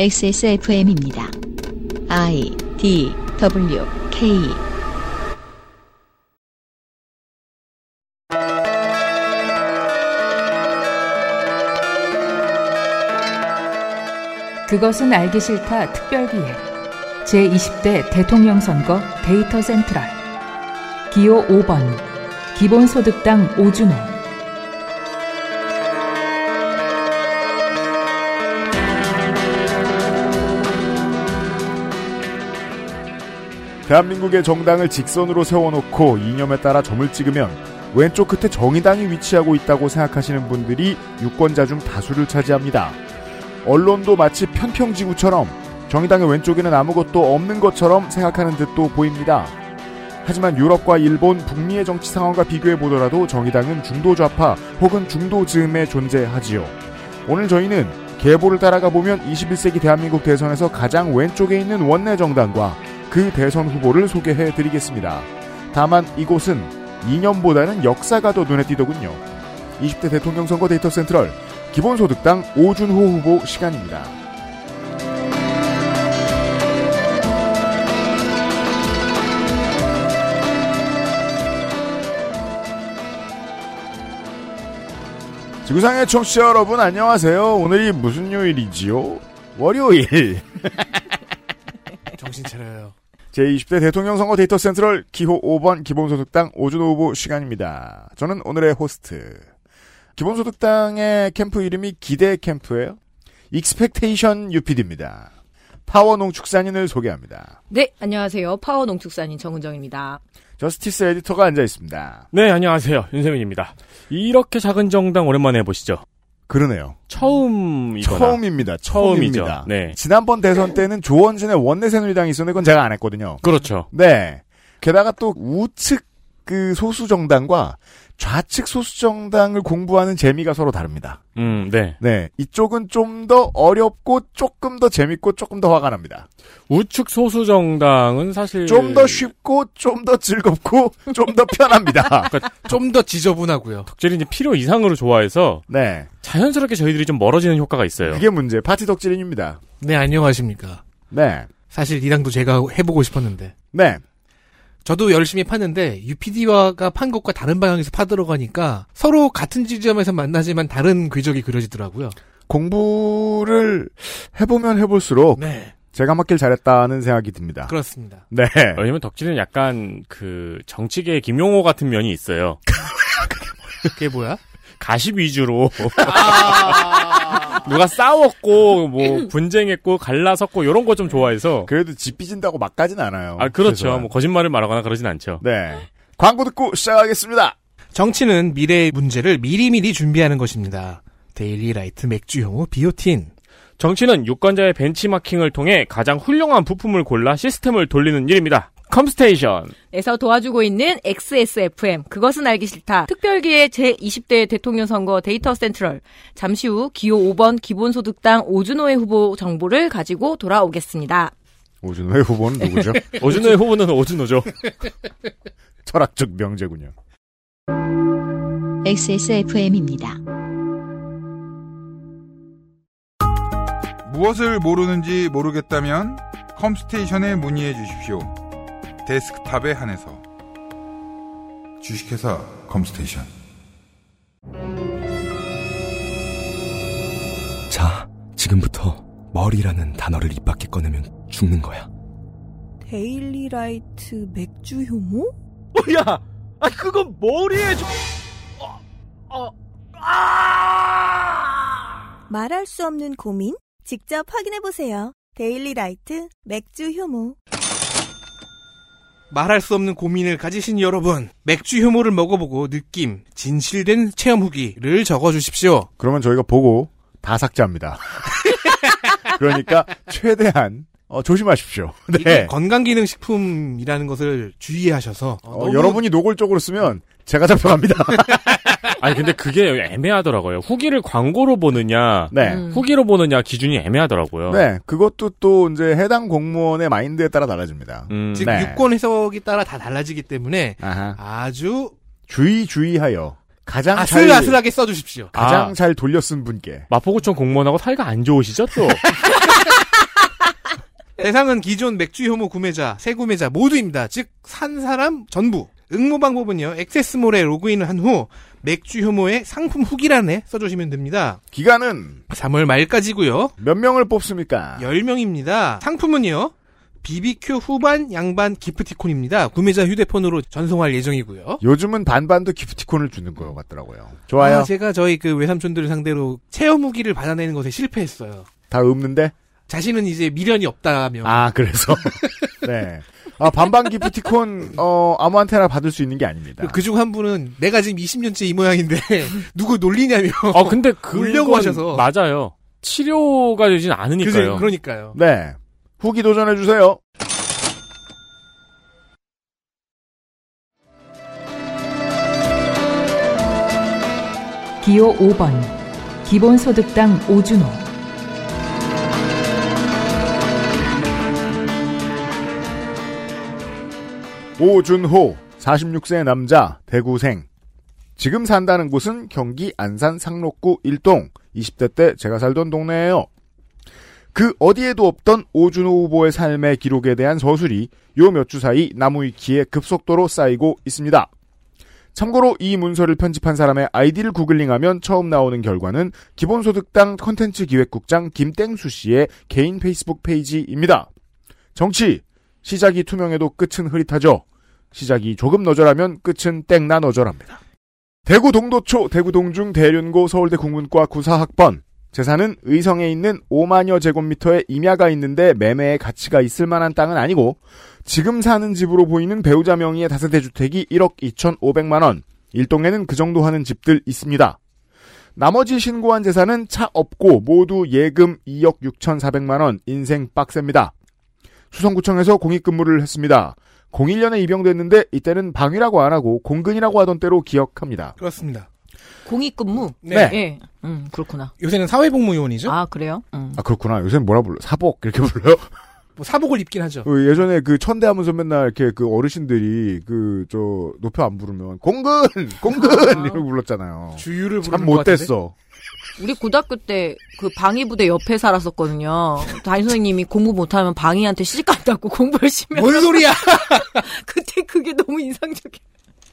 XSFM입니다. I D W K. 그것은 알기 싫다 특별기획. 제20대 대통령 선거 데이터 센트럴. 기호 5번 기본소득당 오준호 대한민국의 정당을 직선으로 세워놓고 이념에 따라 점을 찍으면 왼쪽 끝에 정의당이 위치하고 있다고 생각하시는 분들이 유권자 중 다수를 차지합니다. 언론도 마치 편평지구처럼 정의당의 왼쪽에는 아무것도 없는 것처럼 생각하는 듯도 보입니다. 하지만 유럽과 일본, 북미의 정치 상황과 비교해 보더라도 정의당은 중도 좌파 혹은 중도 즈음에 존재하지요. 오늘 저희는 계보를 따라가 보면 21세기 대한민국 대선에서 가장 왼쪽에 있는 원내 정당과 그 대선 후보를 소개해 드리겠습니다. 다만 이곳은 이념보다는 역사가 더 눈에 띄더군요. 20대 대통령 선거 데이터 센트럴 기본소득당 오준호 후보 시간입니다. 지구상의 청취자 여러분 안녕하세요. 오늘이 무슨 요일이지요? 월요일. 정신 차려요. 제20대 대통령 선거 데이터 센트럴 기호 5번 기본소득당 오준호 후보 시간입니다. 저는 오늘의 호스트. 기본소득당의 캠프 이름이 기대 캠프예요. expectation UPD입니다. 파워 농축산인을 소개합니다. 네, 안녕하세요. 파워 농축산인 정은정입니다. justice 에디터가 앉아 있습니다. 네, 안녕하세요. 윤세민입니다. 이렇게 작은 정당 오랜만에 해보시죠. 그러네요. 처음이거나. 처음입니다. 처음이죠. 처음입니다. 네. 지난번 대선 때는 조원진의 원내 새누리당이 있었는데 그건 제가 안 했거든요. 그렇죠. 네. 게다가 또 우측 그 소수 정당과 좌측 소수 정당을 공부하는 재미가 서로 다릅니다. 음, 네. 네. 이쪽은 좀 더 어렵고 조금 더 재밌고 조금 더 화가 납니다. 우측 소수 정당은 사실 좀 더 쉽고 좀 더 즐겁고 좀 더 편합니다. 좀더 지저분하고요. 덕질이 이제 필요 이상으로 좋아해서 네. 자연스럽게 저희들이 좀 멀어지는 효과가 있어요. 그게 문제. 파티 덕질인입니다. 네, 안녕하십니까. 네. 사실 이 당도 제가 해보고 싶었는데. 네. 저도 열심히 파는데, UPD와가 판 것과 다른 방향에서 파들어가니까 서로 같은 지점에서 만나지만 다른 궤적이 그려지더라고요. 공부를 해보면 해볼수록 네. 제가 맡길 잘했다는 생각이 듭니다. 그렇습니다. 네. 왜냐면 덕질은 약간 그 정치계의 김용호 같은 면이 있어요. 그게 뭐야? 가십 위주로 누가 싸웠고 뭐 분쟁했고 갈라섰고 이런 거 좀 좋아해서 그래도 집 삐진다고 막 가진 않아요. 아 그렇죠. 최소한. 뭐 거짓말을 말하거나 그러진 않죠. 네. 광고 듣고 시작하겠습니다. 정치는 미래의 문제를 미리미리 준비하는 것입니다. 데일리 라이트 맥주효모 비오틴. 정치는 유권자의 벤치마킹을 통해 가장 훌륭한 부품을 골라 시스템을 돌리는 일입니다. 컴스테이션. 에서 도와주고 있는 XSFM, 그것은 알기 싫다. 특별기획 제20대 대통령 선거 데이터 센트럴. 잠시 후 기호 5번 기본소득당 오준호의 후보 정보를 가지고 돌아오겠습니다. 오준호의 후보는 누구죠? 오준호의 후보는 오준호죠. 철학적 명제군요. XSFM입니다. 무엇을 모르는지 모르겠다면 컴스테이션에 문의해 주십시오. 데스크탑에 한해서 주식회사 컴스테이션 자, 지금부터 머리라는 단어를 입 밖에 꺼내면 죽는 거야. 데일리라이트 맥주 효모? 야, 아 그건 머리에 좀. 어, 아! 말할 수 없는 고민? 직접 확인해 보세요. 데일리라이트 맥주 효모. 말할 수 없는 고민을 가지신 여러분, 맥주 효모를 먹어보고 느낌, 진실된 체험 후기를 적어주십시오. 그러면 저희가 보고 다 삭제합니다. 그러니까 최대한 어, 조심하십시오. 네. 건강기능식품이라는 것을 주의하셔서 어, 너무 여러분이 노골적으로 쓰면 제가 잡혀갑니다. 아니 근데 그게 애매하더라고요. 후기를 광고로 보느냐, 네. 음. 후기로 보느냐 기준이 애매하더라고요. 네. 그것도 또 이제 해당 공무원의 마인드에 따라 달라집니다. 음, 지금 네. 유권 해석이 따라 다 달라지기 때문에 아하. 아주 주의 주의하여 가장 잘 아슬아슬하게 써주십시오. 가장 아. 잘 돌려 쓴 분께 마포구청 공무원하고 사이가 안 좋으시죠 또? 대상은 기존 맥주 효모 구매자, 새 구매자 모두입니다. 즉, 산 사람 전부. 응모 방법은요, 액세스몰에 로그인을 한 후, 맥주 효모의 상품 후기란에 써주시면 됩니다. 기간은 3월 말까지고요 몇 명을 뽑습니까? 10명입니다. 상품은요, BBQ 후반 양반 기프티콘입니다. 구매자 휴대폰으로 전송할 예정이고요. 요즘은 반반도 기프티콘을 주는 거 같더라고요. 좋아요. 아, 제가 저희 그 외삼촌들을 상대로 체험 후기를 받아내는 것에 실패했어요. 다 없는데? 자신은 이제 미련이 없다며. 아, 그래서. 네. 아, 반반 기프티콘, 어, 아무한테나 받을 수 있는 게 아닙니다. 그중 한 분은 내가 지금 20년째 이 모양인데 누구 놀리냐며. 아 근데 그 울려고 하셔서. 맞아요. 치료가 되진 않으니까요. 그러니까요 네. 후기 도전해 주세요. 기호 5번 기본소득당 오준호 오준호, 46세 남자, 대구생. 지금 산다는 곳은 경기 안산 상록구 일동, 20대 때 제가 살던 동네예요. 그 어디에도 없던 오준호 후보의 삶의 기록에 대한 서술이 요 몇 주 사이 나무위키에 급속도로 쌓이고 있습니다. 참고로 이 문서를 편집한 사람의 아이디를 구글링하면 처음 나오는 결과는 기본소득당 컨텐츠 기획국장 김땡수 씨의 개인 페이스북 페이지입니다. 정치, 시작이 투명해도 끝은 흐릿하죠. 시작이 조금 너절하면 끝은 땡나 너절합니다. 대구 동도초, 대구 동중 대륜고 서울대 국문과 구사학번. 재산은 의성에 있는 5만여 제곱미터의 임야가 있는데 매매의 가치가 있을 만한 땅은 아니고 지금 사는 집으로 보이는 배우자 명의의 다세대 주택이 1억 2,500만 원. 일동에는 그 정도 하는 집들 있습니다. 나머지 신고한 재산은 차 없고 모두 예금 2억 6,400만 원. 인생 빡셉니다. 수성구청에서 공익근무를 했습니다. 01년에 입영됐는데 이때는 방위라고 안 하고 공근이라고 하던 때로 기억합니다. 그렇습니다. 공익근무. 네. 예. 음, 그렇구나. 요새는 사회복무요원이죠. 아, 그래요? 음. 아 그렇구나. 요새 뭐라 불러? 사복 이렇게 불러요? 뭐 사복을 입긴 하죠. 그 예전에 그 천대하면서 맨날 이렇게 그 어르신들이 그 저 높여 안 부르면 공근 공근 아. 이러고 불렀잖아요. 주유를 참? 못됐어. 우리 고등학교 때 그 방위부대 옆에 살았었거든요. 담임 선생님이 공부 못하면 방위한테 시집 간다고 공부 열심히 뭔 소리야? 그때 그게 너무 인상적이야.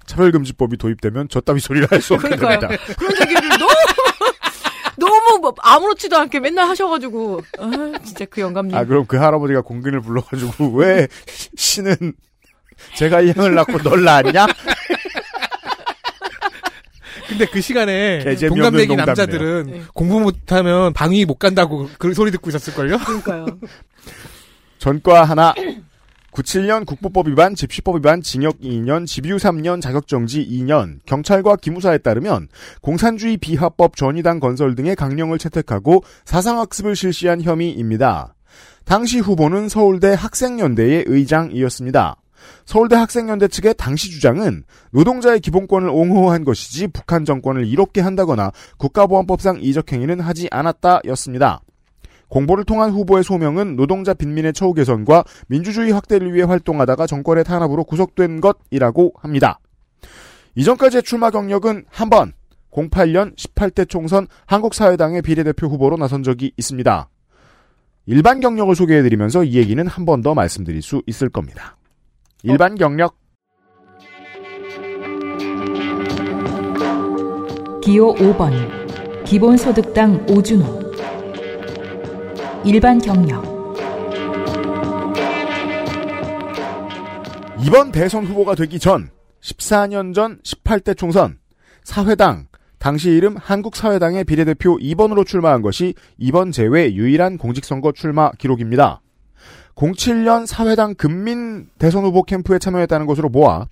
차별금지법이 도입되면 저따위 소리를 할 수 없게. 됩니다. 그런 얘기를 너무 너무 뭐 아무렇지도 않게 맨날 하셔가지고 아, 진짜 그 영감님. 아 그럼 그 할아버지가 공근을 불러가지고 왜 씨는 제가 이 형을 낳고 널 낳았냐? 근데 그 시간에 동갑내기. 남자들은 네. 공부 못하면 방위 못 간다고 그 소리 듣고 있었을걸요? 그러니까요. 전과 하나 97년 국보법 위반, 집시법 위반, 징역 2년, 집유 3년, 자격정지 2년, 경찰과 기무사에 따르면 공산주의 비합법 전위당 건설 등의 강령을 채택하고 사상학습을 실시한 혐의입니다. 당시 후보는 서울대 학생연대의 의장이었습니다. 서울대 학생연대 측의 당시 주장은 노동자의 기본권을 옹호한 것이지 북한 정권을 이롭게 한다거나 국가보안법상 이적 행위는 하지 않았다였습니다. 공보를 통한 후보의 소명은 노동자 빈민의 처우 개선과 민주주의 확대를 위해 활동하다가 정권의 탄압으로 구속된 것이라고 합니다. 이전까지의 출마 경력은 한 번, 08년 18대 총선 한국사회당의 비례대표 후보로 나선 적이 있습니다. 일반 경력을 소개해드리면서 이 얘기는 한 번 더 말씀드릴 수 있을 겁니다. 일반 경력 기호 5번 기본소득당 오준호 일반 경력 이번 대선 후보가 되기 전 14년 전 18대 총선 사회당 당시 이름 한국사회당의 비례대표 2번으로 출마한 것이 이번 제외 유일한 공직선거 출마 기록입니다. 07년 사회당 금민 대선 후보 캠프에 참여했다는 것으로 모아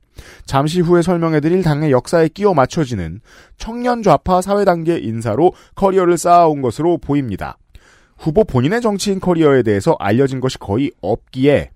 잠시 후에 설명해드릴 당의 역사에 끼워 맞춰지는 청년 좌파 사회당계 인사로 커리어를 쌓아온 것으로 보입니다. 후보 본인의 정치인 커리어에 대해서 알려진 것이 거의 없기에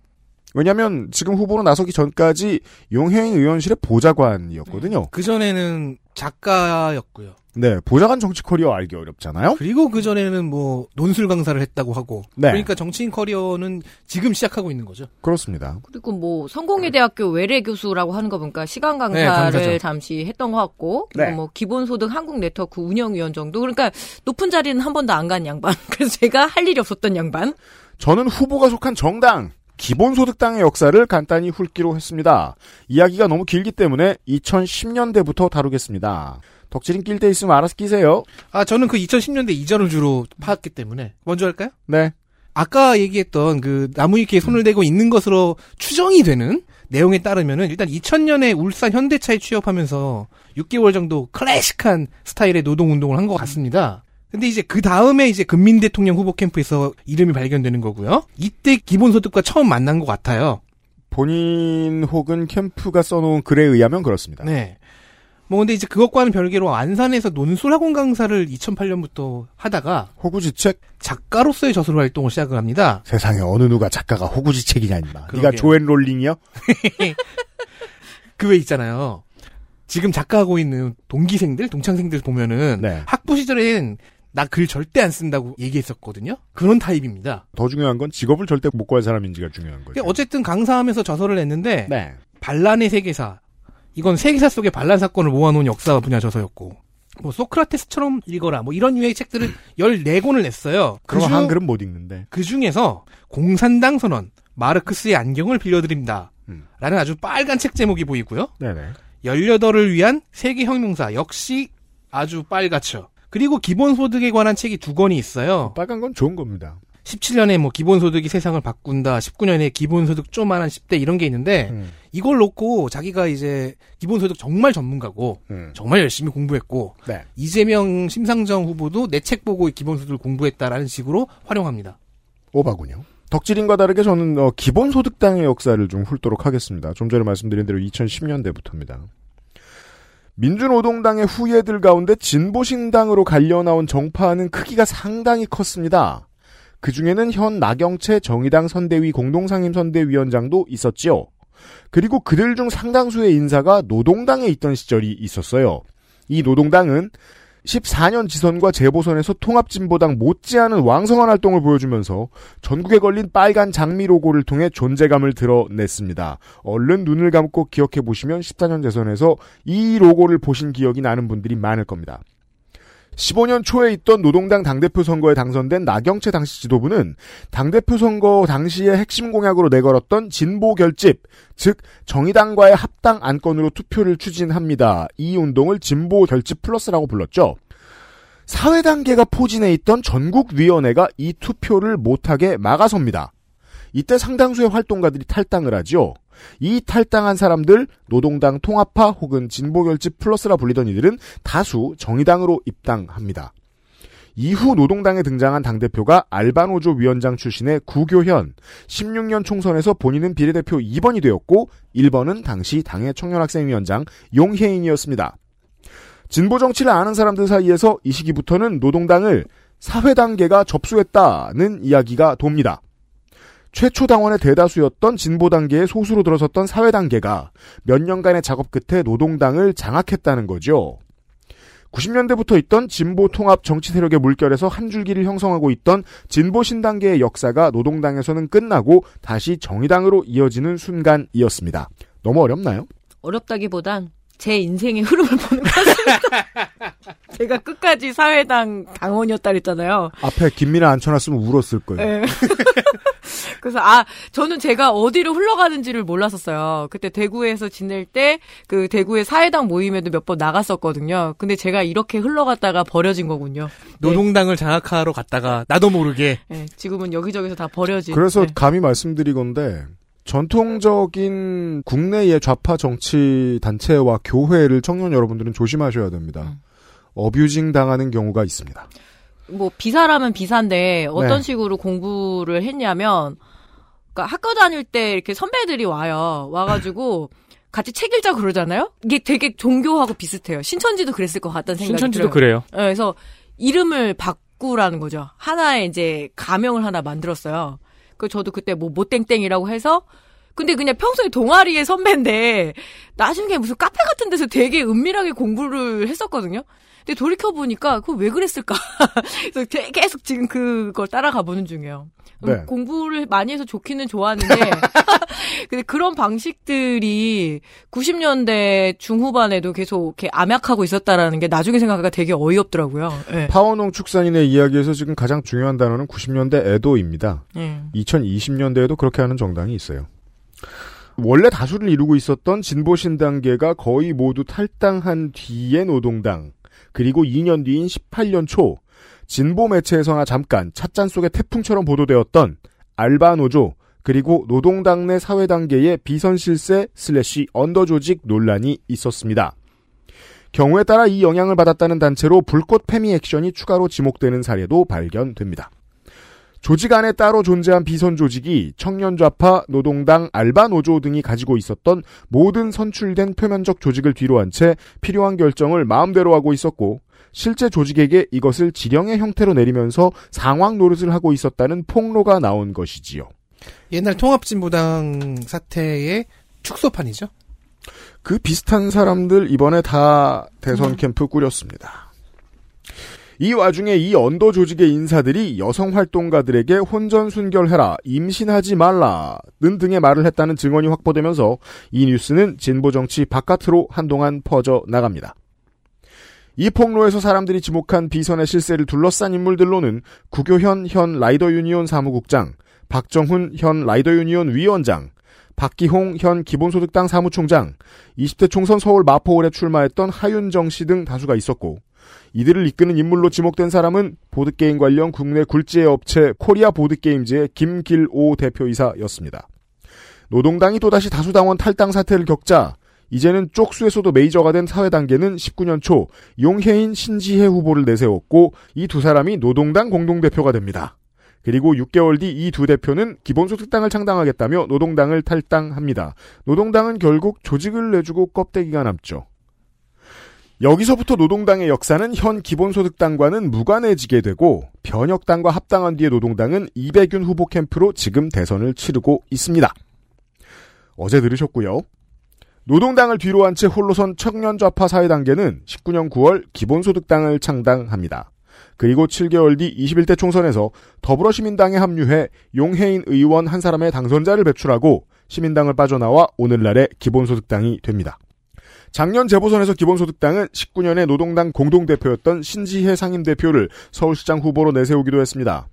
왜냐하면 지금 후보로 나서기 전까지 용혜인 의원실의 보좌관이었거든요. 그 전에는 작가였고요. 네, 보좌관 정치 커리어 알기 어렵잖아요. 그리고 그 전에는 뭐 논술 강사를 했다고 하고. 네. 그러니까 정치인 커리어는 지금 시작하고 있는 거죠. 그렇습니다. 그리고 뭐 성공회대학교 외래 교수라고 하는 거 보니까 시간 강사를 네. 잠시 했던 것 같고 그리고 네. 뭐 기본소득 한국 네트워크 운영위원 정도 그러니까 높은 자리는 한 번도 안 간 양반 그래서 제가 할 일이 없었던 양반 저는 후보가 속한 정당 기본소득당의 역사를 간단히 훑기로 했습니다. 이야기가 너무 길기 때문에 2010년대부터 다루겠습니다. 덕질인 낄 때 있으면 알아서 끼세요. 아, 저는 그 2010년대 이전을 주로 파악했기 때문에. 먼저 할까요? 네. 아까 얘기했던 그 나무 위키에 손을 대고 있는 것으로 추정이 되는 내용에 따르면은 일단 2000년에 울산 현대차에 취업하면서 6개월 정도 클래식한 스타일의 노동 운동을 한 것 같습니다. 근데 이제 그 다음에 이제 근민 대통령 후보 캠프에서 이름이 발견되는 거고요. 이때 기본소득과 처음 만난 것 같아요. 본인 혹은 캠프가 써놓은 글에 의하면 그렇습니다. 네. 뭐 근데 이제 그것과는 별개로 안산에서 논술학원 강사를 2008년부터 하다가 호구지책 작가로서의 저술 활동을 시작을 합니다. 세상에 어느 누가 작가가 호구지책이냐 임마. 네가. 조앤 롤링이요? 그 왜 있잖아요. 지금 작가하고 있는 동기생들, 동창생들 보면은 네. 학부 시절엔 나 글 절대 안 쓴다고 얘기했었거든요. 그런 타입입니다. 더 중요한 건 직업을 절대 못 구할 사람인지가 중요한 거죠. 어쨌든 강사하면서 저서를 냈는데 네. 반란의 세계사 이건 세계사 속의 반란 사건을 모아놓은 역사 분야 저서였고 뭐 소크라테스처럼 읽어라 뭐 이런 유의 책들을 14권을 냈어요. 그럼 그 중- 한글은 못 읽는데. 그 중에서 공산당 선언 마르크스의 안경을 빌려드립니다. 음. 라는 아주 빨간 책 제목이 보이고요. 네네. 18을 위한 세계혁명사 역시 아주 빨갛죠. 그리고 기본소득에 관한 책이 두 권이 있어요. 빨간 건 좋은 겁니다. 17년에 뭐 기본소득이 세상을 바꾼다, 19년에 기본소득 쪼만한 10대 이런 게 있는데 음. 이걸 놓고 자기가 이제 기본소득 정말 전문가고 음. 정말 열심히 공부했고 네. 이재명 심상정 후보도 내 책 보고 기본소득을 공부했다라는 식으로 활용합니다. 오바군요. 덕질인과 다르게 저는 어, 기본소득당의 역사를 좀 훑도록 하겠습니다. 좀 전에 말씀드린 대로 2010년대부터입니다. 민주노동당의 후예들 가운데 진보신당으로 갈려 나온 정파는 크기가 상당히 컸습니다. 그 중에는 현 나경채 정의당 선대위 공동상임선대위원장도 있었지요. 그리고 그들 중 상당수의 인사가 노동당에 있던 시절이 있었어요. 이 노동당은 14년 지선과 재보선에서 통합진보당 못지않은 왕성한 활동을 보여주면서 전국에 걸린 빨간 장미 로고를 통해 존재감을 드러냈습니다. 얼른 눈을 감고 기억해 보시면 14년 재선에서 이 로고를 보신 기억이 나는 분들이 많을 겁니다. 15년 초에 있던 노동당 당대표 선거에 당선된 나경채 당시 지도부는 당대표 선거 당시의 핵심 공약으로 내걸었던 진보 결집, 즉 정의당과의 합당 안건으로 투표를 추진합니다. 이 운동을 진보 결집 플러스라고 불렀죠. 사회 단계가 포진해 있던 전국위원회가 이 투표를 못하게 막아섭니다. 이때 상당수의 활동가들이 탈당을 하죠. 이 탈당한 사람들 노동당 통합파 혹은 진보결집 플러스라 불리던 이들은 다수 정의당으로 입당합니다. 이후 노동당에 등장한 당대표가 알바노조 위원장 출신의 구교현, 16년 총선에서 본인은 비례대표 2번이 되었고 1번은 당시 당의 청년학생위원장 용혜인이었습니다. 진보 정치를 아는 사람들 사이에서 이 시기부터는 노동당을 사회 단계가 접수했다는 이야기가 돕니다. 최초 당원의 대다수였던 진보 단계에 소수로 들어섰던 사회 단계가 몇 년간의 작업 끝에 노동당을 장악했다는 거죠. 90년대부터 있던 진보 통합 정치 세력의 물결에서 한 줄기를 형성하고 있던 진보 신단계의 역사가 노동당에서는 끝나고 다시 정의당으로 이어지는 순간이었습니다. 너무 어렵나요? 어렵다기보단 제 인생의 흐름을 보는 것 같습니다. 제가 끝까지 사회당 당원이었다 그랬잖아요. 앞에 김민아 앉혀놨으면 울었을 거예요. 네. 그래서 아 저는 제가 어디로 흘러가는지를 몰랐었어요. 그때 대구에서 지낼 때 그 대구의 사회당 모임에도 몇 번 나갔었거든요. 근데 제가 이렇게 흘러갔다가 버려진 거군요. 노동당을 장악하러 갔다가 나도 모르게 네, 지금은 여기저기서 다 버려진. 그래서 네. 감히 말씀드리건데 전통적인 국내의 좌파 정치 단체와 교회를 청년 여러분들은 조심하셔야 됩니다. 음. 어뷰징 당하는 경우가 있습니다. 뭐 비사라면 비사인데 어떤 네. 식으로 공부를 했냐면 그러니까 학교 다닐 때 이렇게 선배들이 와요. 와가지고 같이 책 읽자 그러잖아요. 이게 되게 종교하고 비슷해요. 신천지도 그랬을 것 같다는 생각이 신천지도 들어요. 그래요. 네, 그래서 이름을 바꾸라는 거죠. 하나의 이제 가명을 하나 만들었어요. 그 저도 그때 뭐 모땡땡이라고 해서 근데 그냥 평소에 동아리의 선배인데 나중에 무슨 카페 같은 데서 되게 은밀하게 공부를 했었거든요. 근데 돌이켜 보니까 그거 왜 그랬을까? 그래서 되- 계속 지금 그걸 따라가 보는 중이에요. 음, 네. 공부를 많이 해서 좋기는 좋았는데 근데 그런 방식들이 90년대 중후반에도 계속 이렇게 암약하고 있었다라는 게 나중에 생각하니까 되게 어이없더라고요. 예. 파워농 축산인의 이야기에서 지금 가장 중요한 단어는 90년대 애도입니다. 예. 2020년대에도 그렇게 하는 정당이 있어요. 원래 다수를 이루고 있었던 진보신당계가 거의 모두 탈당한 뒤의 노동당, 그리고 2년 뒤인 18년 초, 진보 매체에서나 잠깐 찻잔 속의 태풍처럼 보도되었던 알바노조, 그리고 노동당 내 사회당계의 비선실세 슬래시 언더조직 논란이 있었습니다. 경우에 따라 이 영향을 받았다는 단체로 불꽃 페미 액션이 추가로 지목되는 사례도 발견됩니다. 조직 안에 따로 존재한 비선 조직이 청년좌파, 노동당, 알바노조 등이 가지고 있었던 모든 선출된 표면적 조직을 뒤로 한 채 필요한 결정을 마음대로 하고 있었고 실제 조직에게 이것을 지령의 형태로 내리면서 상황 노릇을 하고 있었다는 폭로가 나온 것이지요. 옛날 통합진보당 사태의 축소판이죠. 그 비슷한 사람들 이번에 다 대선 캠프 꾸렸습니다. 이 와중에 이 언더 조직의 인사들이 여성 활동가들에게 혼전 순결해라, 임신하지 말라는 등의 말을 했다는 증언이 확보되면서 이 뉴스는 진보 정치 바깥으로 한동안 퍼져 나갑니다. 이 폭로에서 사람들이 지목한 비선의 실세를 둘러싼 인물들로는 구교현 현 라이더 유니온 사무국장, 박정훈 현 라이더 유니온 위원장, 박기홍 현 기본소득당 사무총장, 20대 총선 서울 마포을에 출마했던 하윤정 씨 등 다수가 있었고 이들을 이끄는 인물로 지목된 사람은 보드게임 관련 국내 굴지의 업체 코리아 보드게임즈의 김길오 대표이사였습니다. 노동당이 또다시 다수당원 탈당 사태를 겪자 이제는 쪽수에서도 메이저가 된 사회당계는 19년 초 용혜인 신지혜 후보를 내세웠고 이 두 사람이 노동당 공동대표가 됩니다. 그리고 6개월 뒤 이 두 대표는 기본소득당을 창당하겠다며 노동당을 탈당합니다. 노동당은 결국 조직을 내주고 껍데기가 남죠. 여기서부터 노동당의 역사는 현 기본소득당과는 무관해지게 되고 변혁당과 합당한 뒤에 노동당은 이백윤 후보 캠프로 지금 대선을 치르고 있습니다. 어제 들으셨고요. 노동당을 뒤로 한 채 홀로선 청년좌파 사회단계는 19년 9월 기본소득당을 창당합니다. 그리고 7개월 뒤 21대 총선에서 더불어시민당에 합류해 용해인 의원 한 사람의 당선자를 배출하고 시민당을 빠져나와 오늘날의 기본소득당이 됩니다. 작년 재보선에서 기본소득당은 19년에 노동당 공동대표였던 신지혜 상임대표를 서울시장 후보로 내세우기도 했습니다.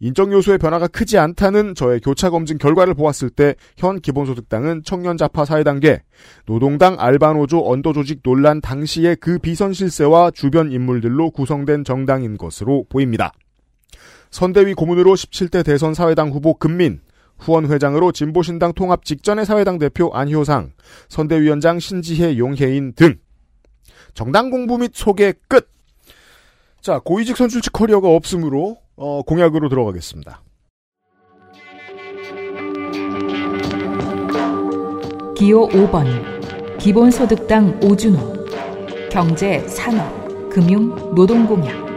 인적 요소의 변화가 크지 않다는 저의 교차 검증 결과를 보았을 때 현 기본소득당은 청년자파 사회단계, 노동당 알바노조 언더조직 논란 당시의 그 비선 실세와 주변 인물들로 구성된 정당인 것으로 보입니다. 선대위 고문으로 17대 대선 사회당 후보 금민, 후원 회장으로 진보신당 통합 직전의 사회당 대표 안효상, 선대위원장 신지혜 용혜인 등 정당 공부 및 소개 끝. 자 고위직 선출직 커리어가 없으므로 어, 공약으로 들어가겠습니다. 기호 5번 기본소득당 오준호 경제, 산업, 금융, 노동공약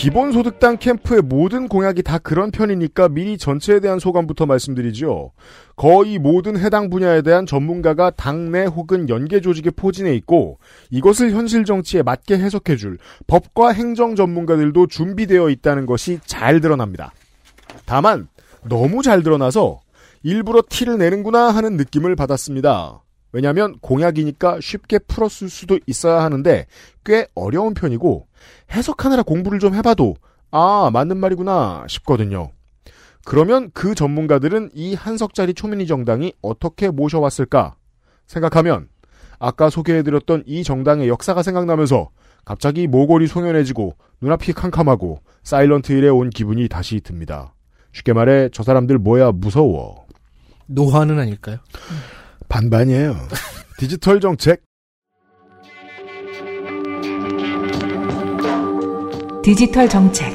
기본소득당 캠프의 모든 공약이 다 그런 편이니까 미리 전체에 대한 소감부터 말씀드리죠. 거의 모든 해당 분야에 대한 전문가가 당내 혹은 연계 조직에 포진해 있고 이것을 현실 정치에 맞게 해석해줄 법과 행정 전문가들도 준비되어 있다는 것이 잘 드러납니다. 다만 너무 잘 드러나서 일부러 티를 내는구나 하는 느낌을 받았습니다. 왜냐하면 공약이니까 쉽게 풀었을 수도 있어야 하는데 꽤 어려운 편이고 해석하느라 공부를 좀 해봐도 아 맞는 말이구나 싶거든요. 그러면 그 전문가들은 이 한석짜리 초민이 정당이 어떻게 모셔왔을까 생각하면 아까 소개해드렸던 이 정당의 역사가 생각나면서 갑자기 모골이 송연해지고 눈앞이 캄캄하고 사일런트 힐에 온 기분이 다시 듭니다. 쉽게 말해 저 사람들 뭐야 무서워. 노화는 아닐까요? 반반이에요. 디지털 정책 디지털 정책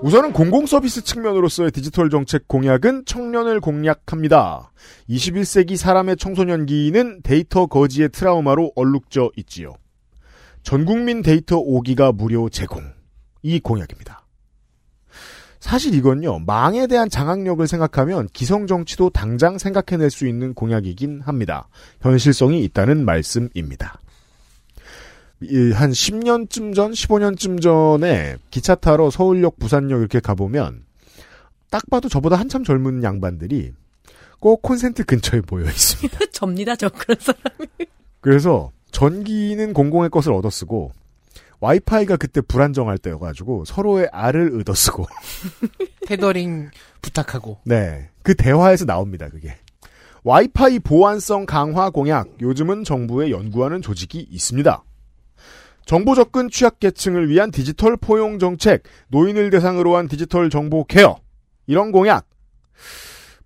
우선은 공공서비스 측면으로서의 디지털 정책 공약은 청년을 공략합니다. 21세기 사람의 청소년기는 데이터 거지의 트라우마로 얼룩져 있지요. 전국민 데이터 5기가 무료 제공. 이 공약입니다. 사실 이건요, 망에 대한 장악력을 생각하면 기성정치도 당장 생각해낼 수 있는 공약이긴 합니다. 현실성이 있다는 말씀입니다. 이, 한 10년쯤 전, 15년쯤 전에 기차 타러 서울역, 부산역 이렇게 가보면 딱 봐도 저보다 한참 젊은 양반들이 꼭 콘센트 근처에 모여 있습니다. 접니다, 저 그런 사람. 그래서 전기는 공공의 것을 얻어 쓰고 와이파이가 그때 불안정할 때여가지고 서로의 알을 얻어 쓰고 테더링 부탁하고. 네. 그 대화에서 나옵니다, 그게. 와이파이 보안성 강화 공약, 요즘은 정부에 연구하는 조직이 있습니다. 정보 접근 취약계층을 위한 디지털 포용 정책, 노인을 대상으로 한 디지털 정보 케어, 이런 공약.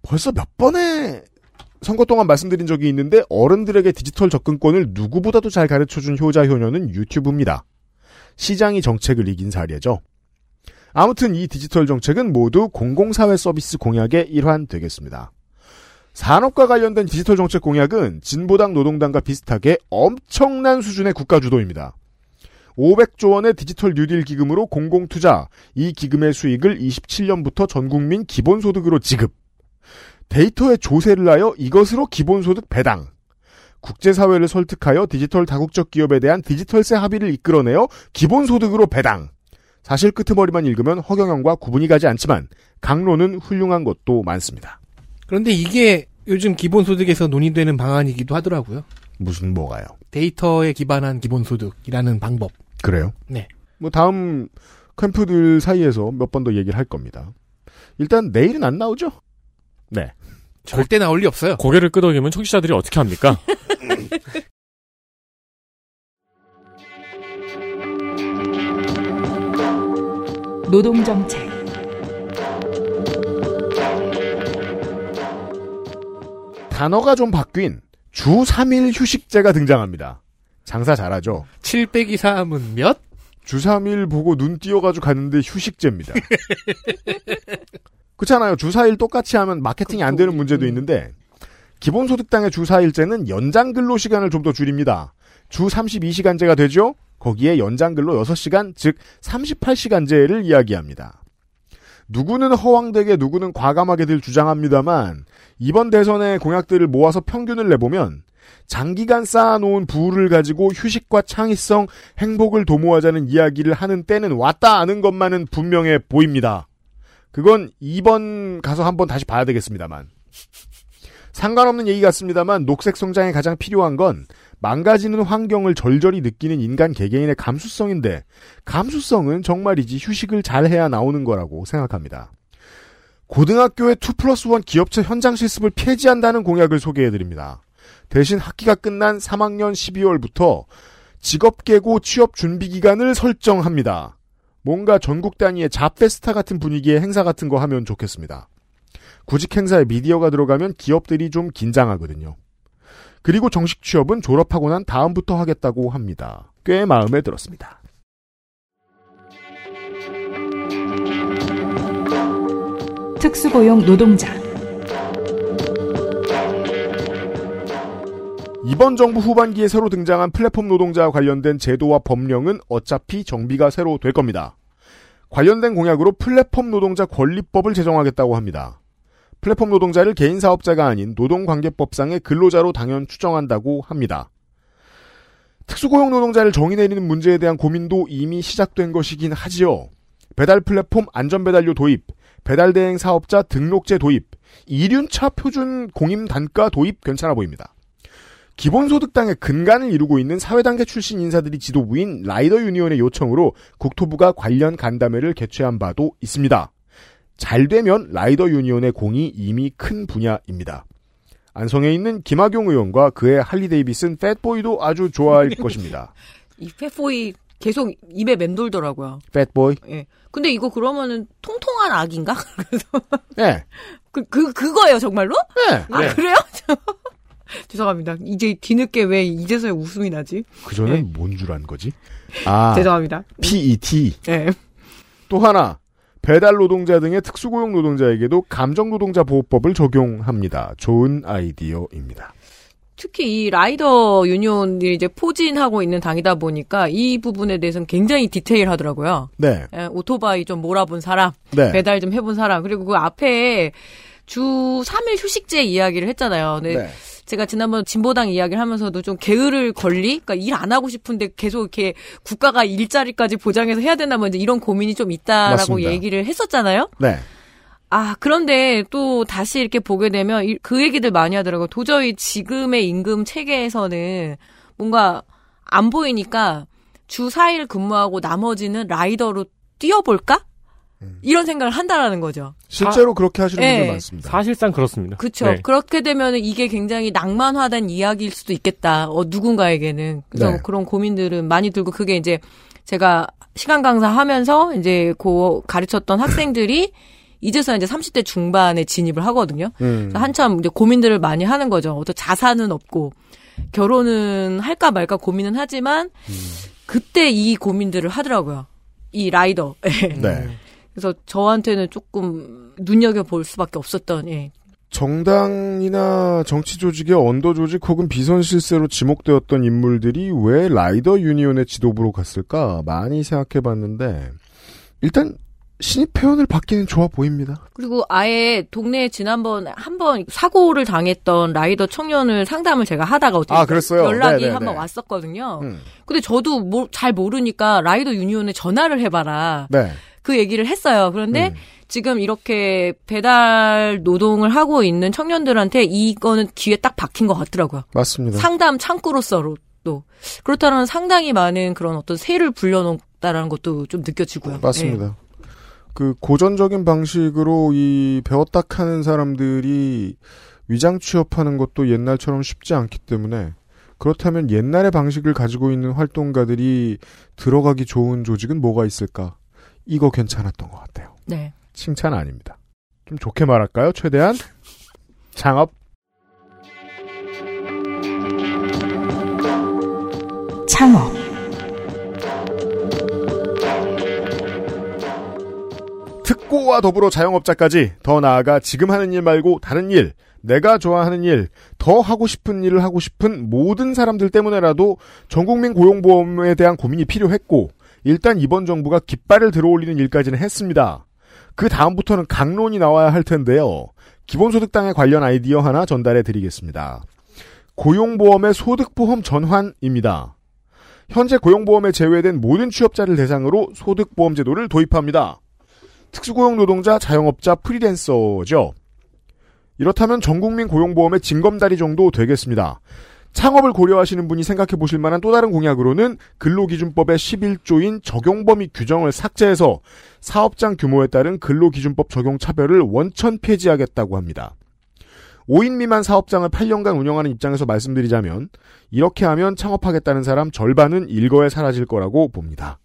벌써 몇 번의 선거 동안 말씀드린 적이 있는데 어른들에게 디지털 접근권을 누구보다도 잘 가르쳐준 효자 효녀는 유튜브입니다. 시장이 정책을 이긴 사례죠. 아무튼 이 디지털 정책은 모두 공공사회 서비스 공약의 일환 되겠습니다. 산업과 관련된 디지털 정책 공약은 진보당 노동당과 비슷하게 엄청난 수준의 국가 주도입니다. 500조 원의 디지털 뉴딜 기금으로 공공투자, 이 기금의 수익을 27년부터 전국민 기본소득으로 지급. 데이터에 조세를 하여 이것으로 기본소득 배당. 국제사회를 설득하여 디지털 다국적 기업에 대한 디지털세 합의를 이끌어내어 기본소득으로 배당. 사실 끄트머리만 읽으면 허경영과 구분이 가지 않지만 강론은 훌륭한 것도 많습니다. 그런데 이게 요즘 기본소득에서 논의되는 방안이기도 하더라고요. 무슨 뭐가요? 데이터에 기반한 기본소득이라는 방법. 그래요? 네. 뭐 다음 캠프들 사이에서 몇 번 더 얘기를 할 겁니다. 일단 내일은 안 나오죠? 네. 절대 나올 리 없어요. 고개를 끄덕이면 청취자들이 어떻게 합니까? 노동정책 단어가 좀 바뀐 주 3일 휴식제가 등장합니다. 장사 잘하죠? 7 빼기 3은 몇? 주 3일 보고 눈 띄어가지고 갔는데 휴식제입니다. 그렇잖아요. 주 4일 똑같이 하면 마케팅이 안 되는 문제도 있는데 기본소득당의 주 4일제는 연장 근로 시간을 좀 더 줄입니다. 주 32시간제가 되죠? 거기에 연장 근로 6시간, 즉 38시간제를 이야기합니다. 누구는 허황되게 누구는 과감하게들 주장합니다만 이번 대선의 공약들을 모아서 평균을 내보면 장기간 쌓아놓은 부를 가지고 휴식과 창의성, 행복을 도모하자는 이야기를 하는 때는 왔다 아는 것만은 분명해 보입니다. 그건 2번 가서 한번 다시 봐야 되겠습니다만. 상관없는 얘기 같습니다만 녹색 성장에 가장 필요한 건 망가지는 환경을 절절히 느끼는 인간 개개인의 감수성인데 감수성은 정말이지 휴식을 잘해야 나오는 거라고 생각합니다. 고등학교의 2 플러스 1 기업체 현장 실습을 폐지한다는 공약을 소개해드립니다. 대신 학기가 끝난 3학년 12월부터 직업계고 취업 준비 기간을 설정합니다. 뭔가 전국 단위의 잡페스타 같은 분위기의 행사 같은 거 하면 좋겠습니다. 구직 행사에 미디어가 들어가면 기업들이 좀 긴장하거든요. 그리고 정식 취업은 졸업하고 난 다음부터 하겠다고 합니다. 꽤 마음에 들었습니다. 특수고용 노동자 이번 정부 후반기에 새로 등장한 플랫폼 노동자와 관련된 제도와 법령은 어차피 정비가 새로 될 겁니다. 관련된 공약으로 플랫폼 노동자 권리법을 제정하겠다고 합니다. 플랫폼 노동자를 개인 사업자가 아닌 노동관계법상의 근로자로 당연 추정한다고 합니다. 특수고용 노동자를 정의 내리는 문제에 대한 고민도 이미 시작된 것이긴 하지요. 배달 플랫폼 안전배달료 도입, 배달 대행 사업자 등록제 도입, 이륜차 표준 공임 단가 도입 괜찮아 보입니다. 기본소득당의 근간을 이루고 있는 사회당계 출신 인사들이 지도부인 라이더 유니온의 요청으로 국토부가 관련 간담회를 개최한 바도 있습니다. 잘 되면 라이더 유니온의 공이 이미 큰 분야입니다. 안성에 있는 김학용 의원과 그의 할리 데이비슨 팻보이도 아주 좋아할 것입니다. 이 페포이 계속 입에 맴돌더라고요. 팻보이? 예. 근데 이거 그러면은 통통한 악인가? 그래서 네. 그, 그, 그거예요, 정말로? 네. 아, 네. 그래요? 죄송합니다. 이제 뒤늦게 왜 이제서야 웃음이 나지? 그 전엔 뭔줄 안 거지? 아. 죄송합니다. PET. 네. 또 하나. 배달 노동자 등의 특수고용 노동자에게도 감정 노동자 보호법을 적용합니다. 좋은 아이디어입니다. 특히 이 라이더 유니온이 이제 포진하고 있는 당이다 보니까 이 부분에 대해서는 굉장히 디테일하더라고요. 네. 예, 오토바이 좀 몰아본 사람, 네. 배달 좀 해본 사람, 그리고 그 앞에 주 3일 휴식제 이야기를 했잖아요. 근데 네. 제가 지난번 진보당 이야기를 하면서도 좀 게으를 권리, 그러니까 일 안 하고 싶은데 계속 이렇게 국가가 일자리까지 보장해서 해야 되나 뭐 이제 이런 고민이 좀 있다라고 맞습니다. 얘기를 했었잖아요. 네. 아, 그런데 또 다시 이렇게 보게 되면 이- 그 얘기들 많이 하더라고요. 도저히 지금의 임금 체계에서는 뭔가 안 보이니까 주 4일 근무하고 나머지는 라이더로 뛰어볼까? 이런 생각을 한다라는 거죠. 실제로 그렇게 하시는 네. 분들 많습니다. 사실상 그렇습니다. 그쵸. 네. 그렇게 되면 이게 굉장히 낭만화된 이야기일 수도 있겠다. 어, 누군가에게는. 그래서 네. 그런 고민들은 많이 들고 그게 이제 제가 시간 강사 하면서 이제 그 가르쳤던 학생들이 이제서 이제 30대 중반에 진입을 하거든요. 음. 한참 이제 고민들을 많이 하는 거죠. 어떤 자산은 없고 결혼은 할까 말까 고민은 하지만 그때 이 고민들을 하더라고요. 이 라이더. 네. 그래서 저한테는 조금 눈여겨 볼 수밖에 없었던 예, 정당이나 정치 조직의 under 조직 혹은 비선 실세로 지목되었던 인물들이 왜 라이더 유니온의 지도부로 갔을까 많이 생각해 봤는데 일단 신입 회원을 받기는 좋아 보입니다. 그리고 아예 동네에 지난번 한 번 사고를 당했던 라이더 청년을 상담을 제가 하다가 어떻게 아, 그랬어요? 연락이. 한 번 왔었거든요. 음. 근데 저도 뭐, 잘 모르니까 라이더 유니온에 전화를 해봐라. 네. 그 얘기를 했어요. 그런데 음. 지금 이렇게 배달 노동을 하고 있는 청년들한테 이거는 귀에 딱 박힌 것 같더라고요. 맞습니다. 상담 창구로서도. 그렇다면 상당히 많은 그런 어떤 세를 불려놓았다라는 것도 좀 느껴지고요. 맞습니다. 그 고전적인 방식으로 이 배웠다 하는 사람들이 위장 취업하는 것도 옛날처럼 쉽지 않기 때문에 그렇다면 옛날의 방식을 가지고 있는 활동가들이 들어가기 좋은 조직은 뭐가 있을까? 이거 괜찮았던 것 같아요. 네. 네. 칭찬 아닙니다. 좀 좋게 말할까요? 최대한 창업 창업, 특고와 더불어 자영업자까지 더 나아가 지금 하는 일 말고 다른 일, 내가 좋아하는 일, 더 하고 싶은 일을 하고 싶은 모든 사람들 때문에라도 전국민 고용보험에 대한 고민이 필요했고 일단 이번 정부가 깃발을 들어올리는 일까지는 했습니다. 그 다음부터는 강론이 나와야 할 텐데요. 기본소득당에 관련 아이디어 하나 전달해 드리겠습니다. 고용보험의 소득보험 전환입니다. 현재 고용보험에 제외된 모든 취업자를 대상으로 소득보험 제도를 도입합니다. 특수고용 노동자, 자영업자, 프리랜서죠. 이렇다면 전국민 고용보험의 징검다리 정도 되겠습니다. 창업을 고려하시는 분이 생각해 보실 만한 또 다른 공약으로는 근로기준법의 11조인 적용 범위 규정을 삭제해서 사업장 규모에 따른 근로기준법 적용 차별을 원천 폐지하겠다고 합니다. 5인 미만 사업장을 8년간 운영하는 입장에서 말씀드리자면 이렇게 하면 창업하겠다는 사람 절반은 일거에 사라질 거라고 봅니다.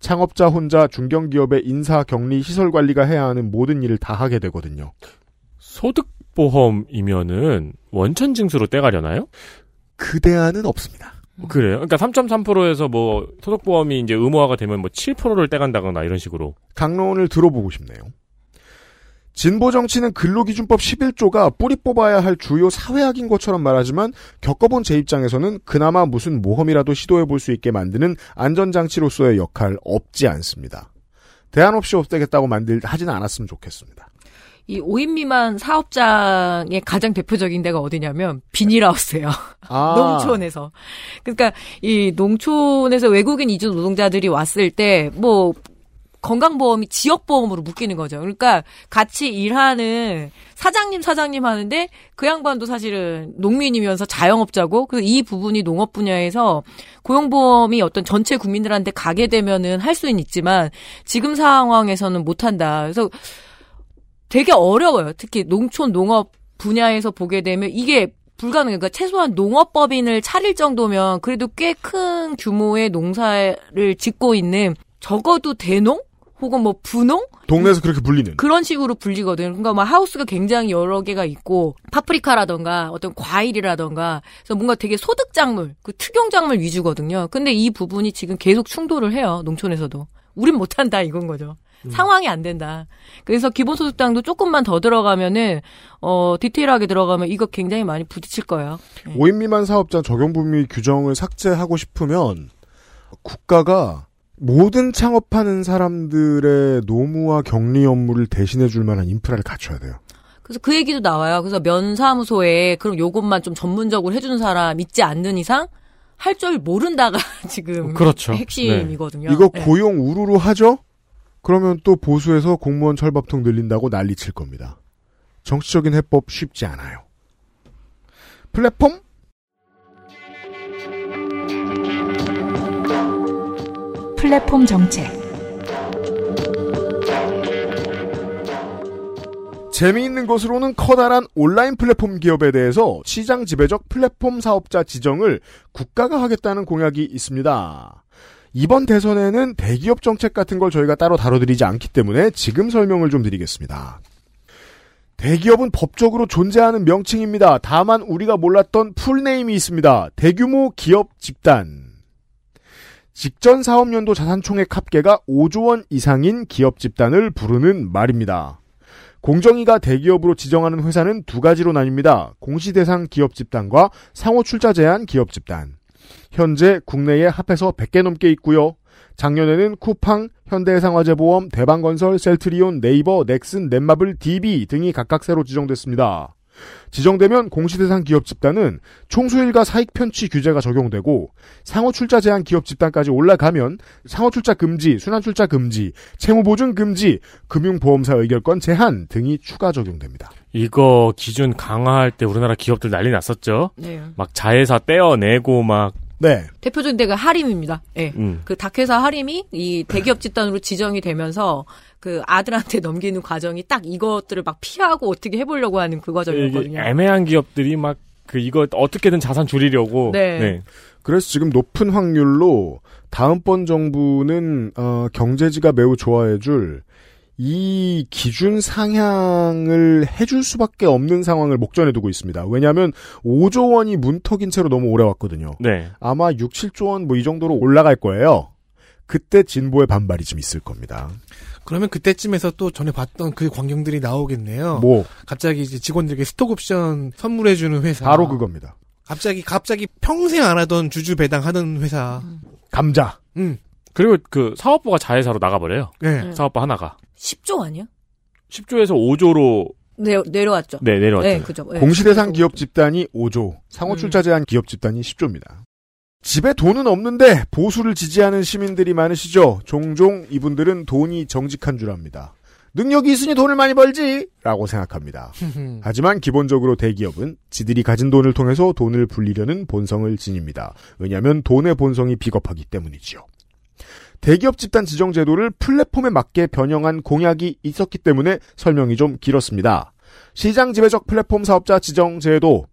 창업자 혼자 중견기업의 인사, 격리, 시설 관리가 해야 하는 모든 일을 다 하게 되거든요. 소득보험이면은 원천 징수로 떼가려나요? 그 대안은 없습니다. 그래요. 그러니까 3.3%에서 뭐 소득보험이 이제 의무화가 되면 뭐 7%를 떼간다거나 이런 식으로. 강론을 들어보고 싶네요. 진보 정치는 근로기준법 11조가 뿌리 뽑아야 할 주요 사회학인 것처럼 말하지만 겪어본 제 입장에서는 그나마 무슨 모험이라도 시도해 볼 수 있게 만드는 안전장치로서의 역할 없지 않습니다. 대안 없이 없애겠다고 만들 하지는 않았으면 좋겠습니다. 이 5인 미만 사업장의 가장 대표적인 데가 어디냐면 비닐하우스예요. 아. 농촌에서. 그러니까 이 농촌에서 외국인 이주 노동자들이 왔을 때 뭐 건강보험이 지역보험으로 묶이는 거죠. 그러니까 같이 일하는 사장님 사장님 하는데 그 양반도 사실은 농민이면서 자영업자고 그래서 이 부분이 농업 분야에서 고용보험이 어떤 전체 국민들한테 가게 되면은 할 수는 있지만 지금 상황에서는 못한다. 그래서 되게 어려워요. 특히 농촌 농업 분야에서 보게 되면 이게 불가능해요. 그러니까 최소한 농업법인을 차릴 정도면 그래도 꽤 큰 규모의 농사를 짓고 있는 적어도 대농 혹은 뭐 분농 동네에서 그렇게 불리는. 그런 식으로 불리거든요. 그러니까 막 하우스가 굉장히 여러 개가 있고 파프리카라던가 어떤 과일이라던가 그래서 뭔가 되게 소득 작물, 그 특용 작물 위주거든요. 근데 이 부분이 지금 계속 충돌을 해요. 농촌에서도. 우린 못한다 이건 거죠. 상황이 안 된다. 그래서 기본소득당도 조금만 더 들어가면은 어 디테일하게 들어가면 이거 굉장히 많이 부딪힐 거예요. 네. 5인 미만 사업자 적용 범위 규정을 삭제하고 싶으면 국가가 모든 창업하는 사람들의 노무와 격리 업무를 대신해 줄 만한 인프라를 갖춰야 돼요. 그래서 그 얘기도 나와요. 그래서 면사무소에 그럼 요것만 좀 전문적으로 해주는 사람 있지 않는 이상 할 줄 모른다가 지금 그렇죠. 핵심이거든요. 이거 네. 고용 우르르 하죠? 그러면 또 보수에서 공무원 철밥통 늘린다고 난리 칠 겁니다. 정치적인 해법 쉽지 않아요. 플랫폼? 플랫폼 정책, 재미있는 것으로는 커다란 온라인 플랫폼 기업에 대해서 시장 지배적 플랫폼 사업자 지정을 국가가 하겠다는 공약이 있습니다. 이번 대선에는 대기업 정책 같은 걸 저희가 따로 다뤄드리지 않기 때문에 지금 설명을 좀 드리겠습니다. 대기업은 법적으로 존재하는 명칭입니다. 다만 우리가 몰랐던 풀네임이 있습니다. 대규모 기업 집단. 직전 사업연도 자산총액 합계가 5조 원 이상인 기업 집단을 부르는 말입니다. 공정위가 대기업으로 지정하는 회사는 두 가지로 나뉩니다. 공시대상 기업 집단과 상호 출자 제한 기업 집단. 현재 국내에 합해서 100개 넘게 있고요. 작년에는 쿠팡, 현대해상화재보험, 대방건설, 셀트리온, 네이버, 넥슨, 넷마블, DB 등이 각각 새로 지정됐습니다. 지정되면 공시대상 기업 집단은 총수일과 사익 편취 규제가 적용되고 상호 출자 제한 기업 집단까지 올라가면 상호 출자 금지, 순환 출자 금지, 채무 보증 금지, 금융보험사 의결권 제한 등이 추가 적용됩니다. 이거 기준 강화할 때 우리나라 기업들 난리 났었죠. 네. 막 자회사 떼어내고 막 네. 대표적인 데가 하림입니다. 예. 음. 그 닭회사 하림이 이 대기업 집단으로 지정이 되면서 그 아들한테 넘기는 과정이 딱 이것들을 막 피하고 어떻게 해보려고 하는 그 이게 과정이었거든요. 애매한 기업들이 막 그 이거 어떻게든 자산 줄이려고 네. 그래서 지금 높은 확률로 다음번 정부는 어, 경제지가 매우 좋아해줄 이 기준 상향을 해줄 수밖에 없는 상황을 목전에 두고 있습니다. 왜냐하면 5조 원이 문턱인 채로 너무 오래 왔거든요. 네. 아마 6, 7조 원 뭐 이 정도로 올라갈 거예요. 그때 진보의 반발이 좀 있을 겁니다. 그러면 그때쯤에서 또 전에 봤던 그 광경들이 나오겠네요. 뭐 갑자기 이제 직원들에게 스톡 옵션 선물해 주는 회사. 바로 그겁니다. 갑자기 갑자기 평생 안 하던 주주 배당 하는 회사. 감자. 음. 그리고 그 사업부가 자회사로 나가버려요. 네. 사업부 하나가 10조 아니야? 10조에서 5조로 내, 내려왔죠. 네 내려왔죠. 네, 그죠. 네. 공시대상 기업 집단이 5조, 상호 음. 출자 제한 기업 집단이 10조입니다. 집에 돈은 없는데 보수를 지지하는 시민들이 많으시죠. 종종 이분들은 돈이 정직한 줄 압니다. 능력이 있으니 돈을 많이 벌지! 라고 생각합니다. 하지만 기본적으로 대기업은 지들이 가진 돈을 통해서 돈을 불리려는 본성을 지닙니다. 왜냐하면 돈의 본성이 비겁하기 때문이지요. 대기업 집단 지정 제도를 플랫폼에 맞게 변형한 공약이 있었기 때문에 설명이 좀 길었습니다. 시장 지배적 플랫폼 사업자 지정 제도.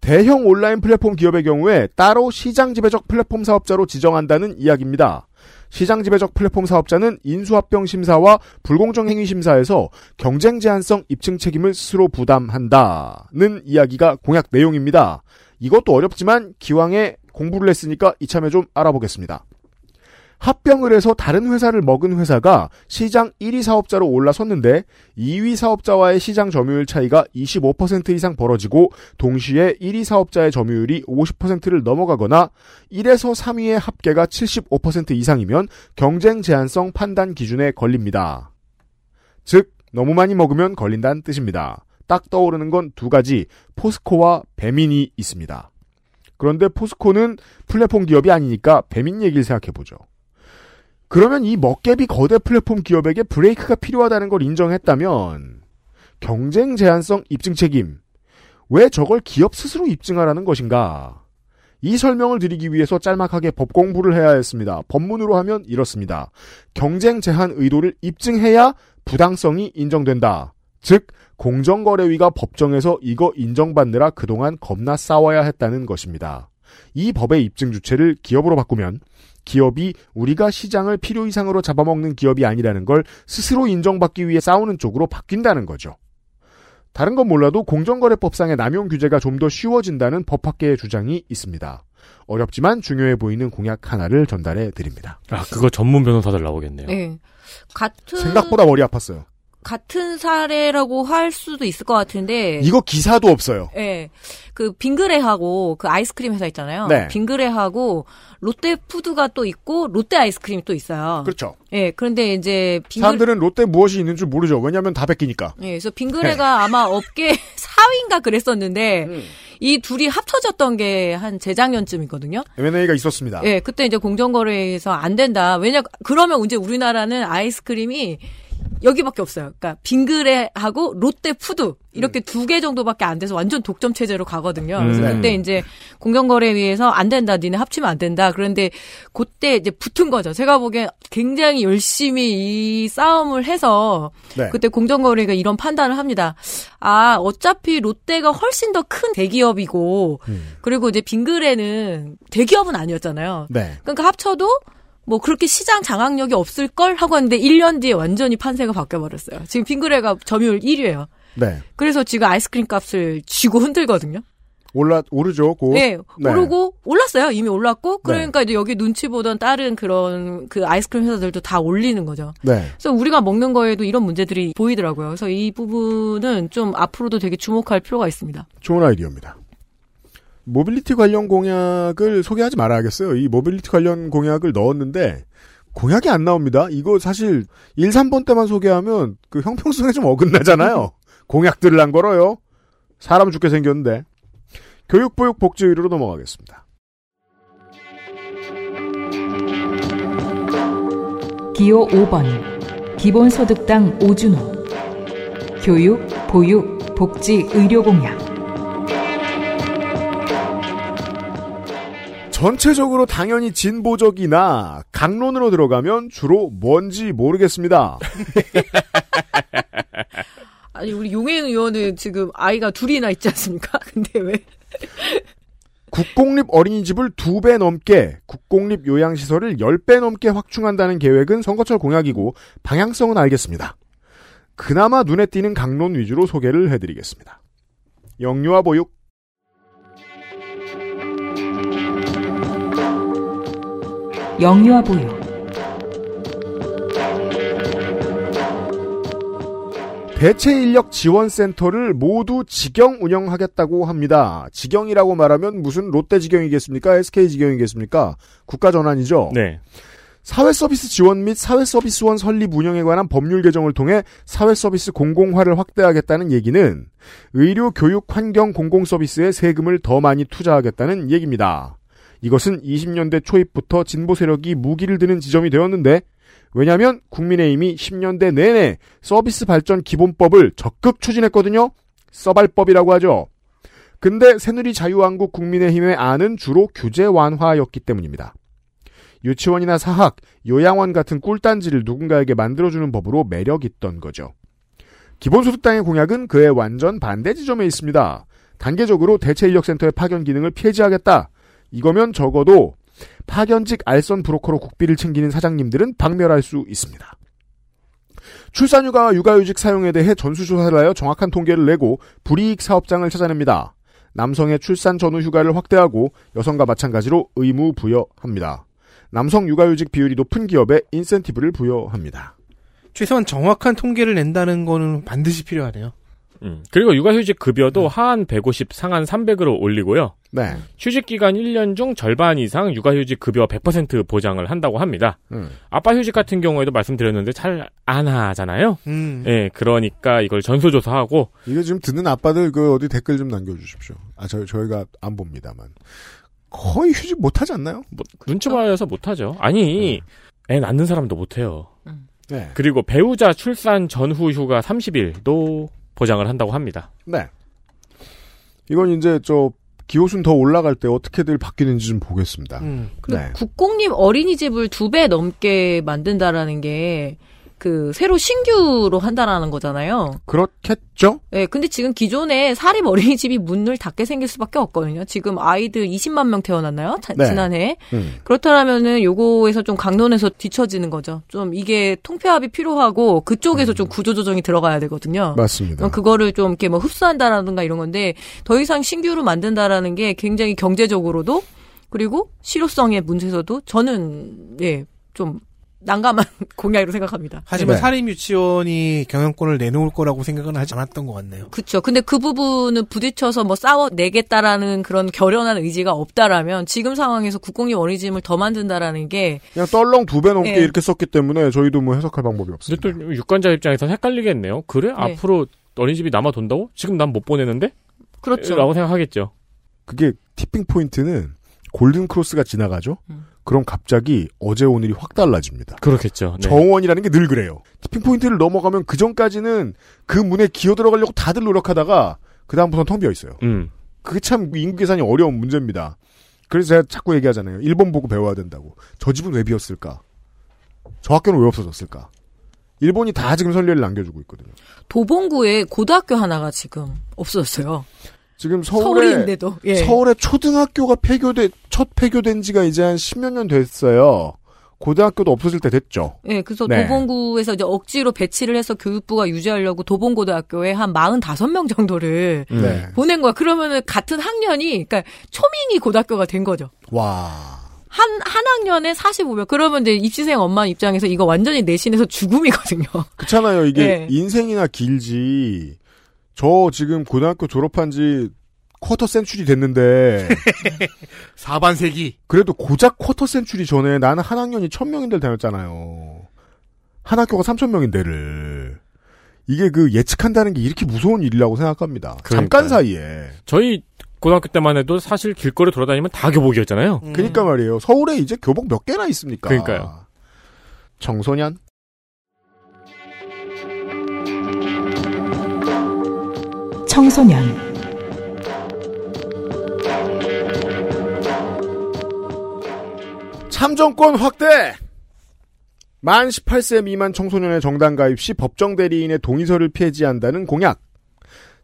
대형 온라인 플랫폼 기업의 경우에 따로 시장 지배적 플랫폼 사업자로 지정한다는 이야기입니다. 시장 지배적 플랫폼 사업자는 인수합병 심사와 불공정 행위 심사에서 경쟁 제한성 입증 책임을 스스로 부담한다는 이야기가 공약 내용입니다. 이것도 어렵지만 기왕에 공부를 했으니까 이참에 좀 알아보겠습니다. 합병을 해서 다른 회사를 먹은 회사가 시장 1위 사업자로 올라섰는데 2위 사업자와의 시장 점유율 차이가 25% 이상 벌어지고 동시에 1위 사업자의 점유율이 50%를 넘어가거나 1에서 3위의 합계가 75% 이상이면 경쟁 제한성 판단 기준에 걸립니다. 즉 너무 많이 먹으면 걸린다는 뜻입니다. 딱 떠오르는 건 두 가지 포스코와 배민이 있습니다. 그런데 포스코는 플랫폼 기업이 아니니까 배민 얘기를 생각해 보죠. 그러면 이 먹개비 거대 플랫폼 기업에게 브레이크가 필요하다는 걸 인정했다면 경쟁 제한성 입증 책임 왜 저걸 기업 스스로 입증하라는 것인가? 이 설명을 드리기 위해서 짤막하게 법 공부를 해야 했습니다. 법문으로 하면 이렇습니다. 경쟁 제한 의도를 입증해야 부당성이 인정된다. 즉 공정거래위가 법정에서 이거 인정받느라 그동안 겁나 싸워야 했다는 것입니다. 이 법의 입증 주체를 기업으로 바꾸면 기업이 우리가 시장을 필요 이상으로 잡아먹는 기업이 아니라는 걸 스스로 인정받기 위해 싸우는 쪽으로 바뀐다는 거죠. 다른 건 몰라도 공정거래법상의 남용 규제가 좀 더 쉬워진다는 법학계의 주장이 있습니다. 어렵지만 중요해 보이는 공약 하나를 전달해 드립니다. 아, 그거 전문 변호사들 나오겠네요. 네. 같은 생각보다 머리 아팠어요. 같은 사례라고 할 수도 있을 것 같은데 이거 기사도 없어요. 예. 그 빙그레하고 그 아이스크림 회사 있잖아요. 네. 빙그레하고 롯데푸드가 또 있고 롯데 아이스크림이 또 있어요. 그렇죠. 예. 그런데 이제 빙그레 사람들은 롯데 무엇이 있는 줄 모르죠. 왜냐하면 다 뺏기니까. 예, 그래서 빙그레가 네. 아마 업계 4위인가 그랬었는데 음. 이 둘이 합쳐졌던 게 한 재작년쯤이거든요. M&A가 있었습니다. 예, 그때 이제 공정거래에서 안 된다. 왜냐 그러면 이제 우리나라는 아이스크림이 여기밖에 없어요. 그러니까 빙그레하고 롯데푸드 이렇게 두개 정도밖에 안 돼서 완전 독점 체제로 가거든요. 그래서 음. 그때 이제 공정거래위에서 안 된다, 니네 합치면 안 된다. 그런데 그때 이제 붙은 거죠. 제가 보기엔 굉장히 열심히 이 싸움을 해서 네. 그때 공정거래가 이런 판단을 합니다. 아, 어차피 롯데가 훨씬 더 큰 대기업이고 음. 그리고 이제 빙그레는 대기업은 아니었잖아요. 네. 그러니까 합쳐도 뭐 그렇게 시장 장악력이 없을 걸 하고 했는데 1년 뒤에 완전히 판세가 바뀌어 버렸어요. 지금 빙그레가 점유율 1위예요. 네. 그래서 지금 아이스크림 값을 쥐고 흔들거든요. 올라 오르죠. 고. 네, 네. 오르고 올랐어요. 이미 올랐고 그러니까 이제 여기 눈치 보던 다른 그런 그 아이스크림 회사들도 다 올리는 거죠. 네. 그래서 우리가 먹는 거에도 이런 문제들이 보이더라고요. 그래서 이 부분은 좀 앞으로도 되게 주목할 필요가 있습니다. 좋은 아이디어입니다. 모빌리티 관련 공약을 소개하지 말아야겠어요. 이 모빌리티 관련 공약을 넣었는데 공약이 안 나옵니다. 이거 사실 1, 3번 때만 소개하면 그 형평성에 좀 어긋나잖아요. 공약들을 안 걸어요. 사람 죽게 생겼는데. 교육 보육 복지의료로 넘어가겠습니다. 기호 5번 기본소득당 오준호 교육, 보육, 복지, 의료 공약 전체적으로 당연히 진보적이나 강론으로 들어가면 주로 뭔지 모르겠습니다. 아니 우리 용해인 의원은 지금 아이가 둘이나 있지 않습니까? 근데 왜? 국공립 어린이집을 두 배 넘게, 국공립 요양시설을 10배 넘게 확충한다는 계획은 선거철 공약이고 방향성은 알겠습니다. 그나마 눈에 띄는 강론 위주로 소개를 해드리겠습니다. 영유아 보육, 영유아 보육 대체 인력 지원 센터를 모두 직영 운영하겠다고 합니다. 직영이라고 말하면 무슨 롯데 직영이겠습니까? SK 직영이겠습니까? 국가 전환이죠. 네. 사회 서비스 지원 및 사회 서비스원 설립 운영에 관한 법률 개정을 통해 사회 서비스 공공화를 확대하겠다는 얘기는 의료, 교육, 환경, 공공 서비스에 세금을 더 많이 투자하겠다는 얘기입니다. 이것은 20년대 초입부터 진보 세력이 무기를 드는 지점이 되었는데 왜냐하면 국민의힘이 10년대 내내 서비스 발전 기본법을 적극 추진했거든요. 써발법이라고 하죠. 근데 새누리 자유한국 국민의힘의 안은 주로 규제 완화였기 때문입니다. 유치원이나 사학, 요양원 같은 꿀단지를 누군가에게 만들어주는 법으로 매력 있던 거죠. 기본소득당의 공약은 그에 완전 반대 지점에 있습니다. 단계적으로 대체인력센터의 파견 기능을 폐지하겠다. 이거면 적어도 파견직 알선 브로커로 국비를 챙기는 사장님들은 박멸할 수 있습니다. 출산휴가와 육아휴직 사용에 대해 전수조사를 하여 정확한 통계를 내고 불이익 사업장을 찾아냅니다. 남성의 출산 전후 휴가를 확대하고 여성과 마찬가지로 의무 부여합니다. 남성 육아휴직 비율이 높은 기업에 인센티브를 부여합니다. 최소한 정확한 통계를 낸다는 거는 반드시 필요하네요. 음. 그리고 육아휴직 급여도 하한 150, 상한 300으로 올리고요. 네. 휴직기간 1년 중 절반 이상 육아휴직 급여 100% 보장을 한다고 합니다. 음. 아빠 휴직 같은 경우에도 말씀드렸는데 잘 안 하잖아요. 음. 예, 그러니까 이걸 전수조사하고 이거 지금 듣는 아빠들 그 어디 댓글 좀 남겨주십시오. 아, 저, 저희가 안 봅니다만. 거의 휴직 못 하지 않나요? 뭐 눈치 봐서 못 하죠. 아니, 애 낳는 사람도 못 해요. 네. 그리고 배우자 출산 전후 휴가 30일도 보장을 한다고 합니다. 네. 이건 이제 저 기호순 더 올라갈 때 어떻게들 바뀌는지 좀 보겠습니다. 음. 네. 국공립 어린이집을 두 배 넘게 만든다라는 게 그 새로 신규로 한다라는 거잖아요. 그렇겠죠? 네, 근데 지금 기존에 사립 어린이집이 문을 닫게 생길 수밖에 없거든요. 지금 아이들 20만 명 태어났나요? 자- 네. 지난해. 음. 그렇다면은 요거에서 좀 강론에서 뒤처지는 거죠. 좀 이게 통폐합이 필요하고 그쪽에서 좀 구조조정이 들어가야 되거든요. 맞습니다. 그거를 좀 이렇게 뭐 흡수한다라든가 이런 건데 더 이상 신규로 만든다라는 게 굉장히 경제적으로도 그리고 실효성의 문제에서도 저는 예 좀 난감한 공약이라고 생각합니다. 하지만 네. 사립 유치원이 경영권을 내놓을 거라고 생각은 하지 않았던 것 같네요. 그렇죠. 근데 그 부분은 부딪혀서 뭐 싸워 내겠다라는 그런 결연한 의지가 없다라면 지금 상황에서 국공립 어린이집을 더 만든다라는 게 그냥 떨렁 두 배 넘게 네. 이렇게 썼기 때문에 저희도 뭐 해석할 방법이 근데 없습니다. 또 유권자 입장에서 헷갈리겠네요. 그래? 앞으로 어린이집이 남아 돈다고? 지금 난 못 보내는데? 그렇죠. 라고 생각하겠죠. 그게 티핑 포인트는 골든 크로스가 지나가죠. 음. 그럼 갑자기 어제 오늘이 확 달라집니다. 그렇겠죠. 네. 정원이라는 게 늘 그래요. 티핑 포인트를 넘어가면 그 전까지는 그 문에 기어 들어가려고 다들 노력하다가 그 다음부터는 텅 비어 있어요. 음. 그게 참 인구 계산이 어려운 문제입니다. 그래서 제가 자꾸 얘기하잖아요. 일본 보고 배워야 된다고. 저 집은 왜 비었을까? 저 학교는 왜 없어졌을까? 일본이 다 지금 선례를 남겨주고 있거든요. 도봉구에 고등학교 하나가 지금 없어졌어요. 지금 서울에 예. 서울에 초등학교가 폐교돼 첫 폐교된 지가 이제 한 10몇 년 됐어요. 고등학교도 없어질 때 됐죠. 예, 그래서 네. 도봉구에서 이제 억지로 배치를 해서 교육부가 유지하려고 도봉고등학교에 한 45명 정도를 음. 네. 보낸 거야. 그러면은 같은 학년이, 그러니까 초민이 고등학교가 된 거죠. 와. 한, 한 학년에 45명. 그러면 이제 입시생 엄마 입장에서 이거 완전히 내신에서 죽음이거든요. 그렇잖아요. 이게 네. 인생이나 길지. 저 지금 고등학교 졸업한 지 쿼터 센츄리 됐는데 4반세기. 그래도 고작 쿼터 센츄리 전에 나는 한 학년이 천 명인데를 다녔잖아요. 한 학교가 삼천 명인데를. 이게 그 예측한다는 게 이렇게 무서운 일이라고 생각합니다. 잠깐 사이에. 저희 고등학교 때만 해도 사실 길거리 돌아다니면 다 교복이었잖아요. 그러니까 말이에요. 서울에 이제 교복 몇 개나 있습니까? 그러니까요. 청소년? 청소년 참정권 확대! 만 18세 미만 청소년의 정당 가입 시 법정 대리인의 동의서를 폐지한다는 공약.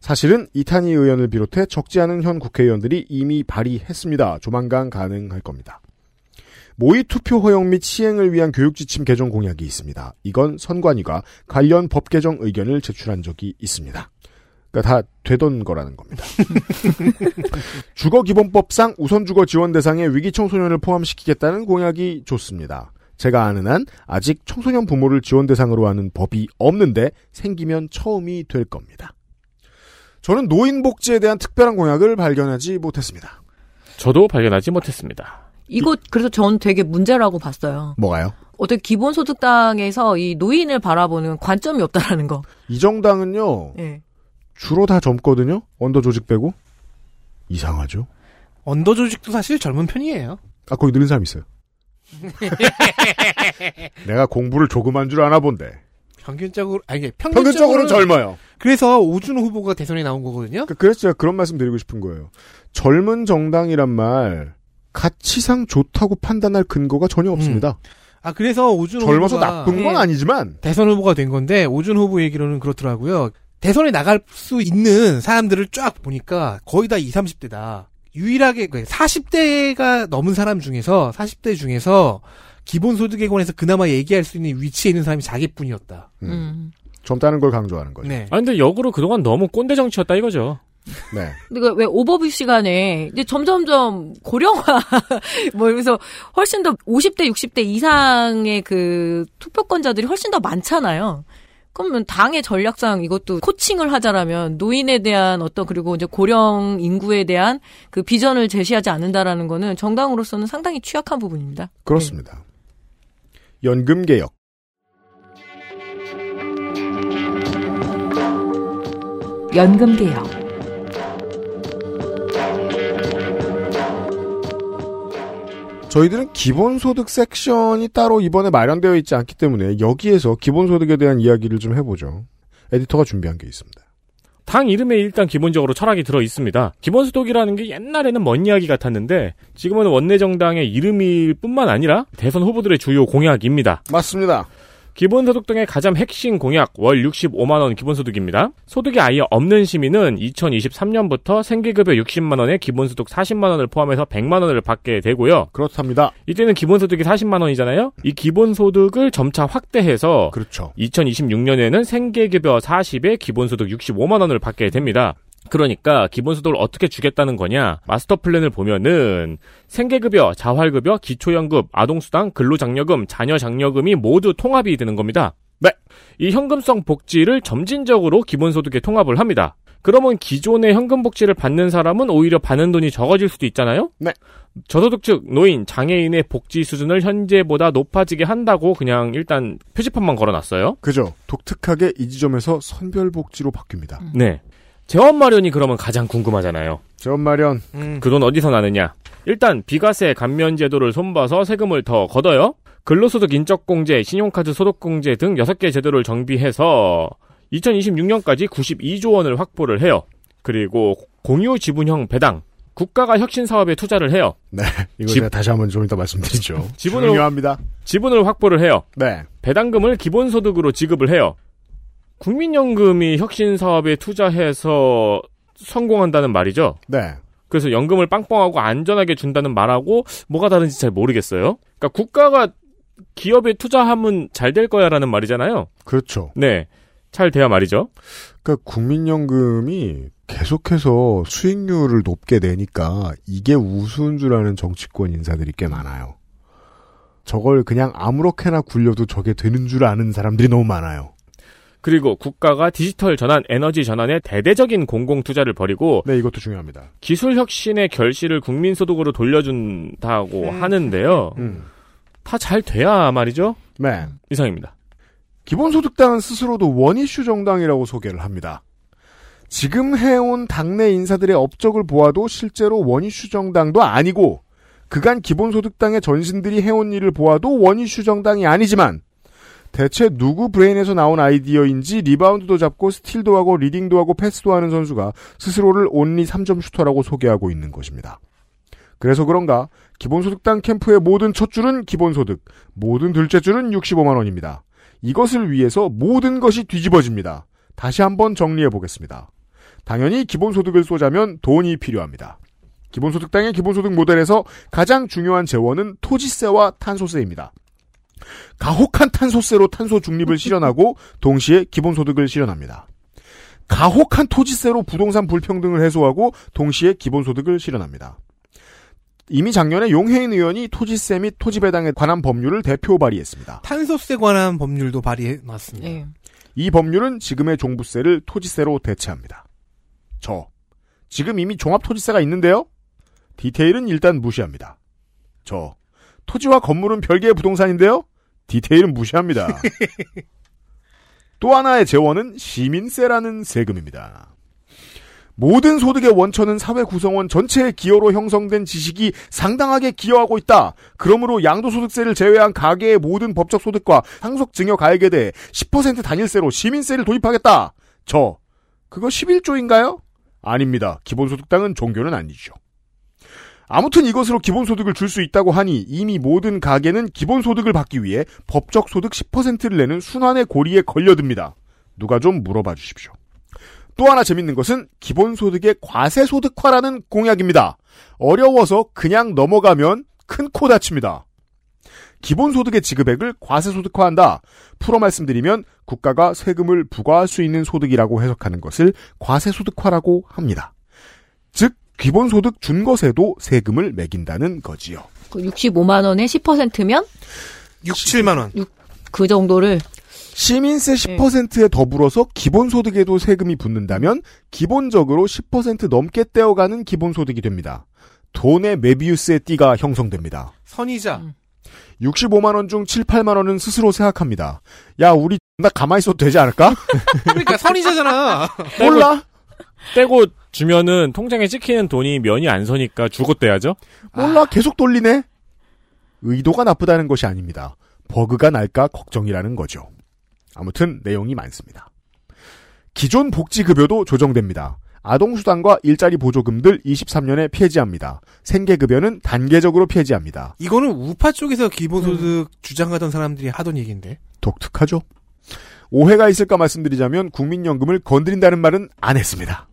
사실은 이탄희 의원을 비롯해 적지 않은 현 국회의원들이 이미 발의했습니다. 조만간 가능할 겁니다. 모의 투표 허용 및 시행을 위한 교육 지침 개정 공약이 있습니다. 이건 선관위가 관련 법 개정 의견을 제출한 적이 있습니다. 그러니까 다 되던 거라는 겁니다. 주거 기본법상 우선 주거 지원 대상에 위기 청소년을 포함시키겠다는 공약이 좋습니다. 제가 아는 한 아직 청소년 부모를 지원 대상으로 하는 법이 없는데 생기면 처음이 될 겁니다. 저는 노인 복지에 대한 특별한 공약을 발견하지 못했습니다. 저도 발견하지 못했습니다. 이거 그래서 전 되게 문제라고 봤어요. 뭐가요? 어떻게 기본소득당에서 이 노인을 바라보는 관점이 없다라는 거. 이 정당은요 예. 주로 다 젊거든요. under 조직 빼고 이상하죠. under 조직도 사실 젊은 편이에요. 아 거기 늙은 사람 있어요. 내가 공부를 조금 한 줄 아나 본데. 평균적으로 아니 평균적으로는 젊어요. 그래서 오준호 후보가 대선에 나온 거거든요. 그- 그래서 제가 그런 말씀 드리고 싶은 거예요. 젊은 정당이란 말 가치상 좋다고 판단할 근거가 전혀 없습니다. 아 그래서 오준호 젊어서 후보가 나쁜 건 예. 아니지만 대선 후보가 된 건데 오준 후보 얘기로는 그렇더라고요. 대선에 나갈 수 있는 사람들을 쫙 보니까 거의 다 20, 30대다. 유일하게 40대가 넘은 사람 중에서 40대 중에서 기본소득에 관해서 그나마 얘기할 수 있는 위치에 있는 사람이 자기뿐이었다. 음, 음. 젊다는 걸 강조하는 거죠. 네. 아 근데 역으로 그동안 너무 꼰대 정치였다 이거죠. 네. 근데 그왜 오버뷰 시간에 이제 점점점 고령화 뭐 이러면서 훨씬 더 50대 60대 이상의 그 투표권자들이 훨씬 더 많잖아요. 그러면 당의 전략상 이것도 코칭을 하자라면 노인에 대한 어떤 그리고 이제 고령 인구에 대한 그 비전을 제시하지 않는다라는 거는 정당으로서는 상당히 취약한 부분입니다. 그렇습니다. 연금 개혁. 연금 개혁 저희들은 기본소득 섹션이 따로 이번에 마련되어 있지 않기 때문에 여기에서 기본소득에 대한 이야기를 좀 해보죠. 에디터가 준비한 게 있습니다. 당 이름에 일단 기본적으로 철학이 들어 있습니다. 기본소득이라는 게 옛날에는 먼 이야기 같았는데 지금은 원내 정당의 이름일 뿐만 아니라 대선 후보들의 주요 공약입니다. 맞습니다. 기본소득당의 가장 핵심 공약 월 65만 원 기본소득입니다. 소득이 아예 없는 시민은 2023년부터 생계급여 60만 원에 기본소득 40만 원을 포함해서 100만 원을 받게 되고요. 그렇답니다. 이때는 기본소득이 40만 원이잖아요. 이 기본소득을 점차 확대해서 그렇죠. 2026년에는 생계급여 40에 기본소득 65만 원을 받게 됩니다. 그러니까 기본소득을 어떻게 주겠다는 거냐? 마스터 플랜을 보면은 생계급여, 자활급여, 기초연금, 아동수당, 근로장려금, 자녀장려금이 모두 통합이 되는 겁니다. 네. 이 현금성 복지를 점진적으로 기본소득에 통합을 합니다. 그러면 기존의 현금 복지를 받는 사람은 오히려 받는 돈이 적어질 수도 있잖아요? 네. 저소득층, 노인, 장애인의 복지 수준을 현재보다 높아지게 한다고 그냥 일단 표지판만 걸어놨어요. 그죠. 독특하게 이 지점에서 선별복지로 바뀝니다. 네. 재원 마련이 그러면 가장 궁금하잖아요. 재원 마련. 음. 그 돈 어디서 나느냐? 일단 비과세 감면 제도를 손봐서 세금을 더 걷어요. 근로소득 인적공제, 신용카드 소득공제 등 6개 제도를 정비해서 2026년까지 92조 원을 확보를 해요. 그리고 공유 지분형 배당, 국가가 혁신 사업에 투자를 해요. 네. 이거 집- 제가 다시 한번 좀 이따 말씀드리죠. 지분을- 중요합니다. 지분을 확보를 해요. 네. 배당금을 기본소득으로 지급을 해요. 국민연금이 혁신 사업에 투자해서 성공한다는 말이죠. 네. 그래서 연금을 빵빵하고 안전하게 준다는 말하고 뭐가 다른지 잘 모르겠어요. 그러니까 국가가 기업에 투자하면 잘 될 거야라는 말이잖아요. 그렇죠. 네. 잘 돼야 말이죠. 그러니까 국민연금이 계속해서 수익률을 높게 내니까 이게 우스운 줄 아는 정치권 인사들이 꽤 많아요. 저걸 그냥 아무렇게나 굴려도 저게 되는 줄 아는 사람들이 너무 많아요. 그리고 국가가 디지털 전환, 에너지 전환에 대대적인 공공 투자를 벌이고 네, 이것도 중요합니다. 기술 혁신의 결실을 국민 소득으로 돌려준다고 음. 하는데요. 음. 다잘 돼야 말이죠. 네. 이상입니다. 기본소득당은 스스로도 원이슈 정당이라고 소개를 합니다. 지금 해온 당내 인사들의 업적을 보아도 실제로 원이슈 정당도 아니고 그간 기본소득당의 전신들이 해온 일을 보아도 one issue 정당이 아니지만 대체 누구 브레인에서 나온 아이디어인지 리바운드도 잡고 스틸도 하고 리딩도 하고 패스도 하는 선수가 스스로를 only 3점 슈터라고 소개하고 있는 것입니다. 그래서 그런가 기본소득당 캠프의 모든 첫 줄은 기본소득, 모든 둘째 줄은 65만 원입니다. 이것을 위해서 모든 것이 뒤집어집니다. 다시 한번 정리해 보겠습니다. 당연히 기본소득을 쏘자면 돈이 필요합니다. 기본소득당의 기본소득 모델에서 가장 중요한 재원은 토지세와 탄소세입니다. 가혹한 탄소세로 탄소 중립을 실현하고 동시에 기본소득을 실현합니다. 가혹한 토지세로 부동산 불평등을 해소하고 동시에 기본소득을 실현합니다. 이미 작년에 용해인 의원이 토지세 및 토지배당에 관한 법률을 대표 발의했습니다. 탄소세 관한 법률도 발의해 놨습니다. 예. 이 법률은 지금의 종부세를 토지세로 대체합니다. 저 지금 이미 종합토지세가 있는데요. 디테일은 일단 무시합니다. 저 토지와 건물은 별개의 부동산인데요. 디테일은 무시합니다. 또 하나의 재원은 시민세라는 세금입니다. 모든 소득의 원천은 사회 구성원 전체의 기여로 형성된 지식이 상당하게 기여하고 있다. 그러므로 양도소득세를 제외한 가계의 모든 법적 소득과 상속 증여 가액에 대해 10% 단일세로 시민세를 도입하겠다. 저 그거 11조인가요? 아닙니다. 기본소득당은 종교는 아니죠. 아무튼 이것으로 기본소득을 줄 수 있다고 하니 이미 모든 가게는 기본소득을 받기 위해 법적 소득 10%를 내는 순환의 고리에 걸려듭니다. 누가 좀 물어봐 주십시오. 또 하나 재밌는 것은 기본소득의 과세소득화라는 공약입니다. 어려워서 그냥 넘어가면 큰 코 다칩니다. 기본소득의 지급액을 과세소득화한다. 풀어 말씀드리면 국가가 세금을 부과할 수 있는 소득이라고 해석하는 것을 과세소득화라고 합니다. 즉 기본소득 준거세도 세금을 매긴다는 거지요. 그 65만 원에 10%면 6, 7만 원. 그 정도를 시민세 10%에 더불어서 기본소득에도 세금이 붙는다면 기본적으로 10% 넘게 떼어가는 기본소득이 됩니다. 돈의 메비우스의 띠가 형성됩니다. 선이자. 65만 원 중 7, 8만 원은 스스로 생각합니다. 야, 우리 나 가만히 있어도 되지 않을까? 그러니까 선이자잖아. 몰라. 떼고 주면은 통장에 찍히는 돈이 면이 안 서니까 주고 떼야죠. 몰라. 계속 돌리네. 의도가 나쁘다는 것이 아닙니다. 버그가 날까 걱정이라는 거죠. 아무튼 내용이 많습니다. 기존 복지급여도 조정됩니다. 아동수당과 일자리 보조금들 23년에 폐지합니다. 생계급여는 단계적으로 폐지합니다. 이거는 우파 쪽에서 기본소득 주장하던 사람들이 하던 얘기인데. 독특하죠. 오해가 있을까 말씀드리자면 국민연금을 건드린다는 말은 안 했습니다.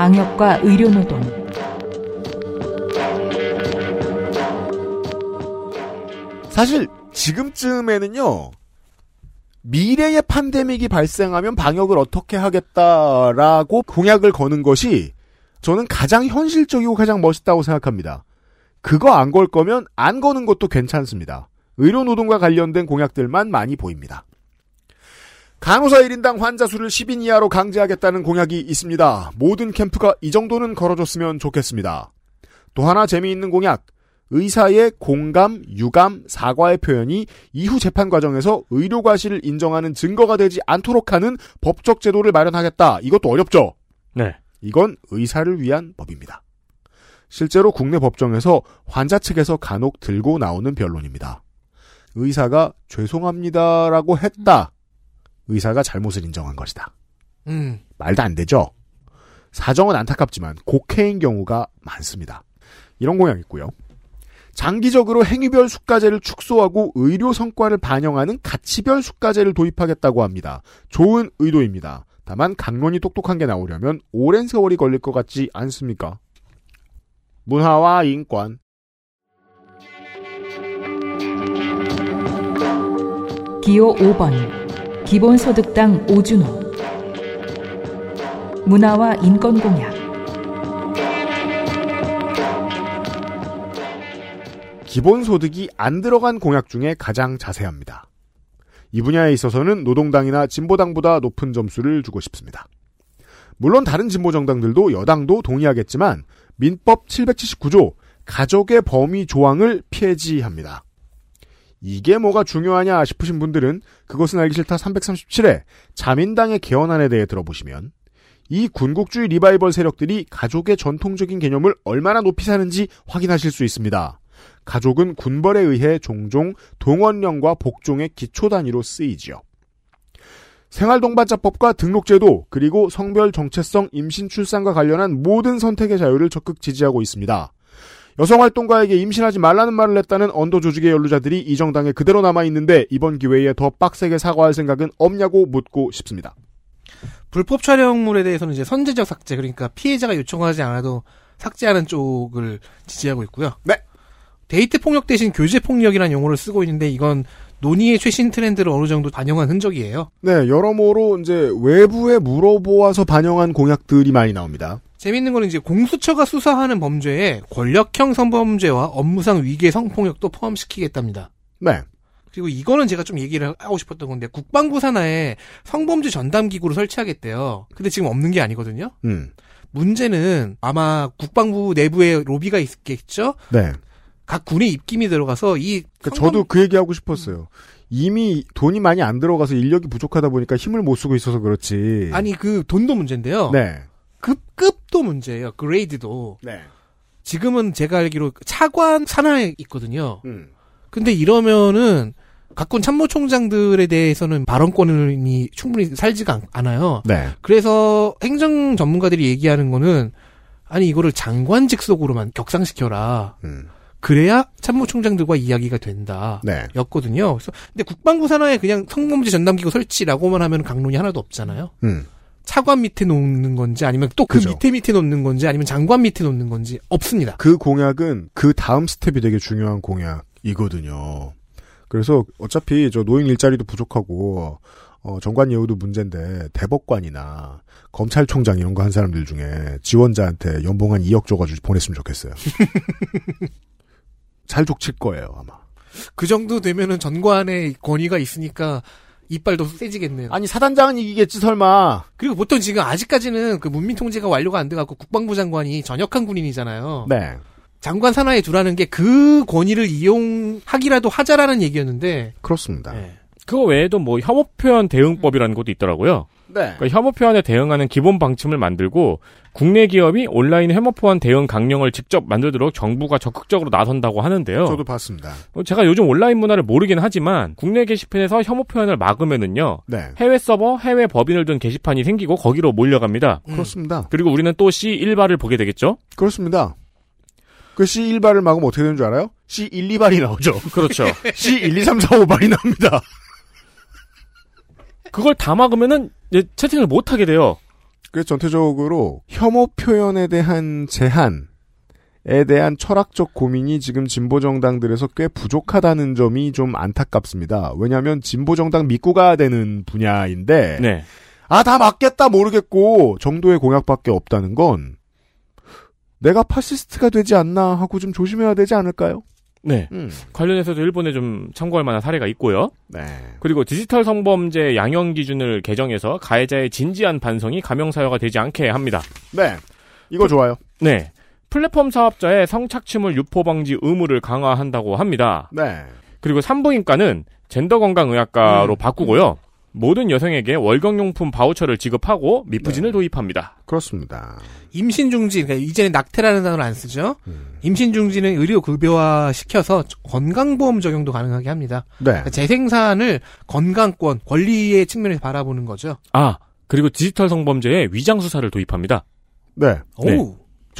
방역과 의료노동, 사실 지금쯤에는요. 미래의 팬데믹이 발생하면 방역을 어떻게 하겠다라고 공약을 거는 것이 저는 가장 현실적이고 가장 멋있다고 생각합니다. 그거 안 걸 거면 안 거는 것도 괜찮습니다. 의료 노동과 관련된 공약들만 많이 보입니다. 간호사 1인당 환자 수를 10인 이하로 강제하겠다는 공약이 있습니다. 모든 캠프가 이 정도는 걸어줬으면 좋겠습니다. 또 하나 재미있는 공약. 의사의 공감, 유감, 사과의 표현이 이후 재판 과정에서 의료 과실을 인정하는 증거가 되지 않도록 하는 법적 제도를 마련하겠다. 이것도 어렵죠? 네. 이건 의사를 위한 법입니다. 실제로 국내 법정에서 환자 측에서 간혹 들고 나오는 변론입니다. 의사가 죄송합니다라고 했다. 의사가 잘못을 인정한 것이다. 음. 말도 안 되죠? 사정은 안타깝지만 곡해인 경우가 많습니다. 이런 공약 있고요. 장기적으로 행위별 수가제를 축소하고 의료 성과를 반영하는 가치별 수가제를 도입하겠다고 합니다. 좋은 의도입니다. 다만 강론이 똑똑한 게 나오려면 오랜 세월이 걸릴 것 같지 않습니까? 문화와 인권 기호 5번, 기본소득당 오준호, 문화와 인권공약, 기본소득이 안 들어간 공약 중에 가장 자세합니다. 이 분야에 있어서는 노동당이나 진보당보다 높은 점수를 주고 싶습니다. 물론 다른 진보 정당들도 여당도 동의하겠지만 민법 779조 가족의 범위 조항을 폐지합니다. 이게 뭐가 중요하냐 싶으신 분들은 그것은 알기 싫다 337회 자민당의 개헌안에 대해 들어보시면 이 군국주의 리바이벌 세력들이 가족의 전통적인 개념을 얼마나 높이 사는지 확인하실 수 있습니다. 가족은 군벌에 의해 종종 동원령과 복종의 기초 단위로 쓰이지요. 생활동반자법과 등록제도 그리고 성별 정체성 임신 출산과 관련한 모든 선택의 자유를 적극 지지하고 있습니다. 여성활동가에게 임신하지 말라는 말을 했다는 언더 조직의 연루자들이 이 정당에 그대로 남아있는데 이번 기회에 더 빡세게 사과할 생각은 없냐고 묻고 싶습니다. 불법 촬영물에 대해서는 이제 선제적 삭제 그러니까 피해자가 요청하지 않아도 삭제하는 쪽을 지지하고 있고요. 네. 데이트 폭력 대신 교제 폭력이라는 용어를 쓰고 있는데 이건 논의의 최신 트렌드를 어느 정도 반영한 흔적이에요. 네, 여러모로 이제 외부에 물어보아서 반영한 공약들이 많이 나옵니다. 재밌는 거는 이제 공수처가 수사하는 범죄에 권력형 성범죄와 업무상 위계 성폭력도 포함시키겠답니다. 네. 그리고 이거는 제가 좀 얘기를 하고 싶었던 건데 국방부 산하에 성범죄 전담 기구를 설치하겠대요. 근데 지금 없는 게 아니거든요. 음. 문제는 아마 국방부 내부에 로비가 있겠죠. 네. 각 군의 입김이 들어가서 이 그러니까 성범- 저도 그 얘기하고 싶었어요. 이미 돈이 많이 안 들어가서 인력이 부족하다 보니까 힘을 못 쓰고 있어서 그렇지. 아니 그 돈도 문제인데요. 네. 급 급도 문제예요. 그레이드도. 네. 지금은 제가 알기로 차관 산하에 있거든요. 음. 근데 이러면은 각군 참모총장들에 대해서는 발언권이 충분히 살지가 않- 않아요. 네. 그래서 행정 전문가들이 얘기하는 거는 아니 이거를 장관직 속으로만 격상시켜라. 음. 그래야 참모총장들과 이야기가 된다. 네. 였거든요. 그래서 근데 국방부 산하에 그냥 성범죄 전담기구 설치라고만 하면 강론이 하나도 없잖아요. 음. 차관 밑에 놓는 건지 아니면 또그 그죠. 밑에 밑에 놓는 건지 아니면 장관 밑에 놓는 건지 없습니다. 그 공약은 그 다음 스텝이 되게 중요한 공약이거든요. 그래서 어차피 저 노인 일자리도 부족하고 어, 정관 예우도 문제인데 대법관이나 검찰총장 이런 거 한 사람들 중에 지원자한테 연봉 한 2억 줘가지고 보냈으면 좋겠어요. 잘 족칠 거예요 아마. 그 정도 되면은 전관의 권위가 있으니까 이빨도 세지겠네요. 아니 사단장은 이기겠지 설마. 그리고 보통 지금 아직까지는 그 문민 통제가 완료가 안 돼갖고 국방부 장관이 전역한 군인이잖아요. 네. 장관 산하에 두라는 게 그 권위를 이용하기라도 하자라는 얘기였는데 그렇습니다. 네. 그거 외에도 뭐 혐오 표현 대응법이라는 것도 있더라고요. 네. 그러니까 혐오 표현에 대응하는 기본 방침을 만들고 국내 기업이 온라인 혐오 표현 대응 강령을 직접 만들도록 정부가 적극적으로 나선다고 하는데요. 저도 봤습니다. 어, 제가 요즘 온라인 문화를 모르긴 하지만 국내 게시판에서 혐오 표현을 막으면은요. 네. 해외 서버, 해외 법인을 둔 게시판이 생기고 거기로 몰려갑니다. 음. 그렇습니다. 그리고 우리는 또 C1발을 보게 되겠죠? 그렇습니다. 그 C1발을 막으면 어떻게 되는 줄 알아요? C 1, 2발이 나오죠. 그렇죠. C 1, 2, 3, 4, 5발이 나옵니다. 그걸 다 막으면은 이제 채팅을 못 하게 돼요. 그래서 전체적으로 혐오 표현에 대한 제한에 대한 철학적 고민이 지금 진보 정당들에서 꽤 부족하다는 점이 좀 안타깝습니다. 왜냐하면 진보 정당 믿고 가야 되는 분야인데 네. 아다 맞겠다 모르겠고 정도의 공약밖에 없다는 건 내가 파시스트가 되지 않나 하고 좀 조심해야 되지 않을까요? 네. 음. 관련해서도 일본에 좀 참고할 만한 사례가 있고요. 네. 그리고 디지털 성범죄 양형 기준을 개정해서 가해자의 진지한 반성이 감형 사유가 되지 않게 합니다. 네. 이거 좋아요. 네. 플랫폼 사업자의 성착취물 유포 방지 의무를 강화한다고 합니다. 네. 그리고 산부인과는 젠더 건강 의학과로 음. 바꾸고요. 모든 여성에게 월경용품 바우처를 지급하고 미프진을 도입합니다. 그렇습니다. 임신 중지, 그러니까 이제는 낙태라는 단어를 안 쓰죠. 음. 임신 중지는 의료 급여화 시켜서 건강보험 적용도 가능하게 합니다. 네. 그러니까 재생산을 건강권, 권리의 측면에서 바라보는 거죠. 아, 그리고 디지털 성범죄에 위장 수사를 도입합니다. 네. 네.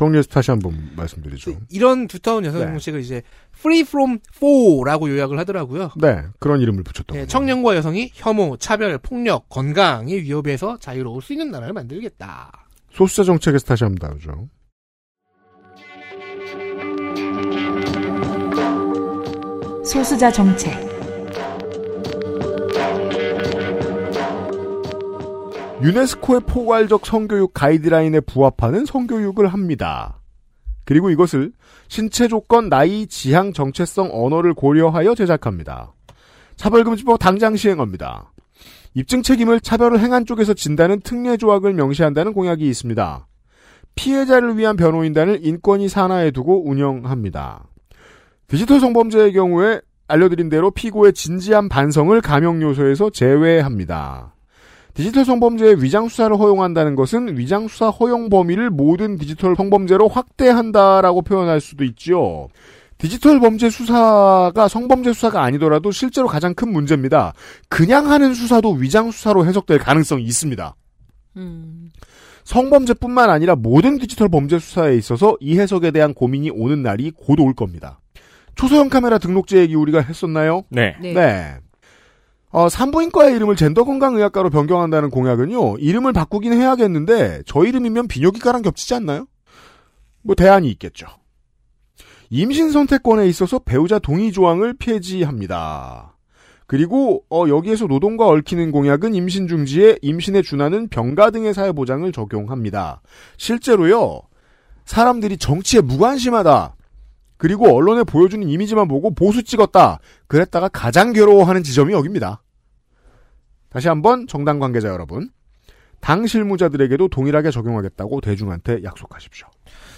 오. 정리해서 다시 한 번 말씀드리죠. 이런 두터운 여성 네. 정책을 이제 free from four라고 요약을 하더라고요. 네. 그런 이름을 붙였던 네. 청년과 여성이 혐오, 차별, 폭력, 건강의 위협에서 자유로울 수 있는 나라를 만들겠다. 소수자 정책에서 다시 한번 다루죠. 소수자 정책, 유네스코의 포괄적 성교육 가이드라인에 부합하는 성교육을 합니다. 그리고 이것을 신체 조건, 나이, 지향, 정체성, 언어를 고려하여 제작합니다. 차별금지법 당장 시행합니다. 입증 책임을 차별을 행한 쪽에서 진다는 특례 조항을 명시한다는 공약이 있습니다. 피해자를 위한 변호인단을 인권위 산하에 두고 운영합니다. 디지털 성범죄의 경우에 알려드린 대로 피고의 진지한 반성을 감형 요소에서 제외합니다. 디지털 성범죄의 위장 수사를 허용한다는 것은 위장 수사 허용 범위를 모든 디지털 성범죄로 확대한다라고 표현할 수도 있지요. 디지털 범죄 수사가 성범죄 수사가 아니더라도 실제로 가장 큰 문제입니다. 그냥 하는 수사도 위장 수사로 해석될 가능성이 있습니다. 음. 성범죄뿐만 아니라 모든 디지털 범죄 수사에 있어서 이 해석에 대한 고민이 오는 날이 곧 올 겁니다. 초소형 카메라 등록제 얘기 우리가 했었나요? 네. 네. 네. 어, 산부인과의 이름을 젠더건강의학과로 변경한다는 공약은요, 이름을 바꾸긴 해야겠는데, 저 이름이면 비뇨기과랑 겹치지 않나요? 뭐, 대안이 있겠죠. 임신 선택권에 있어서 배우자 동의 조항을 폐지합니다. 그리고, 어, 여기에서 노동과 얽히는 공약은 임신 중지에 임신에 준하는 병가 등의 사회보장을 적용합니다. 실제로요, 사람들이 정치에 무관심하다. 그리고 언론에 보여주는 이미지만 보고 보수 찍었다. 그랬다가 가장 괴로워하는 지점이 여기입니다. 다시 한번 정당 관계자 여러분. 당 실무자들에게도 동일하게 적용하겠다고 대중한테 약속하십시오.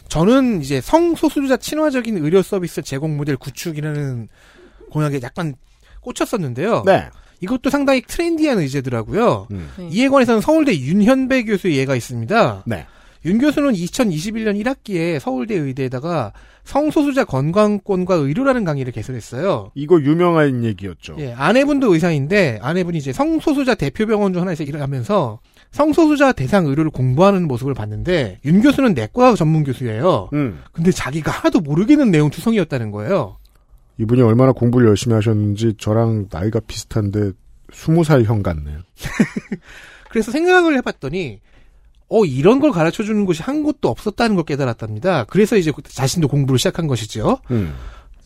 저는 이제 성소수자 친화적인 의료 서비스 제공 모델 구축이라는 공약에 약간 꽂혔었는데요. 네. 이것도 상당히 트렌디한 의제더라고요. 음. 네. 이에 관해서는 서울대 윤현배 교수의 예가 있습니다. 네. 윤 교수는 2021년 1학기에 서울대 의대에다가 성소수자 건강권과 의료라는 강의를 개설했어요. 이거 유명한 얘기였죠. 예, 아내분도 의사인데 아내분이 이제 성소수자 대표 병원 중 하나에서 일을 하면서 성소수자 대상 의료를 공부하는 모습을 봤는데 윤 교수는 내과 전문 교수예요. 음. 근데 자기가 하나도 모르겠는 내용 투성이었다는 거예요. 이분이 얼마나 공부를 열심히 하셨는지 저랑 나이가 비슷한데 20살 형 같네요. 그래서 생각을 해봤더니 어 이런 걸 가르쳐 주는 곳이 한 곳도 없었다는 걸 깨달았답니다. 그래서 이제 자신도 공부를 시작한 것이죠. 음.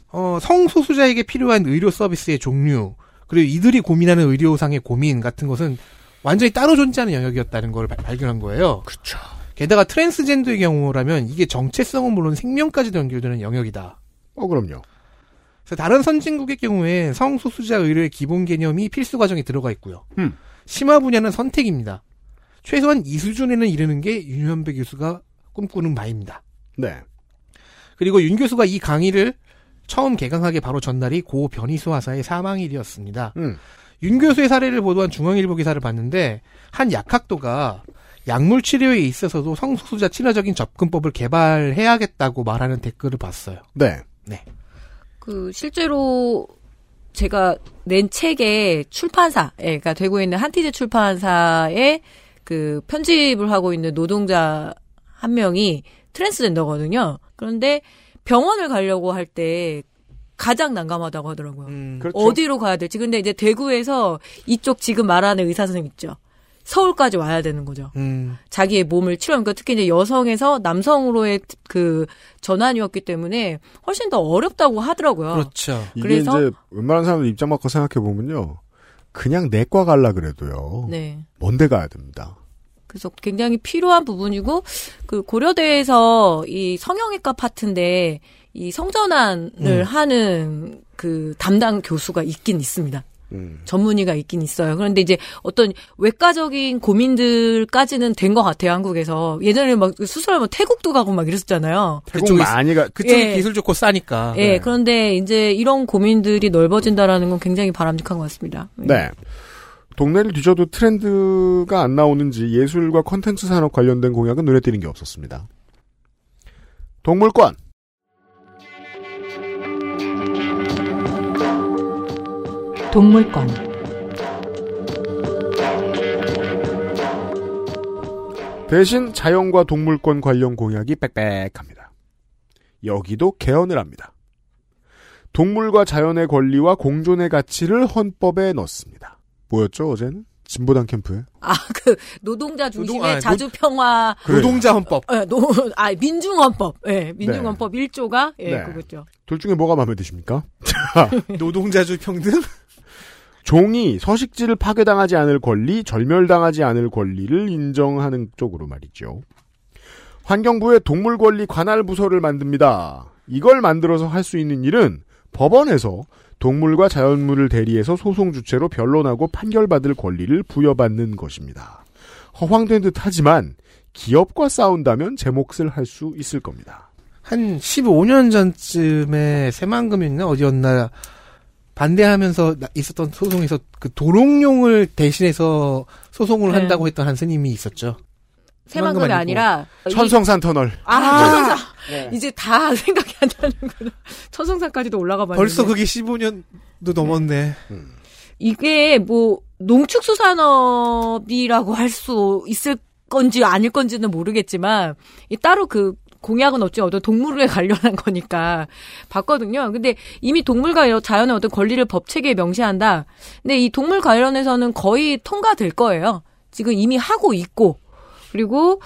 어, 성소수자에게 필요한 의료 서비스의 종류, 그리고 이들이 고민하는 의료상의 고민 같은 것은 완전히 따로 존재하는 영역이었다는 걸 발- 발견한 거예요. 그쵸. 게다가 트랜스젠더의 경우라면 이게 정체성은 물론 생명까지도 연결되는 영역이다. 어, 그럼요. 그래서 다른 선진국의 경우에 성소수자 의료의 기본 개념이 필수 과정에 들어가 있고요. 음. 심화 분야는 선택입니다. 최소한 이 수준에는 이르는 게 윤현배 교수가 꿈꾸는 바입니다. 네. 그리고 윤 교수가 이 강의를 처음 개강하기 바로 전날이 고 변희수 하사의 사망일이었습니다. 음. 윤 교수의 사례를 보도한 중앙일보 기사를 봤는데 한 약학도가 약물 치료에 있어서도 성소수자 친화적인 접근법을 개발해야겠다고 말하는 댓글을 봤어요. 네. 그 실제로 제가 낸 책의 출판사가 되고 있는 한티제 출판사에 그 편집을 하고 있는 노동자 한 명이 트랜스젠더거든요. 그런데 병원을 가려고 할 때 가장 난감하다고 하더라고요. 음. 그렇죠. 어디로 가야 될지. 근데 이제 대구에서 이쪽 지금 말하는 의사 선생님 있죠. 서울까지 와야 되는 거죠. 음. 자기의 몸을 치료하는 거 특히 이제 여성에서 남성으로의 그 전환이었기 때문에 훨씬 더 어렵다고 하더라고요. 그렇죠. 이게 그래서- 이제 웬만한 사람들 입장 바꿔 생각해 보면요. 그냥 내과 갈라 그래도요. 네. 먼데 가야 됩니다. 그래서 굉장히 필요한 부분이고 그 고려대에서 이 성형외과 파트인데 이 성전환을 음. 하는 그 담당 교수가 있긴 있습니다. 음. 전문의가 있긴 있어요. 그런데 이제 어떤 외과적인 고민들까지는 된 것 같아요, 한국에서. 예전에 막 수술하면 태국도 가고 막 이랬었잖아요. 태국 그쪽이- 많이 가. 그쪽이 예. 기술 좋고 싸니까. 예, 네. 그런데 이제 이런 고민들이 넓어진다라는 건 굉장히 바람직한 것 같습니다. 네. 동네를 뒤져도 트렌드가 안 나오는지 예술과 컨텐츠 산업 관련된 공약은 눈에 띄는 게 없었습니다. 동물권. 동물권 대신 자연과 동물권 관련 공약이 빽빽합니다. 여기도 개헌을 합니다. 동물과 자연의 권리와 공존의 가치를 헌법에 넣습니다. 뭐였죠 어제는? 진보당 캠프에? 아, 그 노동자 중심의 노동- 아, 자주평화 그래요. 노동자 헌법. 예, 노, 아, 민중헌법. 예, 민중헌법 1조가 예, 네. 그거죠. 둘 중에 뭐가 마음에 드십니까? 노동자주 평등? 종이 서식지를 파괴당하지 않을 권리, 절멸당하지 않을 권리를 인정하는 쪽으로 말이죠. 환경부의 동물권리 관할 부서를 만듭니다. 이걸 만들어서 할 수 있는 일은 법원에서 동물과 자연물을 대리해서 소송 주체로 변론하고 판결받을 권리를 부여받는 것입니다. 허황된 듯 하지만 기업과 싸운다면 제 몫을 할 수 있을 겁니다. 한 15년 전쯤에 새만금이었나 어디였나 반대하면서 나- 있었던 소송에서 그 도롱뇽을 대신해서 소송을 네. 한다고 했던 한 스님이 있었죠. 새만금이 아니라 이- 천성산 터널. 아, 천성산. 네. 이제 다 생각이 안 나는구나. 천성산까지도 올라가 봤는데. 벌써 그게 15년도 넘었네. 이게 뭐 농축수산업이라고 할 수 있을 건지 아닐 건지는 모르겠지만 이 따로 그 공약은 없지 어떤 동물에 관련한 거니까 봤거든요. 근데 이미 동물과 여- 자연의 어떤 권리를 법 체계에 명시한다. 근데 이 동물 관련해서는 거의 통과될 거예요. 지금 이미 하고 있고 그리고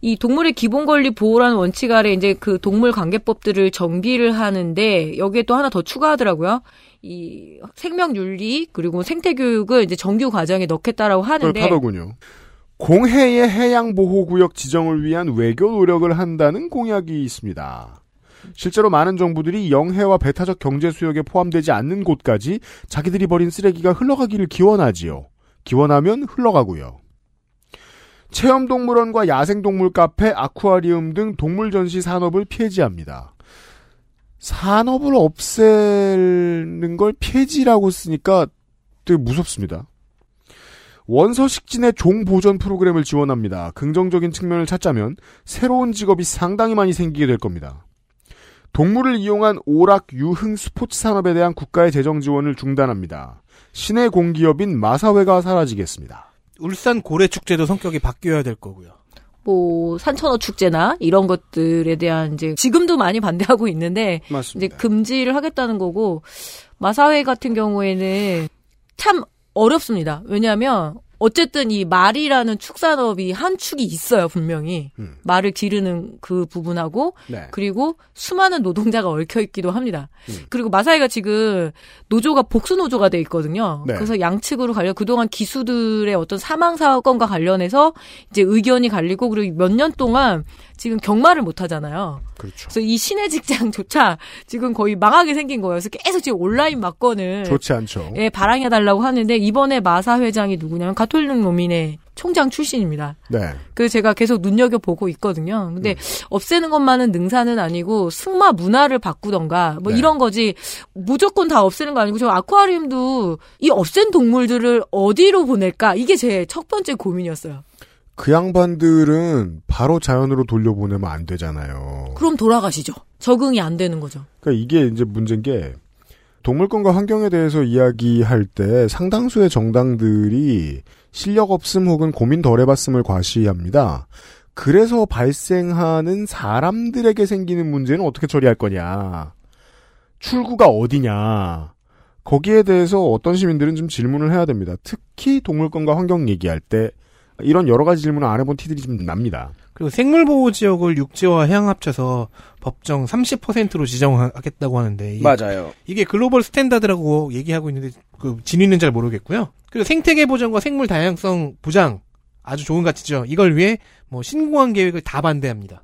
이 동물의 기본 권리 보호라는 원칙 아래 이제 그 동물 관계법들을 정비를 하는데 여기에 또 하나 더 추가하더라고요. 이 생명 윤리 그리고 생태 교육을 이제 정규 과정에 넣겠다라고 하는데 그렇다더군요. 공해의 해양보호구역 지정을 위한 외교 노력을 한다는 공약이 있습니다. 실제로 많은 정부들이 영해와 배타적 경제 수역에 포함되지 않는 곳까지 자기들이 버린 쓰레기가 흘러가기를 기원하지요. 기원하면 흘러가고요. 체험동물원과 야생동물 카페, 아쿠아리움 등 동물 전시 산업을 폐지합니다. 산업을 없애는 걸 폐지라고 쓰니까 되게 무섭습니다. 원서식진의 종보전 프로그램을 지원합니다. 긍정적인 측면을 찾자면 새로운 직업이 상당히 많이 생기게 될 겁니다. 동물을 이용한 오락, 유흥, 스포츠 산업에 대한 국가의 재정 지원을 중단합니다. 시내 공기업인 마사회가 사라지겠습니다. 울산 고래 축제도 성격이 바뀌어야 될 거고요. 뭐 산천어 축제나 이런 것들에 대한 이제 지금도 많이 반대하고 있는데 이제 맞습니다. 금지를 하겠다는 거고 마사회 같은 경우에는 참 어렵습니다. 왜냐하면 어쨌든 이 말이라는 축산업이 한 축이 있어요 분명히 음. 말을 기르는 그 부분하고 네. 그리고 수많은 노동자가 얽혀 있기도 합니다. 음. 그리고 마사이가 지금 노조가 복수 노조가 돼 있거든요. 네. 그래서 양측으로 갈려 그동안 기수들의 어떤 사망 사건과 관련해서 이제 의견이 갈리고 그리고 몇 년 동안 지금 경마를 못 하잖아요. 그렇죠. 그래서 이 시내 직장조차 지금 거의 망하게 생긴 거예요. 그래서 계속 지금 온라인 막건을 좋지 않죠. 예, 발행해 달라고 하는데 이번에 마사 회장이 누구냐면 가톨릭 노민의 총장 출신입니다. 네. 그래서 제가 계속 눈여겨 보고 있거든요. 근데 음. 없애는 것만은 능사는 아니고 승마 문화를 바꾸던가 뭐 네. 이런 거지 무조건 다 없애는 거 아니고 저 아쿠아리움도 이 없앤 동물들을 어디로 보낼까 이게 제 첫 번째 고민이었어요. 그 양반들은 바로 자연으로 돌려보내면 안 되잖아요. 그럼 돌아가시죠. 적응이 안 되는 거죠. 그러니까 이게 이제 문제인 게 동물권과 환경에 대해서 이야기할 때 상당수의 정당들이 실력 없음 혹은 고민 덜 해봤음을 과시합니다. 그래서 발생하는 사람들에게 생기는 문제는 어떻게 처리할 거냐. 출구가 어디냐. 거기에 대해서 어떤 시민들은 좀 질문을 해야 됩니다. 특히 동물권과 환경 얘기할 때 이런 여러 가지 질문을 안 해본 티들이 좀 납니다. 그리고 생물보호 지역을 육지와 해양 합쳐서 법정 30%로 지정하겠다고 하는데 이게, 맞아요. 이게 global standard라고 얘기하고 있는데 그 진위는 잘 모르겠고요. 그리고 생태계 보전과 생물 다양성 보장 아주 좋은 가치죠. 이걸 위해 뭐 신공항 계획을 다 반대합니다.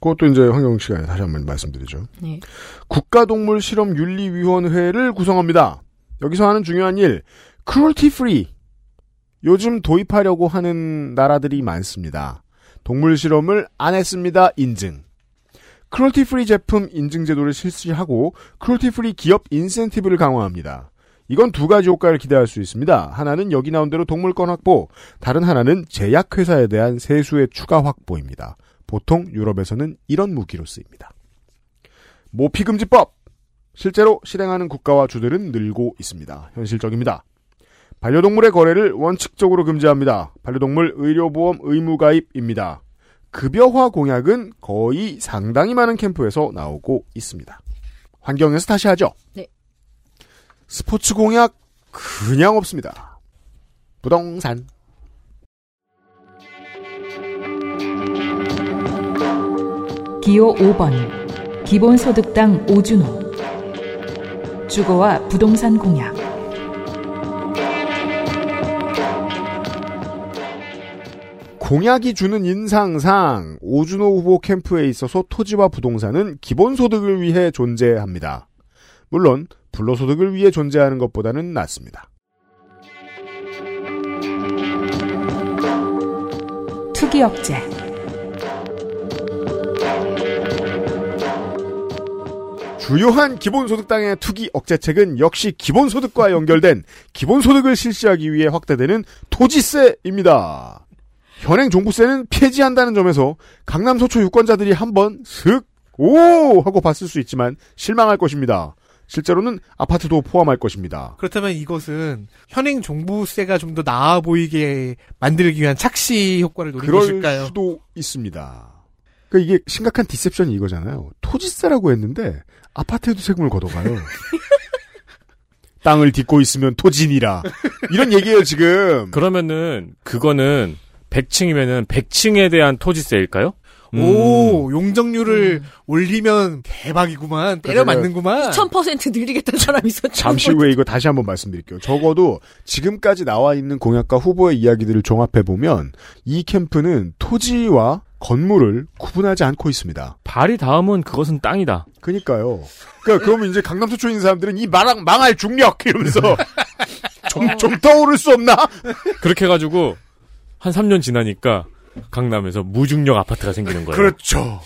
그것도 이제 환경 시간에 다시 한번 말씀드리죠. 네. 국가동물실험윤리위원회를 구성합니다. 여기서 하는 중요한 일, cruelty free. 요즘 도입하려고 하는 나라들이 많습니다. 동물 실험을 안 했습니다. 인증. cruelty free 제품 인증 제도를 실시하고 cruelty free 기업 인센티브를 강화합니다. 이건 두 가지 효과를 기대할 수 있습니다. 하나는 여기 나온 대로 동물권 확보, 다른 하나는 제약회사에 대한 세수의 추가 확보입니다. 보통 유럽에서는 이런 무기로 쓰입니다. 모피금지법! 실제로 실행하는 국가와 주들은 늘고 있습니다. 현실적입니다. 반려동물의 거래를 원칙적으로 금지합니다. 반려동물 의료보험 의무 가입입니다. 급여화 공약은 거의 상당히 많은 캠프에서 나오고 있습니다. 환경에서 다시 하죠. 네. 스포츠 공약 그냥 없습니다. 부동산. 기호 5번 기본소득당 오준호 주거와 부동산 공약 공약이 주는 인상상 오준호 후보 캠프에 있어서 토지와 부동산은 기본소득을 위해 존재합니다. 물론 불로소득을 위해 존재하는 것보다는 낫습니다. 투기 억제 주요한 기본소득당의 투기 억제책은 역시 기본소득과 연결된 기본소득을 실시하기 위해 확대되는 토지세입니다. 현행 종부세는 폐지한다는 점에서 강남 서초 유권자들이 한번 슥, 오! 하고 봤을 수 있지만 실망할 것입니다. 실제로는 아파트도 포함할 것입니다. 그렇다면 이것은 현행 종부세가 좀 더 나아 보이게 만들기 위한 착시 효과를 노린 그럴 것일까요? 수도 있습니다. 그러니까 이게 심각한 디셉션이 이거잖아요. 토지세라고 했는데 아파트에도 세금을 걷어가요. 땅을 딛고 있으면 토진이라. 이런 얘기예요, 지금. 그러면은 그거는 100층이면은 100층에 대한 토지세일까요? 음. 오, 용적률을 올리면 대박이구만. 때려 맞는구만. 2000% 늘리겠다는 사람이 있었죠. 잠시 후에 이거 다시 한번 말씀드릴게요. 적어도 지금까지 나와 있는 공약과 후보의 이야기들을 종합해 보면 이 캠프는 토지와 건물을 구분하지 않고 있습니다. 발이 닿으면 그것은 땅이다. 그니까요. 그러니까 그러면 이제 강남 서초에 있는 사람들은 이 망할 중력 이러면서 좀, 좀 떠오를 수 없나? 그렇게 해가지고 한 3년 지나니까 강남에서 무중력 아파트가 생기는 거예요. 그렇죠.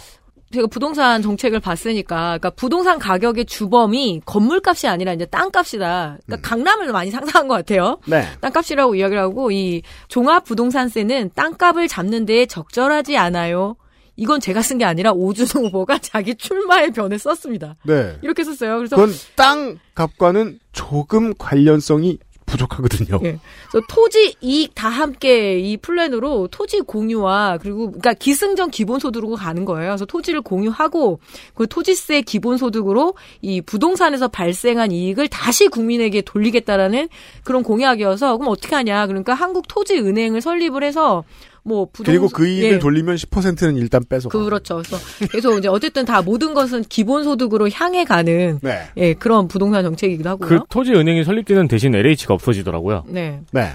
제가 부동산 정책을 봤으니까, 그러니까 부동산 가격의 주범이 건물값이 아니라 이제 땅값이다. 그러니까 강남을 많이 상상한 것 같아요. 네. 땅값이라고 이야기를 하고 이 종합 부동산세는 땅값을 잡는 데에 적절하지 않아요. 이건 제가 쓴 게 아니라 오준호 후보가 자기 출마의 변에 썼습니다. 네. 이렇게 썼어요. 그래서 그건 땅 값과는 조금 관련성이 부족하거든요. 예. 그래서 토지 이익 다 함께 이 플랜으로 토지 공유와 그리고 그러니까 기승전 기본소득으로 가는 거예요. 그래서 토지를 공유하고 그 토지세 기본소득으로 이 부동산에서 발생한 이익을 다시 국민에게 돌리겠다라는 그런 공약이어서 그럼 어떻게 하냐? 그러니까 한국 토지 은행을 설립을 해서 뭐 부동 그리고 그 이익을 예. 돌리면 10%는 일단 뺏어. 그렇죠. 그래서 계속 이제 어쨌든 다 모든 것은 기본 소득으로 향해 가는 네. 예, 그런 부동산 정책이기도 하고요. 그 토지 은행이 설립되는 대신 LH가 없어지더라고요. 네. 네.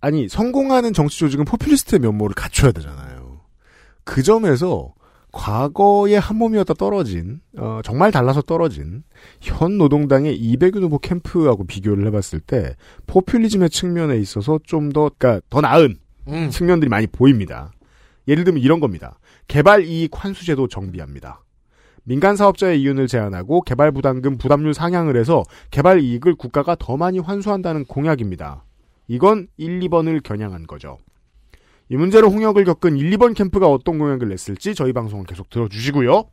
아니 성공하는 정치 조직은 포퓰리스트의 면모를 갖춰야 되잖아요. 그 점에서 과거에 한 몸이었다 떨어진 어, 정말 달라서 떨어진 현 노동당의 이백윤 후보 캠프하고 비교를 해봤을 때 포퓰리즘의 측면에 있어서 좀 더 그러니까 더 나은 음. 측면들이 많이 보입니다. 예를 들면 이런 겁니다. 개발 이익 환수제도 정비합니다. 민간 사업자의 이윤을 제한하고 개발 부담금 부담률 상향을 해서 개발 이익을 국가가 더 많이 환수한다는 공약입니다. 이건 1, 2번을 겨냥한 거죠. 이 문제로 홍역을 겪은 1, 2번 캠프가 어떤 공약을 냈을지 저희 방송을 계속 들어주시고요.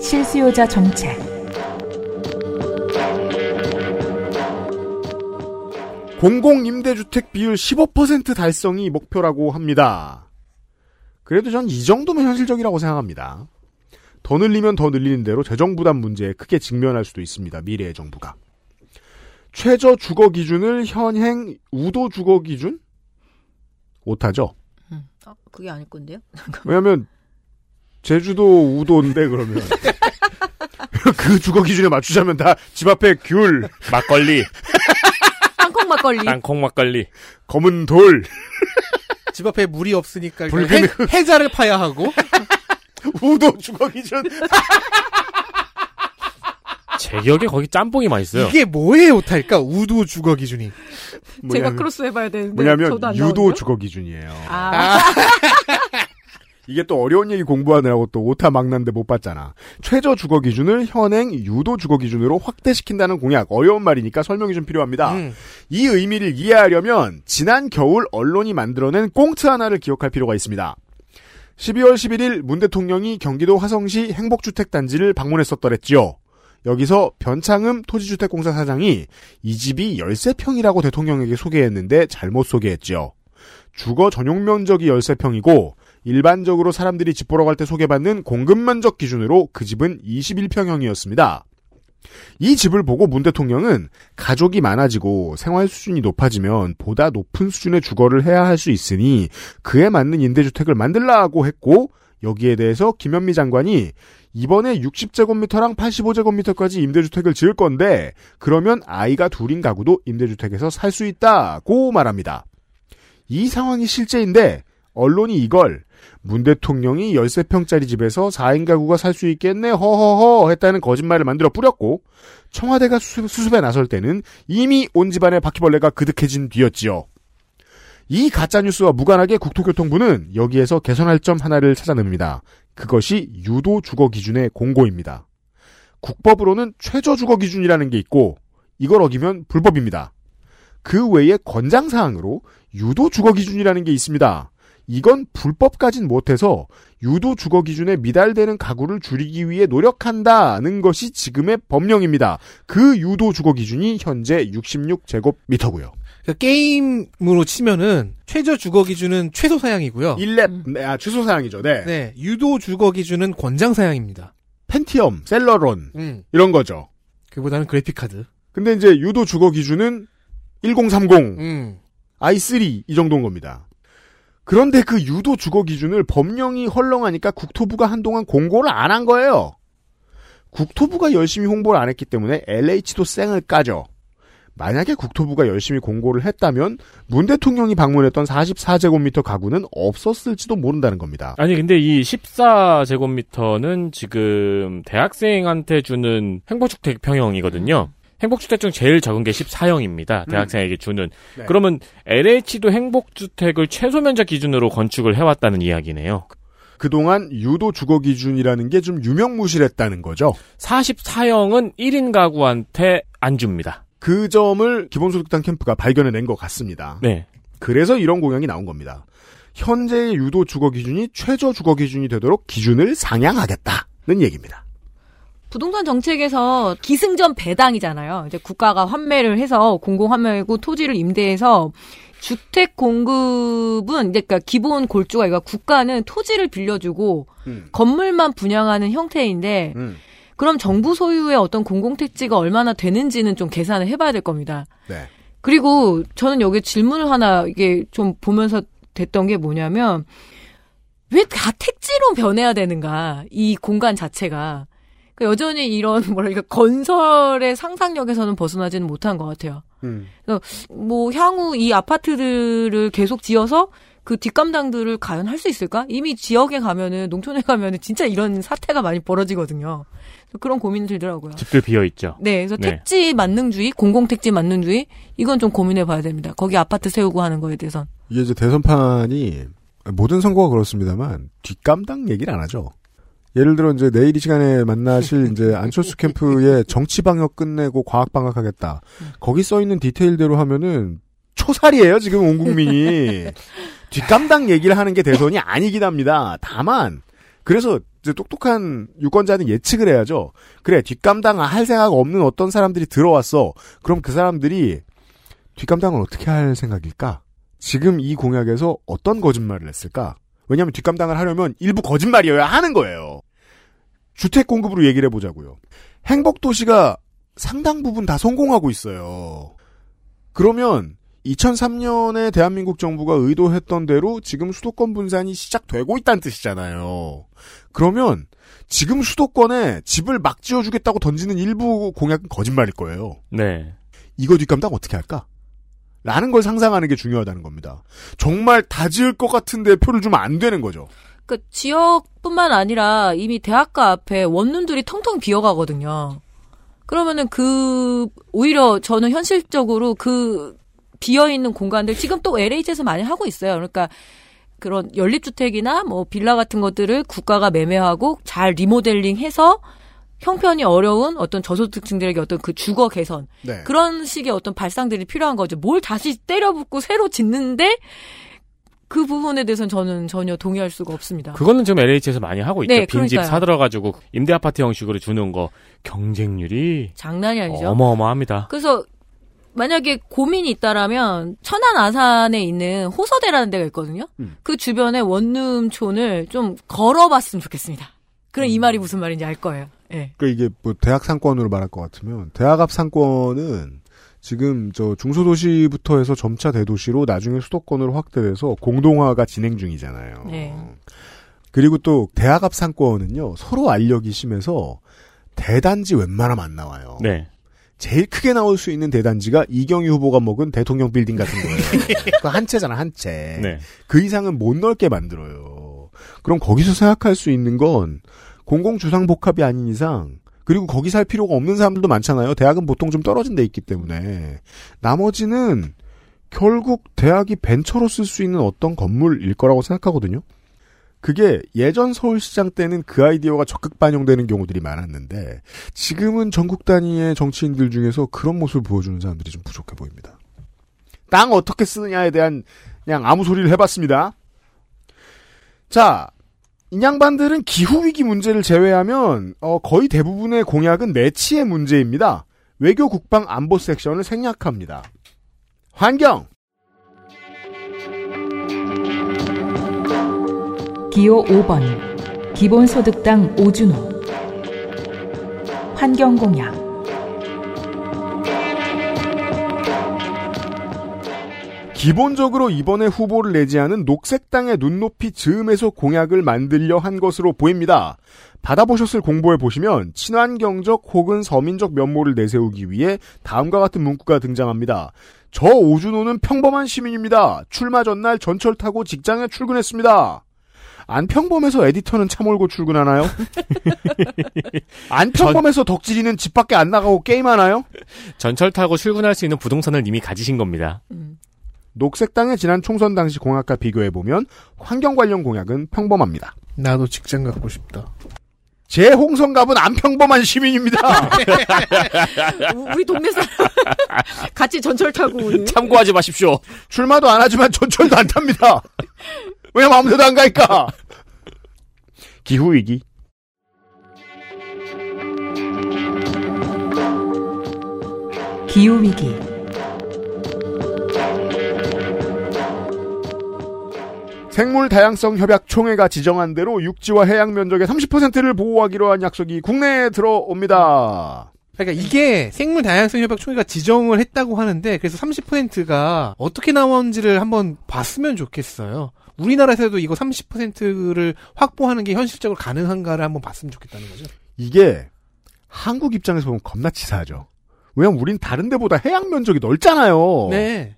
실수요자 정책 공공임대주택 비율 15% 달성이 목표라고 합니다. 그래도 전 이 정도면 현실적이라고 생각합니다. 더 늘리면 더 늘리는 대로 재정 부담 문제에 크게 직면할 수도 있습니다. 미래의 정부가. 최저 주거 기준을 현행 우도 주거 기준? 오타죠. 아, 그게 아닐 건데요? 왜냐면 제주도 우도인데 그러면 그 주거 기준에 맞추자면 다 집 앞에 귤, 막걸리, 막걸리. 땅콩 막걸리. 검은 돌, 집 앞에 물이 없으니까 붉은 해, 해자를 파야 하고 우도 주거 기준. 제 기억에 거기 짬뽕이 맛있어요. 이게 뭐의 오타일까? 우도 주거 기준이. 제가 뭐냐면- 크로스 해봐야 되는데. 뭐냐면 저도 안 유도 나오네요? 주거 기준이에요. 아, 이게 또 어려운 얘기 공부하느라고 또 오타 막난데 못 봤잖아. 최저 주거 기준을 현행 유도 주거 기준으로 확대시킨다는 공약. 어려운 말이니까 설명이 좀 필요합니다. 음. 이 의미를 이해하려면 지난 겨울 언론이 만들어낸 꽁트 하나를 기억할 필요가 있습니다. 12월 11일 문 대통령이 경기도 화성시 행복주택단지를 방문했었더랬지요. 여기서 변창흠 토지주택공사 사장이 이 집이 13평이라고 대통령에게 소개했는데 잘못 소개했지요. 주거 전용 면적이 13평이고 일반적으로 사람들이 집 보러 갈 때 소개받는 공급 면적 기준으로 그 집은 21평형이었습니다. 이 집을 보고 문 대통령은 가족이 많아지고 생활 수준이 높아지면 보다 높은 수준의 주거를 해야 할 수 있으니 그에 맞는 임대주택을 만들라고 했고 여기에 대해서 김현미 장관이 이번에 60제곱미터랑 85제곱미터까지 임대주택을 지을 건데 그러면 아이가 둘인 가구도 임대주택에서 살 수 있다고 말합니다. 이 상황이 실제인데 언론이 이걸 문 대통령이 13평짜리 집에서 4인 가구가 살 수 있겠네 허허허 했다는 거짓말을 만들어 뿌렸고 청와대가 수습, 수습에 나설 때는 이미 온 집안의 바퀴벌레가 그득해진 뒤였지요. 이 가짜뉴스와 무관하게 국토교통부는 여기에서 개선할 점 하나를 찾아냅니다. 그것이 유도 주거 기준의 공고입니다. 국법으로는 최저 주거 기준이라는 게 있고 이걸 어기면 불법입니다. 그 외에 권장사항으로 유도 주거 기준이라는 게 있습니다. 이건 불법까진 못해서 유도 주거 기준에 미달되는 가구를 줄이기 위해 노력한다는 것이 지금의 법령입니다. 그 유도 주거 기준이 현재 66제곱미터고요. 그러니까 게임으로 치면은 최저 주거 기준은 최소 사양이고요. 1렙, 네, 아, 최소 사양이죠. 네. 네, 유도 주거 기준은 권장 사양입니다. 펜티엄, 셀러론, 음, 이런 거죠. 그보다는 그래픽 카드. 근데 이제 유도 주거 기준은 1030, 음, i3 이 정도인 겁니다. 그런데 그 유도 주거 기준을 법령이 헐렁하니까 국토부가 한동안 공고를 안 한 거예요. 국토부가 열심히 홍보를 안 했기 때문에 LH도 쌩을 까죠. 만약에 국토부가 열심히 공고를 했다면 문 대통령이 방문했던 44제곱미터 가구는 없었을지도 모른다는 겁니다. 아니 근데 이 14제곱미터는 지금 대학생한테 주는 행복주택 평형이거든요. 행복주택 중 제일 적은 게 14형입니다. 대학생에게 주는. 네. 그러면 LH도 행복주택을 최소 면적 기준으로 건축을 해왔다는 이야기네요. 그동안 유도 주거 기준이라는 게 좀 유명무실했다는 거죠. 44형은 1인 가구한테 안 줍니다. 그 점을 기본소득당 캠프가 발견해낸 것 같습니다. 네. 그래서 이런 공약이 나온 겁니다. 현재의 유도 주거 기준이 최저 주거 기준이 되도록 기준을 상향하겠다는 얘기입니다. 부동산 정책에서 기승전 배당이잖아요. 이제 국가가 환매를 해서 공공 환매고 토지를 임대해서 주택 공급은 이제 그러니까 기본 골조가 이거 국가는 토지를 빌려주고 음. 건물만 분양하는 형태인데 음. 그럼 정부 소유의 어떤 공공 택지가 얼마나 되는지는 좀 계산을 해봐야 될 겁니다. 네. 그리고 저는 여기 질문을 하나 이게 좀 보면서 됐던 게 뭐냐면 왜 다 택지로 변해야 되는가 이 공간 자체가 그러니까 여전히 이런 뭐랄까 건설의 상상력에서는 벗어나지는 못한 것 같아요. 음. 뭐 향후 이 아파트들을 계속 지어서 그 뒷감당들을 과연 할 수 있을까? 이미 지역에 가면은 농촌에 가면은 진짜 이런 사태가 많이 벌어지거든요. 그런 고민이 들더라고요. 집들 비어 있죠. 네, 그래서 네. 택지 만능주의, 공공 택지 만능주의 이건 좀 고민해 봐야 됩니다. 거기 아파트 세우고 하는 거에 대해선. 이게 이제 대선판이 모든 선거가 그렇습니다만 뒷감당 얘기를 안 하죠. 예를 들어 이제 내일 이 시간에 만나실 이제 안철수 캠프의 정치 방역 끝내고 과학 방학하겠다. 거기 써 있는 디테일대로 하면은 초살이에요 지금 온 국민이 뒷감당 얘기를 하는 게 대선이 아니긴 합니다. 다만 그래서 이제 똑똑한 유권자는 예측을 해야죠. 그래 뒷감당 할 생각 없는 어떤 사람들이 들어왔어. 그럼 그 사람들이 뒷감당을 어떻게 할 생각일까? 지금 이 공약에서 어떤 거짓말을 했을까? 왜냐하면 뒷감당을 하려면 일부 거짓말이어야 하는 거예요. 주택 공급으로 얘기를 해보자고요. 행복 도시가 상당 부분 다 성공하고 있어요. 그러면 2003년에 대한민국 정부가 의도했던 대로 지금 수도권 분산이 시작되고 있다는 뜻이잖아요. 그러면 지금 수도권에 집을 막 지어주겠다고 던지는 일부 공약은 거짓말일 거예요. 네. 이거 뒷감당 어떻게 할까? 라는 걸 상상하는 게 중요하다는 겁니다. 정말 다 지을 것 같은데 표를 주면 안 되는 거죠. 그 지역뿐만 아니라 이미 대학가 앞에 원룸들이 텅텅 비어가거든요. 그러면은 그 오히려 저는 현실적으로 그 비어 있는 공간들 지금 또 LH에서 많이 하고 있어요. 그러니까 그런 연립주택이나 뭐 빌라 같은 것들을 국가가 매매하고 잘 리모델링해서 형편이 어려운 어떤 저소득층들에게 어떤 그 주거 개선 네. 그런 식의 어떤 발상들이 필요한 거죠. 뭘 다시 때려붓고 새로 짓는데 그 부분에 대해서는 저는 전혀 동의할 수가 없습니다. 그거는 지금 LH에서 많이 하고 있죠. 네, 빈집. 사들어가지고 임대 아파트 형식으로 주는 거 경쟁률이 장난이 아니죠. 어마어마합니다. 그래서 만약에 고민이 있다라면 천안 아산에 있는 호서대라는 데가 있거든요. 음. 그 주변에 원룸촌을 좀 걸어봤으면 좋겠습니다. 그럼 이 말이 무슨 말인지 알 거예요. 예. 그 이게 뭐 대학 상권으로 말할 것 같으면 대학 앞 상권은 지금 저 중소도시부터 해서 점차 대도시로 나중에 수도권으로 확대돼서 공동화가 진행 중이잖아요. 네. 그리고 또 대학 앞 상권은요 서로 알력이 심해서 대단지 웬만하면 안 나와요. 네. 제일 크게 나올 수 있는 대단지가 이경유 후보가 먹은 대통령 빌딩 같은 거예요. 그한 채잖아 한 채. 네. 그 이상은 못 넓게 만들어요. 그럼 거기서 생각할 수 있는 건 공공주상복합이 아닌 이상 그리고 거기 살 필요가 없는 사람들도 많잖아요. 대학은 보통 좀 떨어진 데 있기 때문에 나머지는 결국 대학이 벤처로 쓸 수 있는 어떤 건물일 거라고 생각하거든요. 그게 예전 서울시장 때는 그 아이디어가 적극 반영되는 경우들이 많았는데 지금은 전국 단위의 정치인들 중에서 그런 모습을 보여주는 사람들이 좀 부족해 보입니다. 땅 어떻게 쓰느냐에 대한 그냥 아무 소리를 해봤습니다. 자, 인양반들은 기후위기 문제를 제외하면 어, 거의 대부분의 공약은 내치의 문제입니다. 외교 국방 안보 섹션을 생략합니다. 환경, 기호 5번 기본소득당 오준호 환경공약 기본적으로 이번에 후보를 내지 않은 녹색당의 눈높이 즈음에서 공약을 만들려 한 것으로 보입니다. 받아보셨을 공보에 보시면 친환경적 혹은 서민적 면모를 내세우기 위해 다음과 같은 문구가 등장합니다. 저 오준호는 평범한 시민입니다. 출마 전날 전철 타고 직장에 출근했습니다. 안 평범해서 에디터는 차 몰고 출근하나요? 안 평범해서 덕질이는 집 밖에 안 나가고 게임하나요? 전철 타고 출근할 수 있는 부동산을 이미 가지신 겁니다. 녹색당의 지난 총선 당시 공약과 비교해보면 환경 관련 공약은 평범합니다. 나도 직장 갖고 싶다. 제 홍성갑은 안 평범한 시민입니다. 우리 동네 사람 같이 전철 타고 오는. 참고하지 마십시오. 출마도 안 하지만 전철도 안 탑니다. 왜 마음대로 안 갈까? 기후 위기. 기후 위기 생물 다양성 협약 총회가 지정한 대로 육지와 해양 면적의 30%를 보호하기로 한 약속이 국내에 들어옵니다. 그러니까 이게 생물 다양성 협약 총회가 지정을 했다고 하는데 그래서 30%가 어떻게 나왔는지를 한번 봤으면 좋겠어요. 우리나라에서도 이거 30%를 확보하는 게 현실적으로 가능한가를 한번 봤으면 좋겠다는 거죠. 이게 한국 입장에서 보면 겁나 치사하죠. 왜냐면 우린 다른 데보다 해양 면적이 넓잖아요. 네.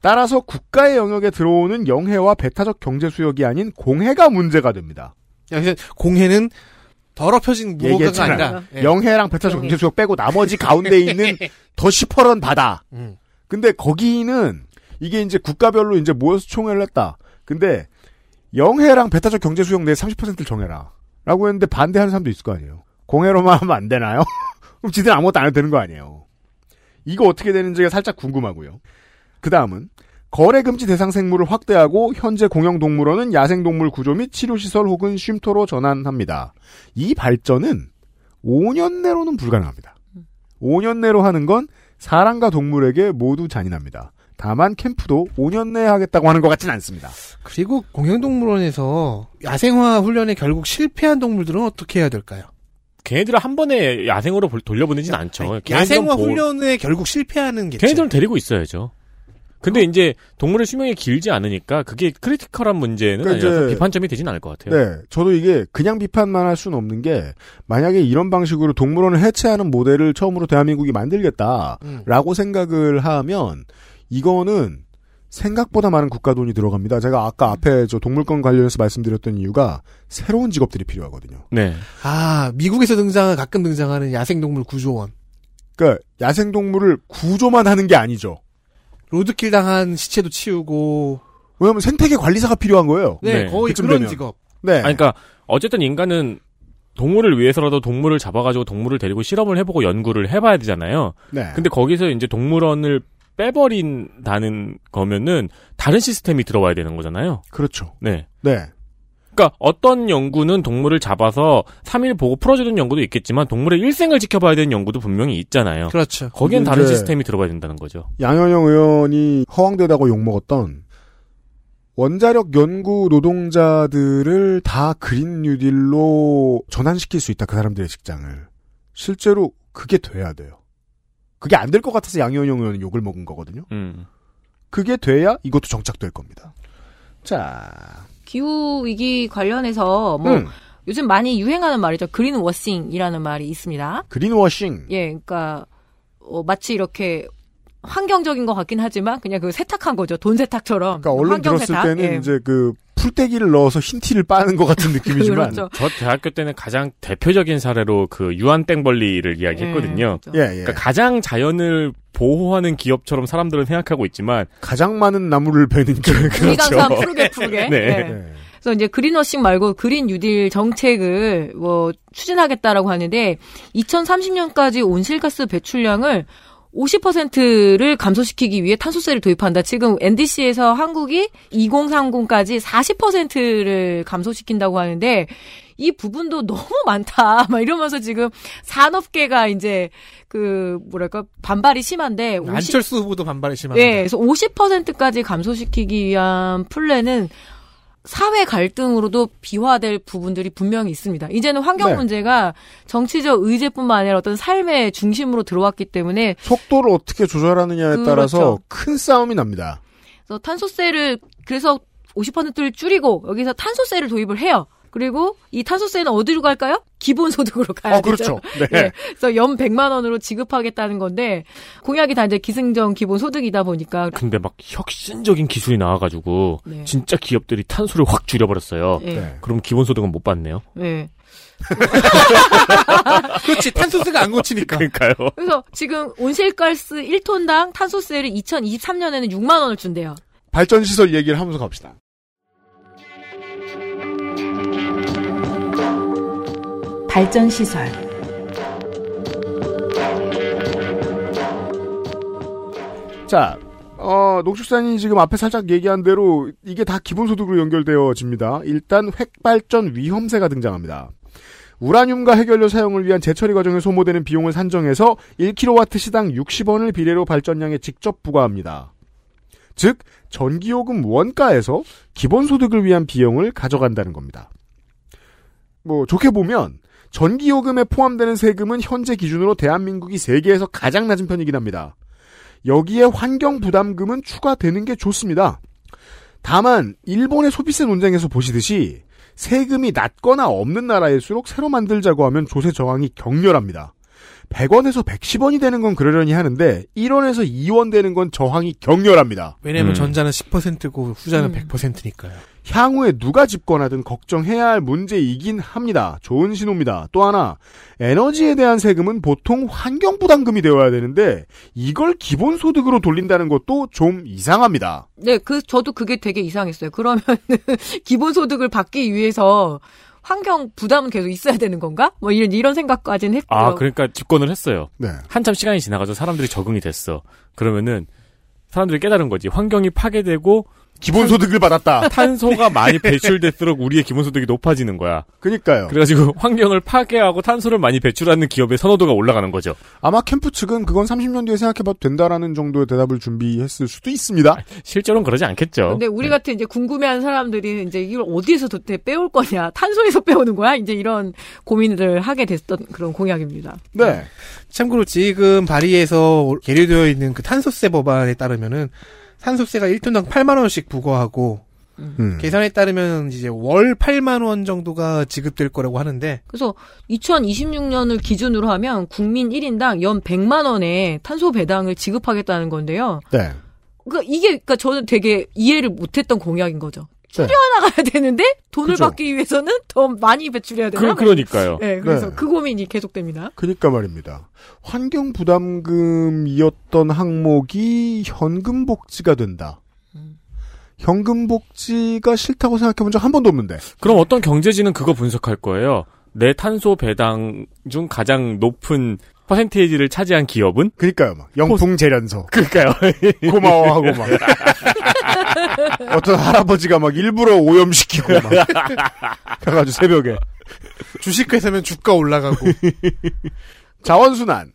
따라서 국가의 영역에 들어오는 영해와 배타적 경제 수역이 아닌 공해가 문제가 됩니다. 그래서 공해는 더럽혀진 얘기했잖아요. 아니라 예. 영해랑 배타적. 경제 수역 빼고 나머지 가운데 있는 더 시퍼런 바다. 음. 근데 거기는 이게 이제 국가별로 이제 모여서 총회를 했다. 근데 영해랑 배타적 경제 수용 내 30%를 정해라. 라고 했는데 반대하는 사람도 있을 거 아니에요. 공해로만 하면 안 되나요? 그럼 지들은 아무것도 안 해도 되는 거 아니에요. 이거 어떻게 되는지가 살짝 궁금하고요. 그 다음은 거래 금지 대상 생물을 확대하고 현재 공영동물원은 야생동물 구조 및 치료시설 혹은 쉼터로 전환합니다. 이 발전은 5년 내로는 불가능합니다. 5년 내로 하는 건 사람과 동물에게 모두 잔인합니다. 다만 캠프도 5년 내에 하겠다고 하는 것 같진 않습니다. 그리고 공영동물원에서 야생화 훈련에 결국 실패한 동물들은 어떻게 해야 될까요? 걔네들을 한 번에 야생으로 볼- 돌려보내진 않죠. 야생화 보- 훈련에 결국 실패하는 게 걔네들은 데리고 있어야죠. 어? 근데 이제 동물의 수명이 길지 않으니까 그게 critical한 문제는 그러니까 아니라서 이제- 비판점이 되진 않을 것 같아요. 네, 저도 이게 그냥 비판만 할 수는 없는 게 만약에 이런 방식으로 동물원을 해체하는 모델을 처음으로 대한민국이 만들겠다라고 음. 생각을 하면 이거는 생각보다 많은 국가 돈이 들어갑니다. 제가 아까 앞에 저 동물권 관련해서 말씀드렸던 이유가 새로운 직업들이 필요하거든요. 네. 아 미국에서 등장 가끔 등장하는 야생동물 구조원 그러니까 야생 동물을 구조만 하는 게 아니죠. 로드킬 당한 시체도 치우고 왜냐하면 생태계 관리사가 필요한 거예요. 네, 네, 거의 그런 되면. 직업 네. 아니, 그러니까 어쨌든 인간은 동물을 위해서라도 동물을 잡아가지고 동물을 데리고 실험을 해보고 연구를 해봐야 되잖아요. 네. 근데 거기서 이제 동물원을 빼버린다는 거면은 다른 시스템이 들어와야 되는 거잖아요. 그렇죠. 네. 네. 그러니까 어떤 연구는 동물을 잡아서 3일 보고 풀어주는 연구도 있겠지만 동물의 일생을 지켜봐야 되는 연구도 분명히 있잖아요. 그렇죠. 거기엔 다른 시스템이 들어가야 된다는 거죠. 양현영 의원이 허황되다고 욕먹었던 원자력 연구 노동자들을 다 그린 뉴딜로 전환시킬 수 있다. 그 사람들의 직장을. 실제로 그게 돼야 돼요. 그게 안 될 것 같아서 양현영 의원은 욕을 먹은 거거든요. 음. 그게 돼야 이것도 정착될 겁니다. 자, 기후 위기 관련해서 뭐 음, 요즘 많이 유행하는 말이죠. 그린 워싱이라는 말이 있습니다. 그린워싱. 예, 그러니까 어, 마치 이렇게 환경적인 것 같긴 하지만 그냥 그 세탁한 거죠. 돈 세탁처럼. 그러니까 얼른 환경 들었을 세탁. 때는 예. 이제 그 풀떼기를 넣어서 흰 티를 빠는 것 같은 느낌이지만. 그렇죠. 저 대학교 때는 가장 대표적인 사례로 그 유한 땡벌리를 이야기했거든요. 예, 그렇죠. 예, 예. 그러니까 가장 자연을 보호하는 기업처럼 사람들은 생각하고 있지만 가장 많은 나무를 베는 그, 우리강산 푸르게 푸르게. 네. 예. 네. 그래서 이제 그린워싱 말고 그린 뉴딜 정책을 뭐 추진하겠다라고 하는데 2030년까지 온실가스 배출량을 50%를 감소시키기 위해 탄소세를 도입한다. 지금 NDC에서 한국이 2030까지 40%를 감소시킨다고 하는데 이 부분도 너무 많다. 막 이러면서 지금 산업계가 이제 그 뭐랄까 반발이 심한데 50 안철수 후보도 반발이 심합니다. 네, 그래서 50%까지 감소시키기 위한 플랜은 사회 갈등으로도 비화될 부분들이 분명히 있습니다. 이제는 환경 네. 문제가 정치적 의제뿐만 아니라 어떤 삶의 중심으로 들어왔기 때문에 속도를 어떻게 조절하느냐에 그렇죠. 따라서 큰 싸움이 납니다. 그래서 탄소세를 그래서 50%를 줄이고 여기서 탄소세를 도입을 해요. 그리고 이 탄소세는 어디로 갈까요? 기본 소득으로 가야 어, 되죠. 그렇죠. 네. 예, 그래서 연 100만 원으로 지급하겠다는 건데 공약이 다 이제 기승전 기본 소득이다 보니까 근데 막 혁신적인 기술이 나와 가지고 네. 진짜 기업들이 탄소를 확 줄여 버렸어요. 예. 네. 그럼 기본 소득은 못 받네요. 예. 그렇지 탄소세가 안 고치니까. 그러니까요. 그래서 지금 온실가스 1톤당 탄소세를 2023년에는 6만 원을 준대요. 발전시설 얘기를 하면서 갑시다. 발전시설, 자, 어, 농축산이 지금 앞에 살짝 얘기한 대로 이게 다 기본소득으로 연결되어집니다. 일단 핵발전 위험세가 등장합니다. 우라늄과 해결료 사용을 위한 재처리 과정에 소모되는 비용을 산정해서 1kW 시당 60원을 비례로 발전량에 직접 부과합니다. 즉, 전기요금 원가에서 기본소득을 위한 비용을 가져간다는 겁니다. 뭐, 좋게 보면, 전기요금에 포함되는 세금은 현재 기준으로 대한민국이 세계에서 가장 낮은 편이긴 합니다. 여기에 환경 부담금은 추가되는 게 좋습니다. 다만 일본의 소비세 논쟁에서 보시듯이 세금이 낮거나 없는 나라일수록 새로 만들자고 하면 조세 저항이 격렬합니다. 100원에서 110원이 되는 건 그러려니 하는데 1원에서 2원 되는 건 저항이 격렬합니다. 왜냐하면 음. 전자는 10%고 후자는 음. 100%니까요. 향후에 누가 집권하든 걱정해야 할 문제이긴 합니다. 좋은 신호입니다. 또 하나, 에너지에 대한 세금은 보통 환경부담금이 되어야 되는데, 이걸 기본소득으로 돌린다는 것도 좀 이상합니다. 네, 그 저도 그게 되게 이상했어요. 그러면 기본소득을 받기 위해서 환경 부담은 계속 있어야 되는 건가? 뭐 이런 이런 생각까지는 했고요. 아, 그러니까 집권을 했어요. 네. 한참 시간이 지나가서 사람들이 적응이 됐어. 그러면은 사람들이 깨달은 거지. 환경이 파괴되고 기본소득을 받았다. 탄소가 많이 배출될수록 우리의 기본소득이 높아지는 거야. 그니까요. 그래가지고 환경을 파괴하고 탄소를 많이 배출하는 기업의 선호도가 올라가는 거죠. 아마 캠프 측은 그건 30년 뒤에 생각해봐도 된다라는 정도의 대답을 준비했을 수도 있습니다. 실제로는 그러지 않겠죠. 근데 우리 같은 이제 궁금해하는 사람들이 이제 이걸 어디에서 도대체 빼올 거냐, 탄소에서 빼오는 거야? 이제 이런 고민을 하게 됐던 그런 공약입니다. 네. 참고로 지금 발의에서 계류되어 있는 그 탄소세 법안에 따르면은 탄소세가 1톤당 8만 원씩 부과하고 음. 계산에 따르면 이제 월 8만 원 정도가 지급될 거라고 하는데 그래서 2026년을 기준으로 하면 국민 1인당 연 100만 원의 탄소 배당을 지급하겠다는 건데요. 네. 그러니까 이게 그러니까 저는 되게 이해를 못했던 공약인 거죠. 네. 줄여나가야 되는데 돈을 그죠. 받기 위해서는 더 많이 배출해야 되나? 그, 그러니까요. 네, 그래서 네. 그 고민이 계속됩니다. 그니까 말입니다. 환경 부담금이었던 항목이 현금 복지가 된다. 현금 복지가 싫다고 생각해 본 적 한 번도 없는데. 그럼 어떤 경제지는 그거 분석할 거예요. 내 탄소 배당 중 가장 높은 퍼센테이지를 차지한 기업은? 그니까요, 막. 영풍 재련소. 그러니까요. 고마워하고 막. 어떤 할아버지가 막 일부러 오염시키고 막. 가가지고 새벽에. 주식회사면 주가 올라가고 자원순환.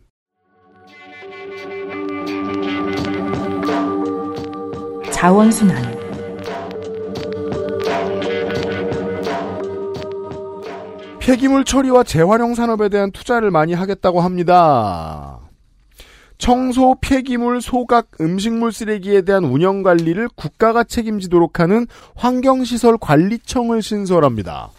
자원순환, 폐기물 처리와 재활용 산업에 대한 투자를 많이 하겠다고 합니다. 청소, 폐기물, 소각, 음식물 쓰레기에 대한 운영 관리를 국가가 책임지도록 하는 환경시설 관리청을 신설합니다.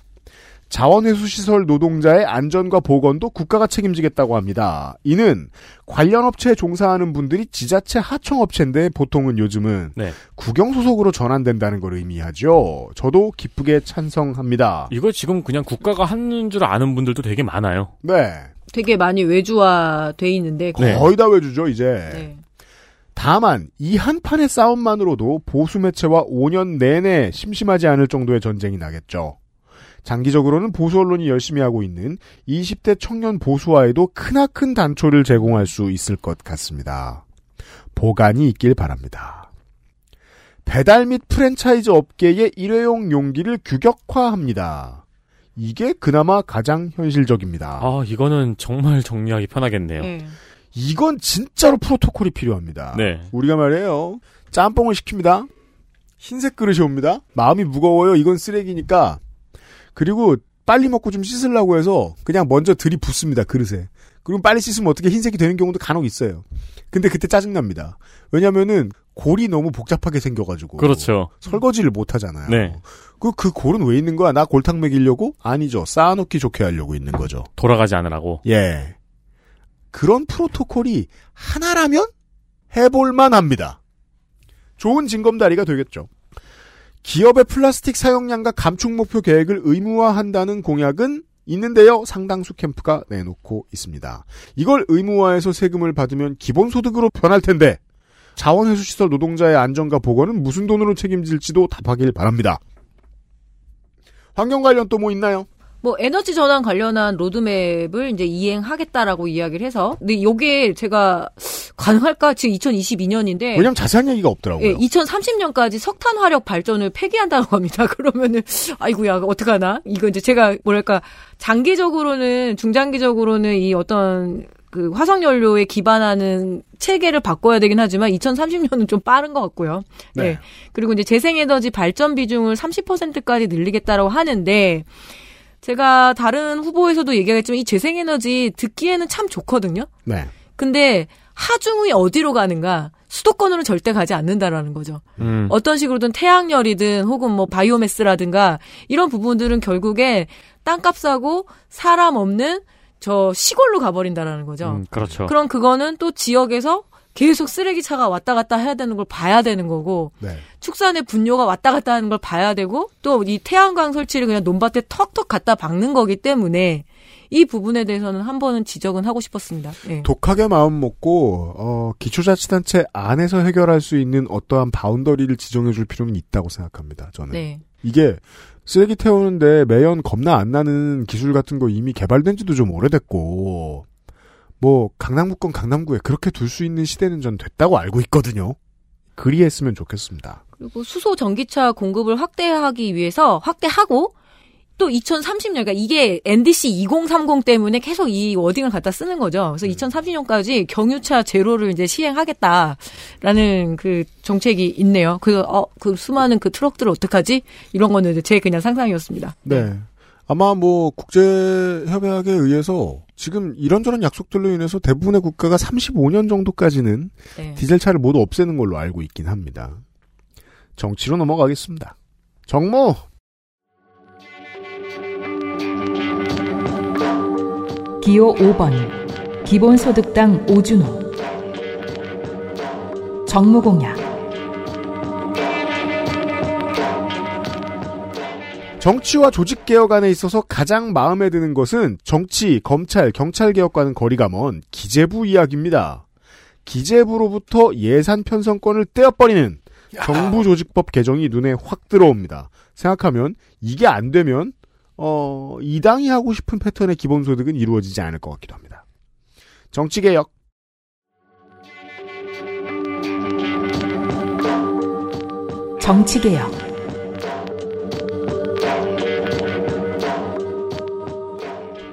자원회수시설 노동자의 안전과 보건도 국가가 책임지겠다고 합니다. 이는 관련 업체에 종사하는 분들이 지자체 하청업체인데 보통은 요즘은 네. 국영 소속으로 전환된다는 걸 의미하죠. 저도 기쁘게 찬성합니다. 이거 지금 그냥 국가가 하는 줄 아는 분들도 되게 많아요. 네. 되게 많이 외주화 돼 있는데 네. 거의 다 외주죠, 이제. 네. 다만 이 한 판의 싸움만으로도 보수 매체와 5년 내내 심심하지 않을 정도의 전쟁이 나겠죠. 장기적으로는 보수 언론이 열심히 하고 있는 20대 청년 보수화에도 크나큰 단초를 제공할 수 있을 것 같습니다. 보관이 있길 바랍니다. 배달 및 프랜차이즈 업계의 일회용 용기를 규격화합니다. 이게 그나마 가장 현실적입니다. 아, 이거는 정말 정리하기 편하겠네요. 네. 이건 진짜로 프로토콜이 필요합니다. 네. 우리가 말이에요. 짬뽕을 시킵니다. 흰색 그릇이 옵니다. 마음이 무거워요. 이건 쓰레기니까. 그리고 빨리 먹고 좀 씻으려고 해서 그냥 먼저 들이붓습니다. 그릇에. 그럼 빨리 씻으면 어떻게 흰색이 되는 경우도 간혹 있어요. 근데 그때 짜증납니다. 왜냐면은 골이 너무 복잡하게 생겨가지고. 그렇죠. 설거지를 못 하잖아요. 네. 그, 그 골은 왜 있는 거야? 나 골탕 먹이려고? 아니죠. 쌓아놓기 좋게 하려고 있는 거죠. 돌아가지 않으라고. 예. 그런 프로토콜이 하나라면 해볼만 합니다. 좋은 징검다리가 되겠죠. 기업의 플라스틱 사용량과 감축 목표 계획을 의무화한다는 공약은 있는데요. 상당수 캠프가 내놓고 있습니다. 이걸 의무화해서 세금을 받으면 기본소득으로 변할 텐데 자원회수시설 노동자의 안전과 보건은 무슨 돈으로 책임질지도 답하길 바랍니다. 환경 관련 또 뭐 있나요? 뭐 에너지 전환 관련한 로드맵을 이제 이행하겠다라고 이야기를 해서 근데 요게 제가 가능할까 지금 2022년인데 왜냐면 자세한 얘기가 없더라고요. 예, 2030년까지 석탄 화력 발전을 폐기한다고 합니다. 그러면은 아이고야 어떡하나? 이거 이제 제가 뭐랄까 장기적으로는 중장기적으로는 이 어떤 그 화석 연료에 기반하는 체계를 바꿔야 되긴 하지만 2030년은 좀 빠른 것 같고요. 네. 네. 그리고 이제 재생에너지 발전 비중을 30%까지 늘리겠다라고 하는데 제가 다른 후보에서도 얘기하겠지만 이 재생에너지 듣기에는 참 좋거든요. 네. 근데 하중이 어디로 가는가? 수도권으로 절대 가지 않는다라는 거죠. 음. 어떤 식으로든 태양열이든 혹은 뭐 바이오매스라든가 이런 부분들은 결국에 땅값하고 사람 없는 저 시골로 가버린다라는 거죠. 음, 그렇죠. 그럼 그거는 또 지역에서 계속 쓰레기 차가 왔다 갔다 해야 되는 걸 봐야 되는 거고 네. 축산의 분뇨가 왔다 갔다 하는 걸 봐야 되고 또 이 태양광 설치를 그냥 논밭에 턱턱 갖다 박는 거기 때문에 이 부분에 대해서는 한 번은 지적은 하고 싶었습니다. 예. 독하게 마음 먹고 어, 기초자치단체 안에서 해결할 수 있는 어떠한 바운더리를 지정해 줄 필요는 있다고 생각합니다. 저는 네. 이게 쓰레기 태우는데 매연 겁나 안 나는 기술 같은 거 이미 개발된 지도 좀 오래됐고 뭐 강남구권 강남구에 그렇게 둘 수 있는 시대는 전 됐다고 알고 있거든요. 그리했으면 좋겠습니다. 그리고 수소 전기차 공급을 확대하기 위해서 확대하고 또 2030년 그러니까 이게 NDC 2030 때문에 계속 이 워딩을 갖다 쓰는 거죠. 그래서 2030년까지 경유차 제로를 이제 시행하겠다라는 그 정책이 있네요. 그 어 그 수많은 그 트럭들을 어떡하지? 이런 거는 이제 제 그냥 상상이었습니다. 네. 아마 뭐 국제 협약에 의해서 지금 이런저런 약속들로 인해서 대부분의 국가가 35년 정도까지는 네. 디젤차를 모두 없애는 걸로 알고 있긴 합니다. 정치로 넘어가겠습니다. 정모 기호 5번 기본소득당 오준호 정무공약 정치와 조직 개혁 안에 있어서 가장 마음에 드는 것은 정치, 검찰, 경찰 개혁과는 거리가 먼 기재부 이야기입니다. 기재부로부터 예산 편성권을 떼어버리는 정부 조직법 개정이 눈에 확 들어옵니다. 생각하면 이게 안 되면 어, 이 당이 하고 싶은 패턴의 기본소득은 이루어지지 않을 것 같기도 합니다. 정치 개혁 정치개혁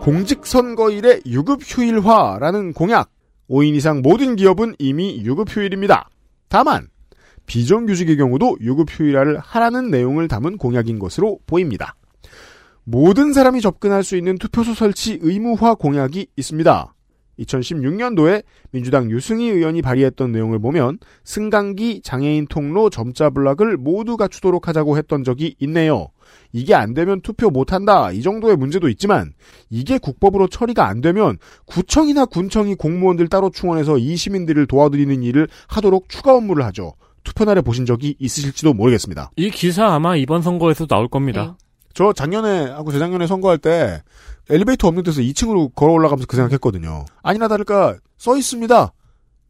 공직선거일의 유급휴일화라는 공약. 5인 이상 모든 기업은 이미 유급휴일입니다. 다만 비정규직의 경우도 유급휴일화를 하라는 내용을 담은 공약인 것으로 보입니다. 모든 사람이 접근할 수 있는 투표소 설치 의무화 공약이 있습니다. 2016년도에 민주당 유승희 의원이 발의했던 내용을 보면 승강기, 장애인 통로, 점자 블락을 모두 갖추도록 하자고 했던 적이 있네요. 이게 안 되면 투표 못 한다. 이 정도의 문제도 있지만 이게 국법으로 처리가 안 되면 구청이나 군청이 공무원들 따로 충원해서 이 시민들을 도와드리는 일을 하도록 추가 업무를 하죠. 투표날에 보신 적이 있으실지도 모르겠습니다. 이 기사 아마 이번 선거에서 나올 겁니다. 저 작년에 하고 재작년에 선거할 때 엘리베이터 없는 데서 2층으로 걸어 올라가면서 그 생각했거든요. 아니나 다를까 써 있습니다.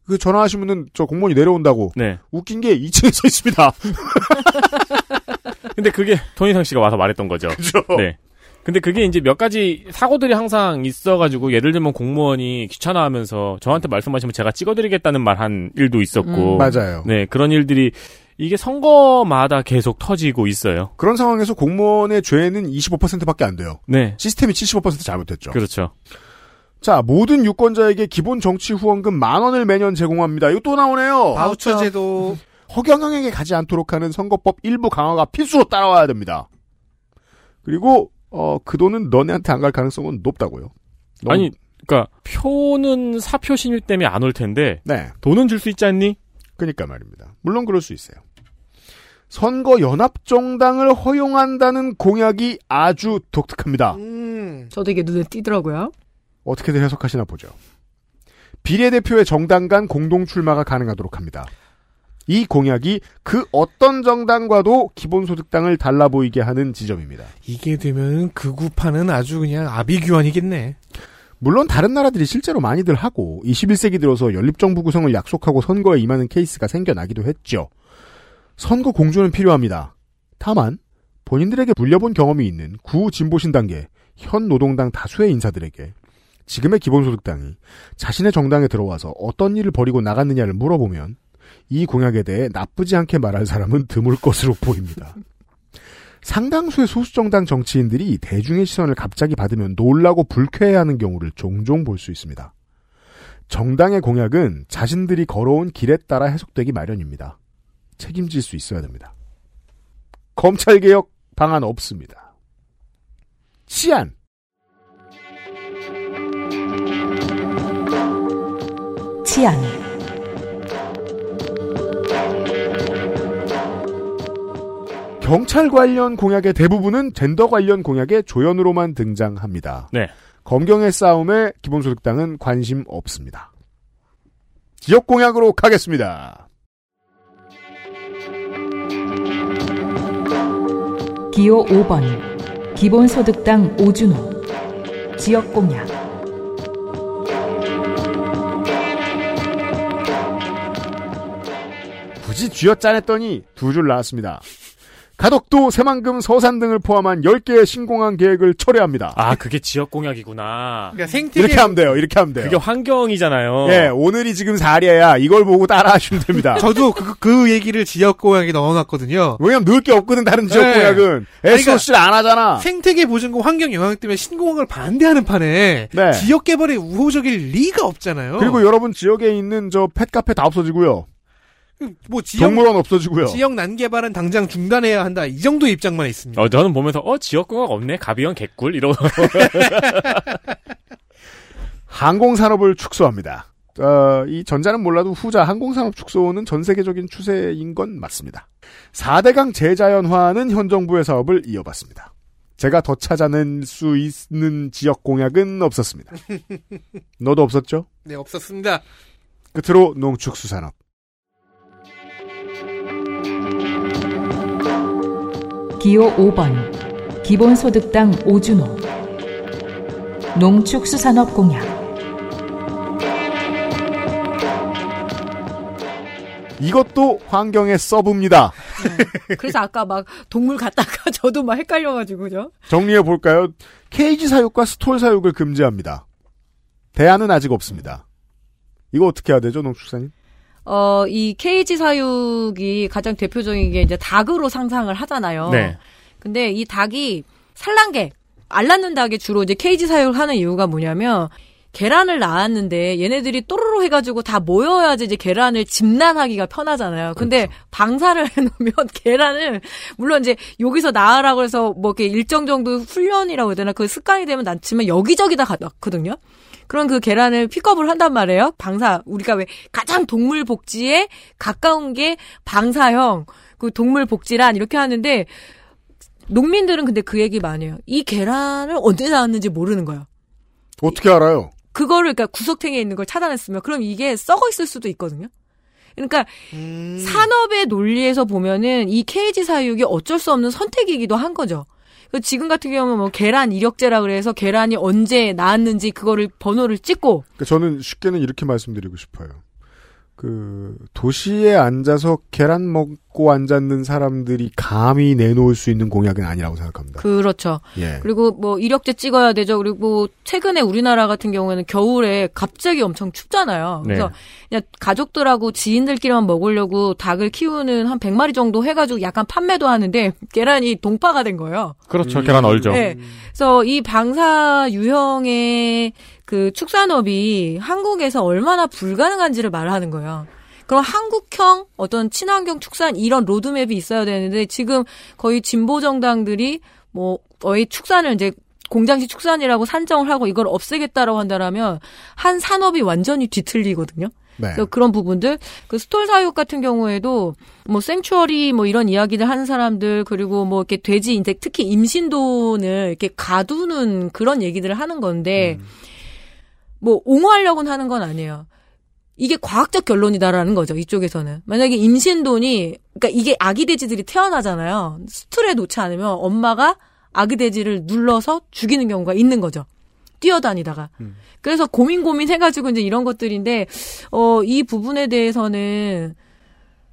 그 전화하시면은 저 공무원이 내려온다고. 네. 웃긴 게 2층에 써 있습니다. 근데 그게 손희상 씨가 와서 말했던 거죠. 그죠? 네. 근데 그게 이제 몇 가지 사고들이 항상 있어가지고 예를 들면 공무원이 귀찮아하면서 저한테 말씀하시면 제가 찍어드리겠다는 말 한 일도 있었고 음, 맞아요. 네 그런 일들이 이게 선거마다 계속 터지고 있어요. 그런 상황에서 공무원의 죄는 25%밖에 안 돼요. 네. 시스템이 75% 잘못됐죠. 그렇죠. 자, 모든 유권자에게 기본 정치 후원금 만 원을 매년 제공합니다. 이거 또 나오네요. 바우처 제도 허경영에게 가지 않도록 하는 선거법 일부 강화가 필수로 따라와야 됩니다. 그리고 어, 그 돈은 너네한테 안 갈 가능성은 높다고요. 너무- 아니 그러니까 표는 사표 신일 때문에 안 올 텐데 네. 돈은 줄 수 있지 않니? 그니까 말입니다. 물론 그럴 수 있어요. 선거 연합 정당을 허용한다는 공약이 아주 독특합니다. 음. 저도 이게 눈에 띄더라고요. 어떻게들 해석하시나 보죠. 비례대표의 정당 간 공동 출마가 가능하도록 합니다. 이 공약이 그 어떤 정당과도 기본소득당을 달라 보이게 하는 지점입니다. 이게 되면 극우파는 아주 그냥 아비규환이겠네. 물론 다른 나라들이 실제로 많이들 하고 21세기 들어서 연립정부 구성을 약속하고 선거에 임하는 케이스가 생겨나기도 했죠. 선거 공조는 필요합니다. 다만 본인들에게 물려본 경험이 있는 구진보신단계 현 노동당 다수의 인사들에게 지금의 기본소득당이 자신의 정당에 들어와서 어떤 일을 벌이고 나갔느냐를 물어보면 이 공약에 대해 나쁘지 않게 말할 사람은 드물 것으로 보입니다. 상당수의 소수정당 정치인들이 대중의 시선을 갑자기 받으면 놀라고 불쾌해하는 경우를 종종 볼 수 있습니다. 정당의 공약은 자신들이 걸어온 길에 따라 해석되기 마련입니다. 책임질 수 있어야 됩니다. 검찰개혁 방안 없습니다. 치안. 치안 경찰 관련 공약의 대부분은 젠더 관련 공약의 조연으로만 등장합니다. 네. 검경의 싸움에 기본소득당은 관심 없습니다. 지역 공약으로 가겠습니다. 기호 5번 기본소득당 오준호 지역공약 굳이 쥐어짜냈더니 두 줄 나왔습니다. 가덕도, 새만금, 서산 등을 포함한 10개의 신공항 계획을 철회합니다. 아, 그게 지역 공약이구나. 그러니까 생태계 이렇게 하면 돼요. 이렇게 하면 돼요. 그게 환경이잖아요. 예, 오늘이 지금 4리야. 이걸 보고 따라 하시면 됩니다. 저도 그, 그 얘기를 지역 공약에 넣어놨거든요. 왜냐면 넣을 게 없거든, 다른 지역 네. 공약은. 그러니까 SOC를 안 하잖아. 생태계 보증과 환경 영향 때문에 신공항을 반대하는 판에 네. 지역 개발에 우호적일 리가 없잖아요. 그리고 여러분 지역에 있는 저 펫카페 다 없어지고요. 뭐 지역 동물원 없어지고요. 지역 난 개발은 당장 중단해야 한다. 이 정도 입장만 있습니다. 어, 저는 보면서, 어, 지역 공약 없네? 가비형 개꿀? 이러고. 항공 산업을 축소합니다. 어, 이 전자는 몰라도 후자 항공산업 축소는 전 세계적인 추세인 건 맞습니다. 4대강 재자연화는 현 정부의 사업을 이어봤습니다. 제가 더 찾아낼 수 있는 지역 공약은 없었습니다. 너도 없었죠? 네, 없었습니다. 끝으로 농축수산업. 기호 5번 기본소득당 오준호 농축수산업 공약 이것도 환경에 써봅니다. 그래서 아까 막 동물 갔다가 저도 막 헷갈려가지고죠. 정리해 볼까요? 케이지 사육과 스톨 사육을 금지합니다. 대안은 아직 없습니다. 이거 어떻게 해야 되죠, 농축사님? 어, 이 케이지 사육이 가장 대표적인 게 이제 닭으로 상상을 하잖아요. 네. 근데 이 닭이 산란계, 알 낳는 닭이 주로 이제 케이지 사육을 하는 이유가 뭐냐면 계란을 낳았는데 얘네들이 또르르 해가지고 다 모여야지 이제 계란을 집난하기가 편하잖아요. 근데 방사를 해놓으면 계란을 물론 이제 여기서 낳으라고 해서 뭐 이렇게 일정 정도 훈련이라고 해야 되나 그 습관이 되면 낳지만 여기저기 다 낳거든요. 그런 그 계란을 픽업을 한단 말이에요. 방사 우리가 왜 가장 동물 복지에 가까운 게 방사형 그 동물 복지란 이렇게 하는데 농민들은 근데 그 얘기 많이 해요. 이 계란을 언제 낳았는지 모르는 거예요. 어떻게 알아요? 그거를 그러니까 구석탱이에 있는 걸 찾아냈으면 그럼 이게 썩어 있을 수도 있거든요. 그러니까 산업의 논리에서 보면은 이 케이지 사육이 어쩔 수 없는 선택이기도 한 거죠. 그 지금 같은 경우는 뭐 계란 이력제라 그래서 계란이 언제 나왔는지 그거를 번호를 찍고 그러니까 저는 쉽게는 이렇게 말씀드리고 싶어요. 그 도시에 앉아서 계란 먹 고 앉았는 사람들이 감히 내놓을 수 있는 공약은 아니라고 생각합니다. 그렇죠. 예. 그리고 뭐 이력제 찍어야 되죠. 그리고 최근에 우리나라 같은 경우에는 겨울에 갑자기 엄청 춥잖아요. 그래서 그냥 가족들하고 지인들끼리만 먹으려고 닭을 키우는 한 100마리 정도 해가지고 약간 판매도 하는데 계란이 동파가 된 거예요. 그렇죠. 계란 얼죠. 네. 그래서 이 방사 유형의 그 축산업이 한국에서 얼마나 불가능한지를 말하는 거예요. 그럼 한국형 어떤 친환경 축산 이런 로드맵이 있어야 되는데 지금 거의 진보 정당들이 뭐 거의 축산을 이제 공장식 축산이라고 산정을 하고 이걸 없애겠다라고 한다라면 한 산업이 완전히 뒤틀리거든요. 네. 그래서 그런 부분들 그 스톨 사육 같은 경우에도 뭐 생추어리 뭐 이런 이야기를 하는 사람들 그리고 뭐 이렇게 돼지 이제 특히 임신돈을 이렇게 가두는 그런 얘기들을 하는 건데 뭐 옹호하려고는 하는 건 아니에요. 이게 과학적 결론이다라는 거죠. 이쪽에서는 만약에 임신돈이 그러니까 이게 아기 돼지들이 태어나잖아요. 수틀에 놓지 않으면 엄마가 아기 돼지를 눌러서 죽이는 경우가 있는 거죠. 뛰어다니다가. 그래서 고민 고민 해가지고 이제 이런 것들인데, 어, 이 부분에 대해서는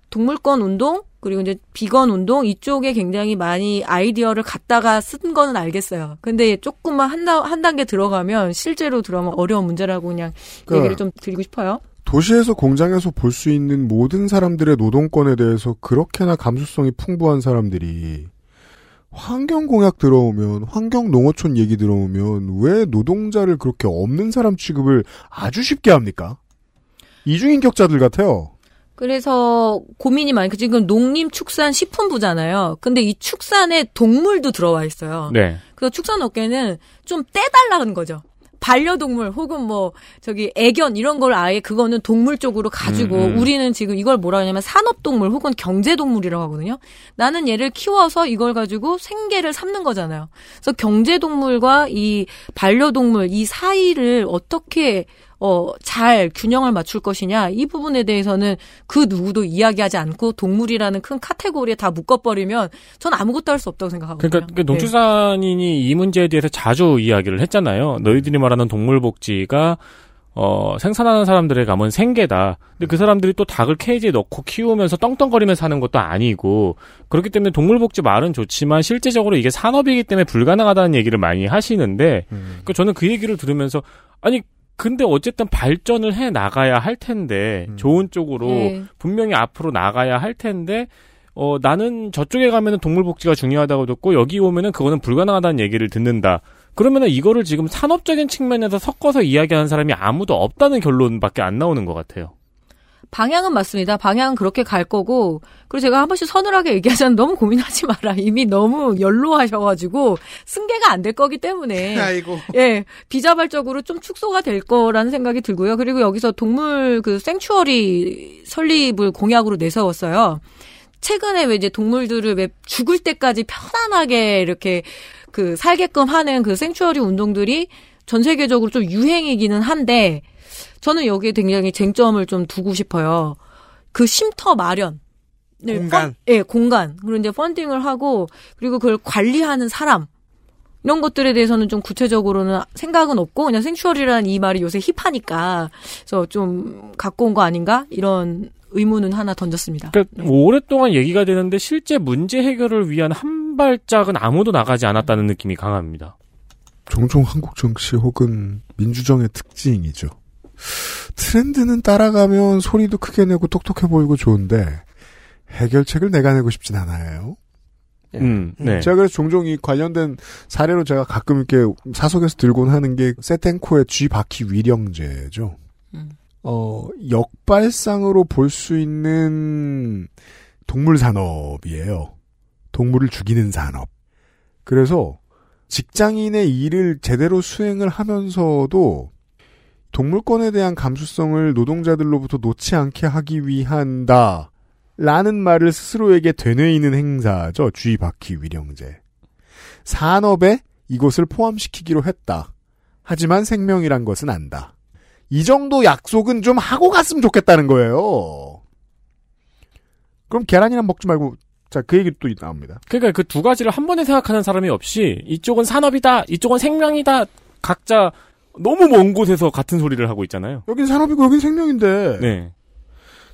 동물권 운동, 그리고 이제 비건 운동, 이쪽에 굉장히 많이 아이디어를 갖다가 쓴 거는 알겠어요. 근데 조금만 한, 단- 한 단계 들어가면, 실제로 들어가면 어려운 문제라고 그냥 그- 얘기를 좀 드리고 싶어요. 도시에서 공장에서 볼 수 있는 모든 사람들의 노동권에 대해서 그렇게나 감수성이 풍부한 사람들이 환경 공약 들어오면 환경 농어촌 얘기 들어오면 왜 노동자를 그렇게 없는 사람 취급을 아주 쉽게 합니까? 이중인격자들 같아요. 그래서 고민이 많이, 지금 농림 축산 식품부잖아요. 근데 이 축산에 동물도 들어와 있어요. 네. 그래서 축산 업계는 좀 떼달라는 거죠. 반려동물 혹은 뭐 저기 애견 이런 걸 아예 그거는 동물 쪽으로 가지고 음, 음. 우리는 지금 이걸 뭐라 하냐면 산업동물 혹은 경제동물이라고 하거든요. 나는 얘를 키워서 이걸 가지고 생계를 삼는 거잖아요. 그래서 경제동물과 이 반려동물 이 사이를 어떻게 어, 잘 균형을 맞출 것이냐, 이 부분에 대해서는 그 누구도 이야기하지 않고 동물이라는 큰 카테고리에 다 묶어버리면 전 아무것도 할 수 없다고 생각하거든요. 그러니까 그 네. 농축산인이 이 문제에 대해서 자주 이야기를 했잖아요. 너희들이 말하는 동물 복지가 어, 생산하는 사람들의 감은 생계다. 근데 그 사람들이 또 닭을 케이지에 넣고 키우면서 떵떵거리면서 사는 것도 아니고, 그렇기 때문에 동물복지 말은 좋지만 실제적으로 이게 산업이기 때문에 불가능하다는 얘기를 많이 하시는데, 그 저는 그 얘기를 들으면서, 아니, 근데 어쨌든 발전을 해 나가야 할 텐데, 좋은 쪽으로 네. 분명히 앞으로 나가야 할 텐데, 어, 나는 저쪽에 가면은 동물 복지가 중요하다고 듣고, 여기 오면은 그거는 불가능하다는 얘기를 듣는다. 그러면은 이거를 지금 산업적인 측면에서 섞어서 이야기하는 사람이 아무도 없다는 결론밖에 안 나오는 것 같아요. 방향은 맞습니다. 방향은 그렇게 갈 거고 그리고 제가 한 번씩 서늘하게 얘기하자면 너무 고민하지 마라. 이미 너무 연로하셔가지고 승계가 안 될 거기 때문에 아이고. 예 비자발적으로 좀 축소가 될 거라는 생각이 들고요. 그리고 여기서 동물 그 생추어리 설립을 공약으로 내세웠어요. 최근에 왜 이제 동물들을 왜 죽을 때까지 편안하게 이렇게 그 살게끔 하는 그 생추어리 운동들이 전 세계적으로 좀 유행이기는 한데 저는 여기에 굉장히 쟁점을 좀 두고 싶어요. 그 쉼터 마련. 네, 공간. 펀- 예, 공간. 그리고 이제 펀딩을 하고 그리고 그걸 관리하는 사람. 이런 것들에 대해서는 좀 구체적으로는 생각은 없고 그냥 생추얼이라는 이 말이 요새 힙하니까 그래서 좀 갖고 온 거 아닌가 이런 의문은 하나 던졌습니다. 그러니까 오랫동안 얘기가 되는데 실제 문제 해결을 위한 한 발짝은 아무도 나가지 않았다는 느낌이 강합니다. 종종 한국 정치 혹은 민주정의 특징이죠. 트렌드는 따라가면 소리도 크게 내고 똑똑해 보이고 좋은데 해결책을 내가 내고 싶진 않아요. 음, 네. 제가 그래서 종종 이 관련된 사례로 제가 가끔 이렇게 사석에서 들곤 하는 게 세텐코의 쥐 바퀴 위령제죠. 음. 어, 역발상으로 볼 수 있는 동물 산업이에요. 동물을 죽이는 산업. 그래서 직장인의 일을 제대로 수행을 하면서도 동물권에 대한 감수성을 노동자들로부터 놓지 않게 하기 위한다. 라는 말을 스스로에게 되뇌이는 행사죠. 쥐 바퀴 위령제. 산업에 이것을 포함시키기로 했다. 하지만 생명이란 것은 안다. 이 정도 약속은 좀 하고 갔으면 좋겠다는 거예요. 그럼 계란이랑 먹지 말고 자 그 얘기 또 나옵니다. 그러니까 그 두 가지를 한 번에 생각하는 사람이 없이 이쪽은 산업이다, 이쪽은 생명이다. 각자 너무 먼 곳에서 같은 소리를 하고 있잖아요. 여긴 산업이고 여긴 생명인데. 네.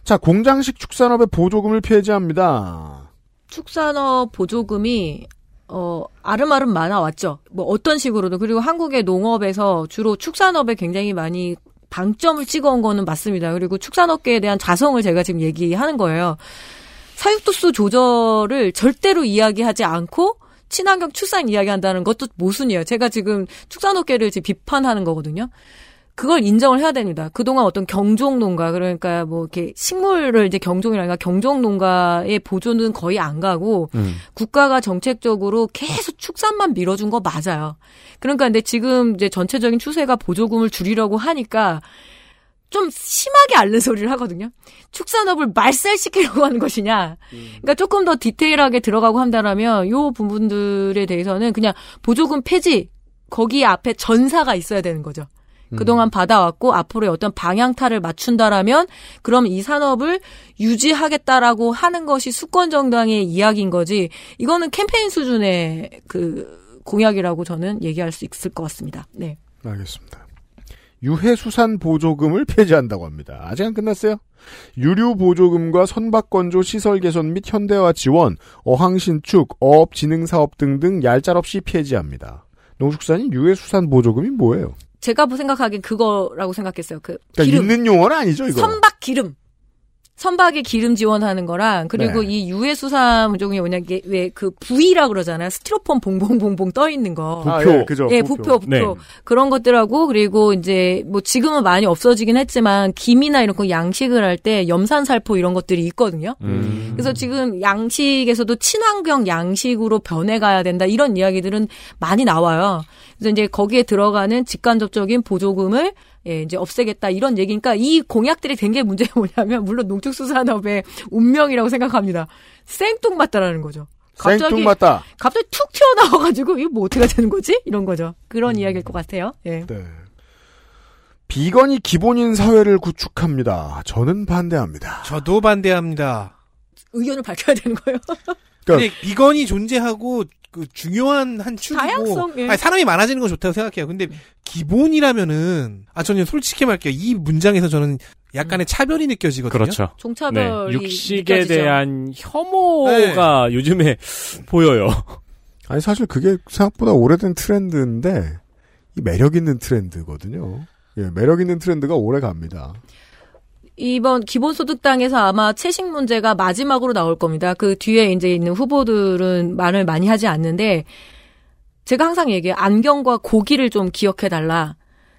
자 공장식 축산업의 보조금을 폐지합니다. 축산업 보조금이 어 아름아름 많아 왔죠. 뭐 어떤 식으로도 그리고 한국의 농업에서 주로 축산업에 굉장히 많이 방점을 찍어온 거는 맞습니다. 그리고 축산업계에 대한 자성을 제가 지금 얘기하는 거예요. 사육도수 조절을 절대로 이야기하지 않고 친환경 출산 이야기한다는 것도 모순이에요. 제가 지금 축산업계를 지금 비판하는 거거든요. 그걸 인정을 해야 됩니다. 그동안 어떤 경종 농가, 그러니까 뭐 이렇게 식물을 이제 경종이라니까 경종 농가의 보조는 거의 안 가고 음. 국가가 정책적으로 계속 축산만 밀어준 거 맞아요. 그러니까 근데 지금 이제 전체적인 추세가 보조금을 줄이려고 하니까 좀 심하게 앓는 소리를 하거든요. 축산업을 말살시키려고 하는 것이냐. 그러니까 조금 더 디테일하게 들어가고 한다라면 요 부분들에 대해서는 그냥 보조금 폐지 거기 앞에 전사가 있어야 되는 거죠. 그동안 받아왔고 앞으로의 어떤 방향타를 맞춘다라면 그럼 이 산업을 유지하겠다라고 하는 것이 수권 정당의 이야기인 거지 이거는 캠페인 수준의 그 공약이라고 저는 얘기할 수 있을 것 같습니다. 네. 알겠습니다. 유해수산 보조금을 폐지한다고 합니다. 아직 안 끝났어요. 유류 보조금과 선박 건조 시설 개선 및 현대화 지원, 어항 신축, 어업 진흥 사업 등등 얄짤없이 폐지합니다. 농축산인 유해수산 보조금이 뭐예요? 제가 생각하기엔 그거라고 생각했어요. 그 그러니까 기름 있는 용어는 아니죠, 이거. 선박 기름. 선박에 기름 지원하는 거랑 그리고 네. 이 유해 수산 보조금이 뭐냐 이게 왜그 부위라 그러잖아요. 스티로폼 봉봉봉봉 떠 있는 거. 아, 부표. 예, 그죠. 예, 부표, 부표. 네. 그런 것들하고, 그리고 이제, 뭐, 지금은 많이 없어지긴 했지만, 김이나 이런 거 양식을 할 때 염산살포 이런 것들이 있거든요. 음. 그래서 지금 양식에서도 친환경 양식으로 변해가야 된다, 이런 이야기들은 많이 나와요. 그래서 이제 거기에 들어가는 직간접적인 보조금을 예, 이제 없애겠다 이런 얘기니까 이 공약들이 된 게 문제가 뭐냐면 물론 농축수산업의 운명이라고 생각합니다. 생뚱맞다라는 거죠. 갑자기 생뚱맞다. 갑자기 툭 튀어나와가지고 이거 뭐 어떻게 되는 거지? 이런 거죠. 그런 이야기일 것 같아요. 예. 네. 비건이 기본인 사회를 구축합니다. 저는 반대합니다. 저도 반대합니다. 의견을 밝혀야 되는 거예요. 근데 비건이 존재하고 그 중요한 한 축이고 다양성, 예. 아니, 사람이 많아지는 건 좋다고 생각해요. 근데 기본이라면은 아 저는 솔직히 말할게요. 이 문장에서 저는 약간의 차별이 느껴지거든요. 그렇죠. 네, 종차별이 육식에 느껴지죠. 대한 혐오가 요즘에 보여요. 아니 사실 그게 생각보다 오래된 트렌드인데 이 매력 있는 트렌드거든요. 예, 매력 있는 트렌드가 오래 갑니다. 이번 기본소득당에서 아마 채식 문제가 마지막으로 나올 겁니다. 그 뒤에 이제 있는 후보들은 말을 많이 하지 않는데 제가 항상 얘기해요. 안경과 고기를 좀 기억해 달라.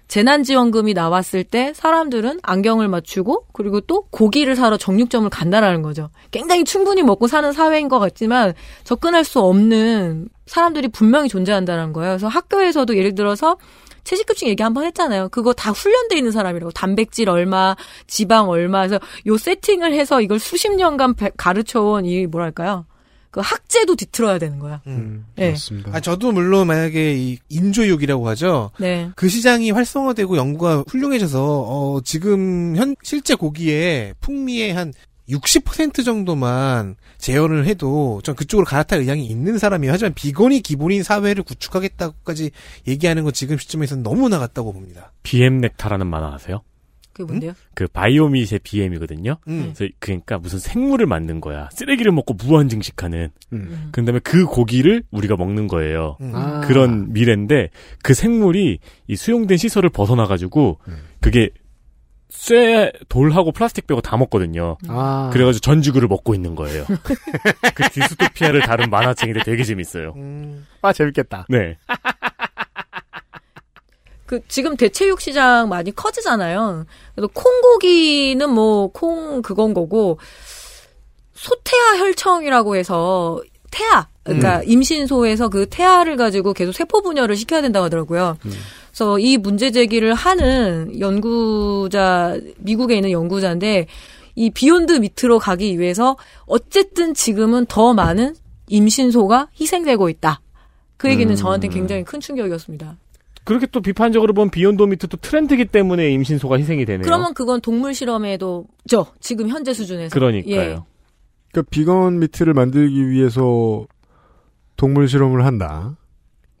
재난지원금이 나왔을 때 사람들은 안경을 맞추고 그리고 또 고기를 사러 정육점을 간다라는 거죠. 굉장히 충분히 먹고 사는 사회인 것 같지만 접근할 수 없는 사람들이 분명히 존재한다는 거예요. 그래서 학교에서도 예를 들어서 채식급식 얘기 한번 했잖아요. 그거 다 훈련돼 있는 사람이라고 단백질 얼마, 지방 얼마, 그래서 요 세팅을 해서 이걸 수십 년간 배- 가르쳐온 이 뭐랄까요? 그 학제도 뒤틀어야 되는 거야. 음. 네. 맞습니다. 아 저도 물론 만약에 이 인조육이라고 하죠. 네. 그 시장이 활성화되고 연구가 훌륭해져서 어 지금 현 실제 고기의 풍미의 한 60% 정도만 제어를 해도 전 그쪽으로 갈아탈 의향이 있는 사람이에요. 하지만 비건이 기본인 사회를 구축하겠다고까지 얘기하는 건 지금 시점에서는 너무 나갔다고 봅니다. BM 넥타라는 만화 아세요? 그게 뭔데요? 그 바이오밋의 BM이거든요. 음. 그래서 그러니까 무슨 생물을 만든 거야. 쓰레기를 먹고 무한 증식하는. 음. 그 다음에 그 고기를 우리가 먹는 거예요. 음. 아. 그런 미래인데 그 생물이 이 수용된 시설을 벗어나 가지고 음. 그게 쇠 돌하고 플라스틱 빼고 다 먹거든요. 아. 그래가지고 전 지구를 먹고 있는 거예요. 그 디스토피아를 다룬 만화책인데 되게 재밌어요. 음. 아 재밌겠다. 네. 그 지금 대체육 시장 많이 커지잖아요. 그래서 콩고기는 뭐 콩 그건 거고 소태아 혈청이라고 해서 태아 그러니까 임신소에서 그 태아를 가지고 계속 세포 분열을 시켜야 된다고 하더라고요. 그래서 이 문제 제기를 하는 연구자 미국에 있는 연구자인데 이 Beyond Meat로 가기 위해서 어쨌든 지금은 더 많은 임신소가 희생되고 있다. 그 얘기는 음. 저한테 굉장히 큰 충격이었습니다. 그렇게 또 비판적으로 보면 Beyond Meat 또 트렌드기 때문에 임신소가 희생이 되네요. 그러면 그건 동물 실험에도 죠 지금 현재 수준에서 그러니까요. 예. 그러니까 vegan meat를 만들기 위해서 동물 실험을 한다.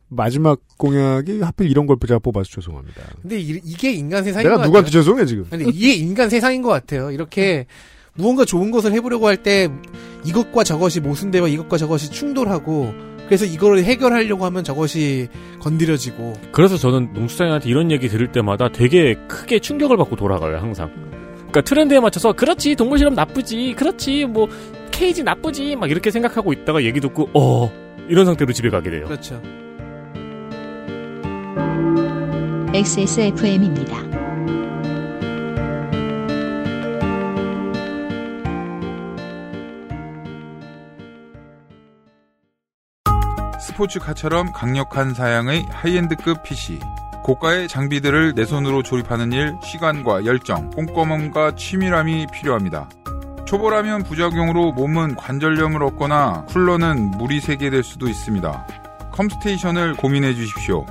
마지막 공약이 하필 이런 걸 제가 뽑아서 죄송합니다. 근데 이, 게 인간 세상인 내가 것 누구한테. 죄송해 지금. 근데 이게 인간 세상인 것 같아요. 이렇게 무언가 좋은 것을 해보려고 할 때 이것과 저것이 모순되고 이것과 저것이 충돌하고 그래서 이거를 해결하려고 하면 저것이 건드려지고 그래서 저는 농수산인한테 이런 얘기 들을 때마다 되게 크게 충격을 받고 돌아가요, 항상. 그러니까 트렌드에 맞춰서 그렇지 동물 실험 나쁘지, 그렇지 뭐 케이지 나쁘지 막 이렇게 생각하고 있다가 얘기 듣고 어 이런 상태로 집에 가게 돼요. 그렇죠. XSFM입니다. 스포츠카처럼 강력한 사양의 하이엔드급 PC. 고가의 장비들을 내 손으로 조립하는 일, 시간과 열정, 꼼꼼함과 치밀함이 필요합니다. 초보라면 부작용으로 몸은 관절염을 얻거나 쿨러는 물이 새게 될 수도 있습니다. 컴스테이션을 고민해 주십시오.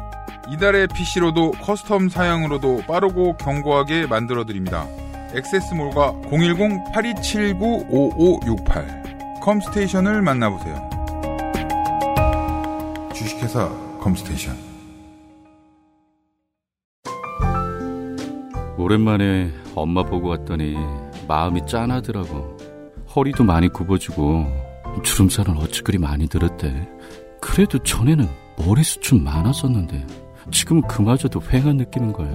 이달의 PC로도 custom 사양으로도 빠르고 견고하게 만들어 드립니다. 액세스몰과 010-8279-5568 컴스테이션을 만나보세요. 주식회사 컴스테이션 오랜만에 엄마 보고 왔더니 마음이 짠하더라고. 허리도 많이 굽어지고 주름살은 어찌 그리 많이 들었대. 그래도 전에는 머리숱 좀 많았었는데 지금은 그마저도 휑한 느끼는 거야.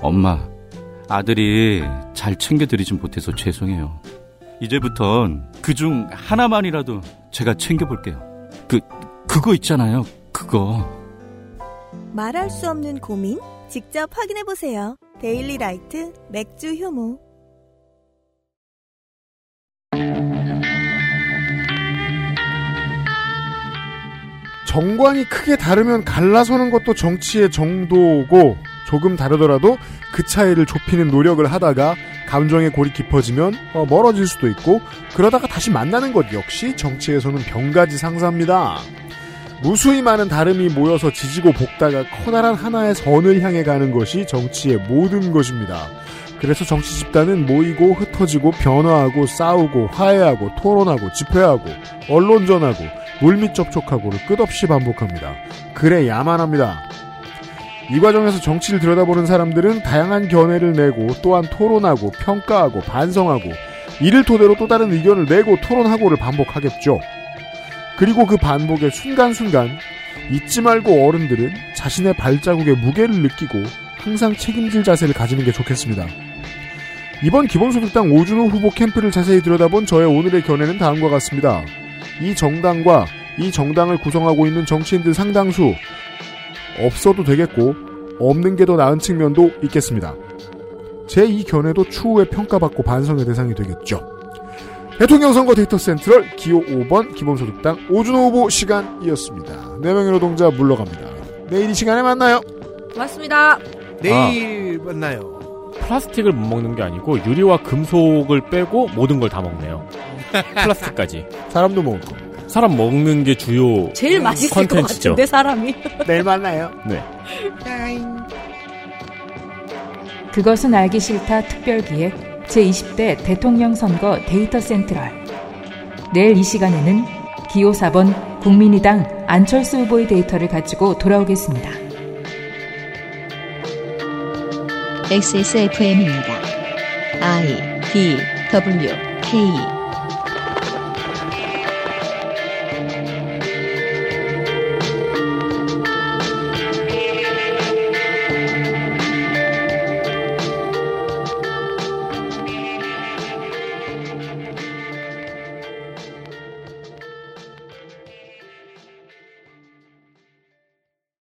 엄마, 아들이 잘 챙겨드리진 못해서 죄송해요. 이제부턴 그 중 하나만이라도 제가 챙겨볼게요. 그, 그거 있잖아요. 그거. 말할 수 없는 고민? 직접 확인해보세요. 데일리 라이트 맥주 효모. 정견이 크게 다르면 갈라서는 것도 정치의 정도고 조금 다르더라도 그 차이를 좁히는 노력을 하다가 감정의 골이 깊어지면 어, 멀어질 수도 있고 그러다가 다시 만나는 것 역시 정치에서는 병가지 상사입니다. 무수히 많은 다름이 모여서 지지고 볶다가 커다란 하나의 선을 향해 가는 것이 정치의 모든 것입니다. 그래서 정치 집단은 모이고 흩어지고 변화하고 싸우고 화해하고 토론하고 집회하고 언론전하고 물밑 접촉하고를 끝없이 반복합니다. 그래야만 합니다. 이 과정에서 정치를 들여다보는 사람들은 다양한 견해를 내고 또한 토론하고 평가하고 반성하고 이를 토대로 또 다른 의견을 내고 토론하고를 반복하겠죠. 그리고 그 반복의 순간순간 잊지 말고 어른들은 자신의 발자국의 무게를 느끼고 항상 책임질 자세를 가지는 게 좋겠습니다. 이번 기본소득당 오준호 후보 캠프를 자세히 들여다본 저의 오늘의 견해는 다음과 같습니다. 이 정당과 이 정당을 구성하고 있는 정치인들 상당수 없어도 되겠고 없는 게 더 나은 측면도 있겠습니다. 제 이 견해도 추후에 평가받고 반성의 대상이 되겠죠. 대통령 선거 데이터 센트럴 기호 5번 기본소득당 오준호 후보 시간이었습니다. 4명의 노동자 물러갑니다. 내일 이 시간에 만나요. 고맙습니다. 내일 만나요. 플라스틱을 못 먹는 게 아니고 유리와 금속을 빼고 모든 걸 다 먹네요. 플라스틱까지. 사람도 먹을 거. 사람 먹는 게 주요 제일 맛있을 것 컨텐츠죠. 같은데 사람이. 내일 만나요. 네. 그것은 알기 싫다 특별기획 제20대 대통령 선거 데이터 센트럴. 내일 이 시간에는 기호 4번 국민의당 안철수 후보의 데이터를 가지고 돌아오겠습니다. XSFM입니다. I D W K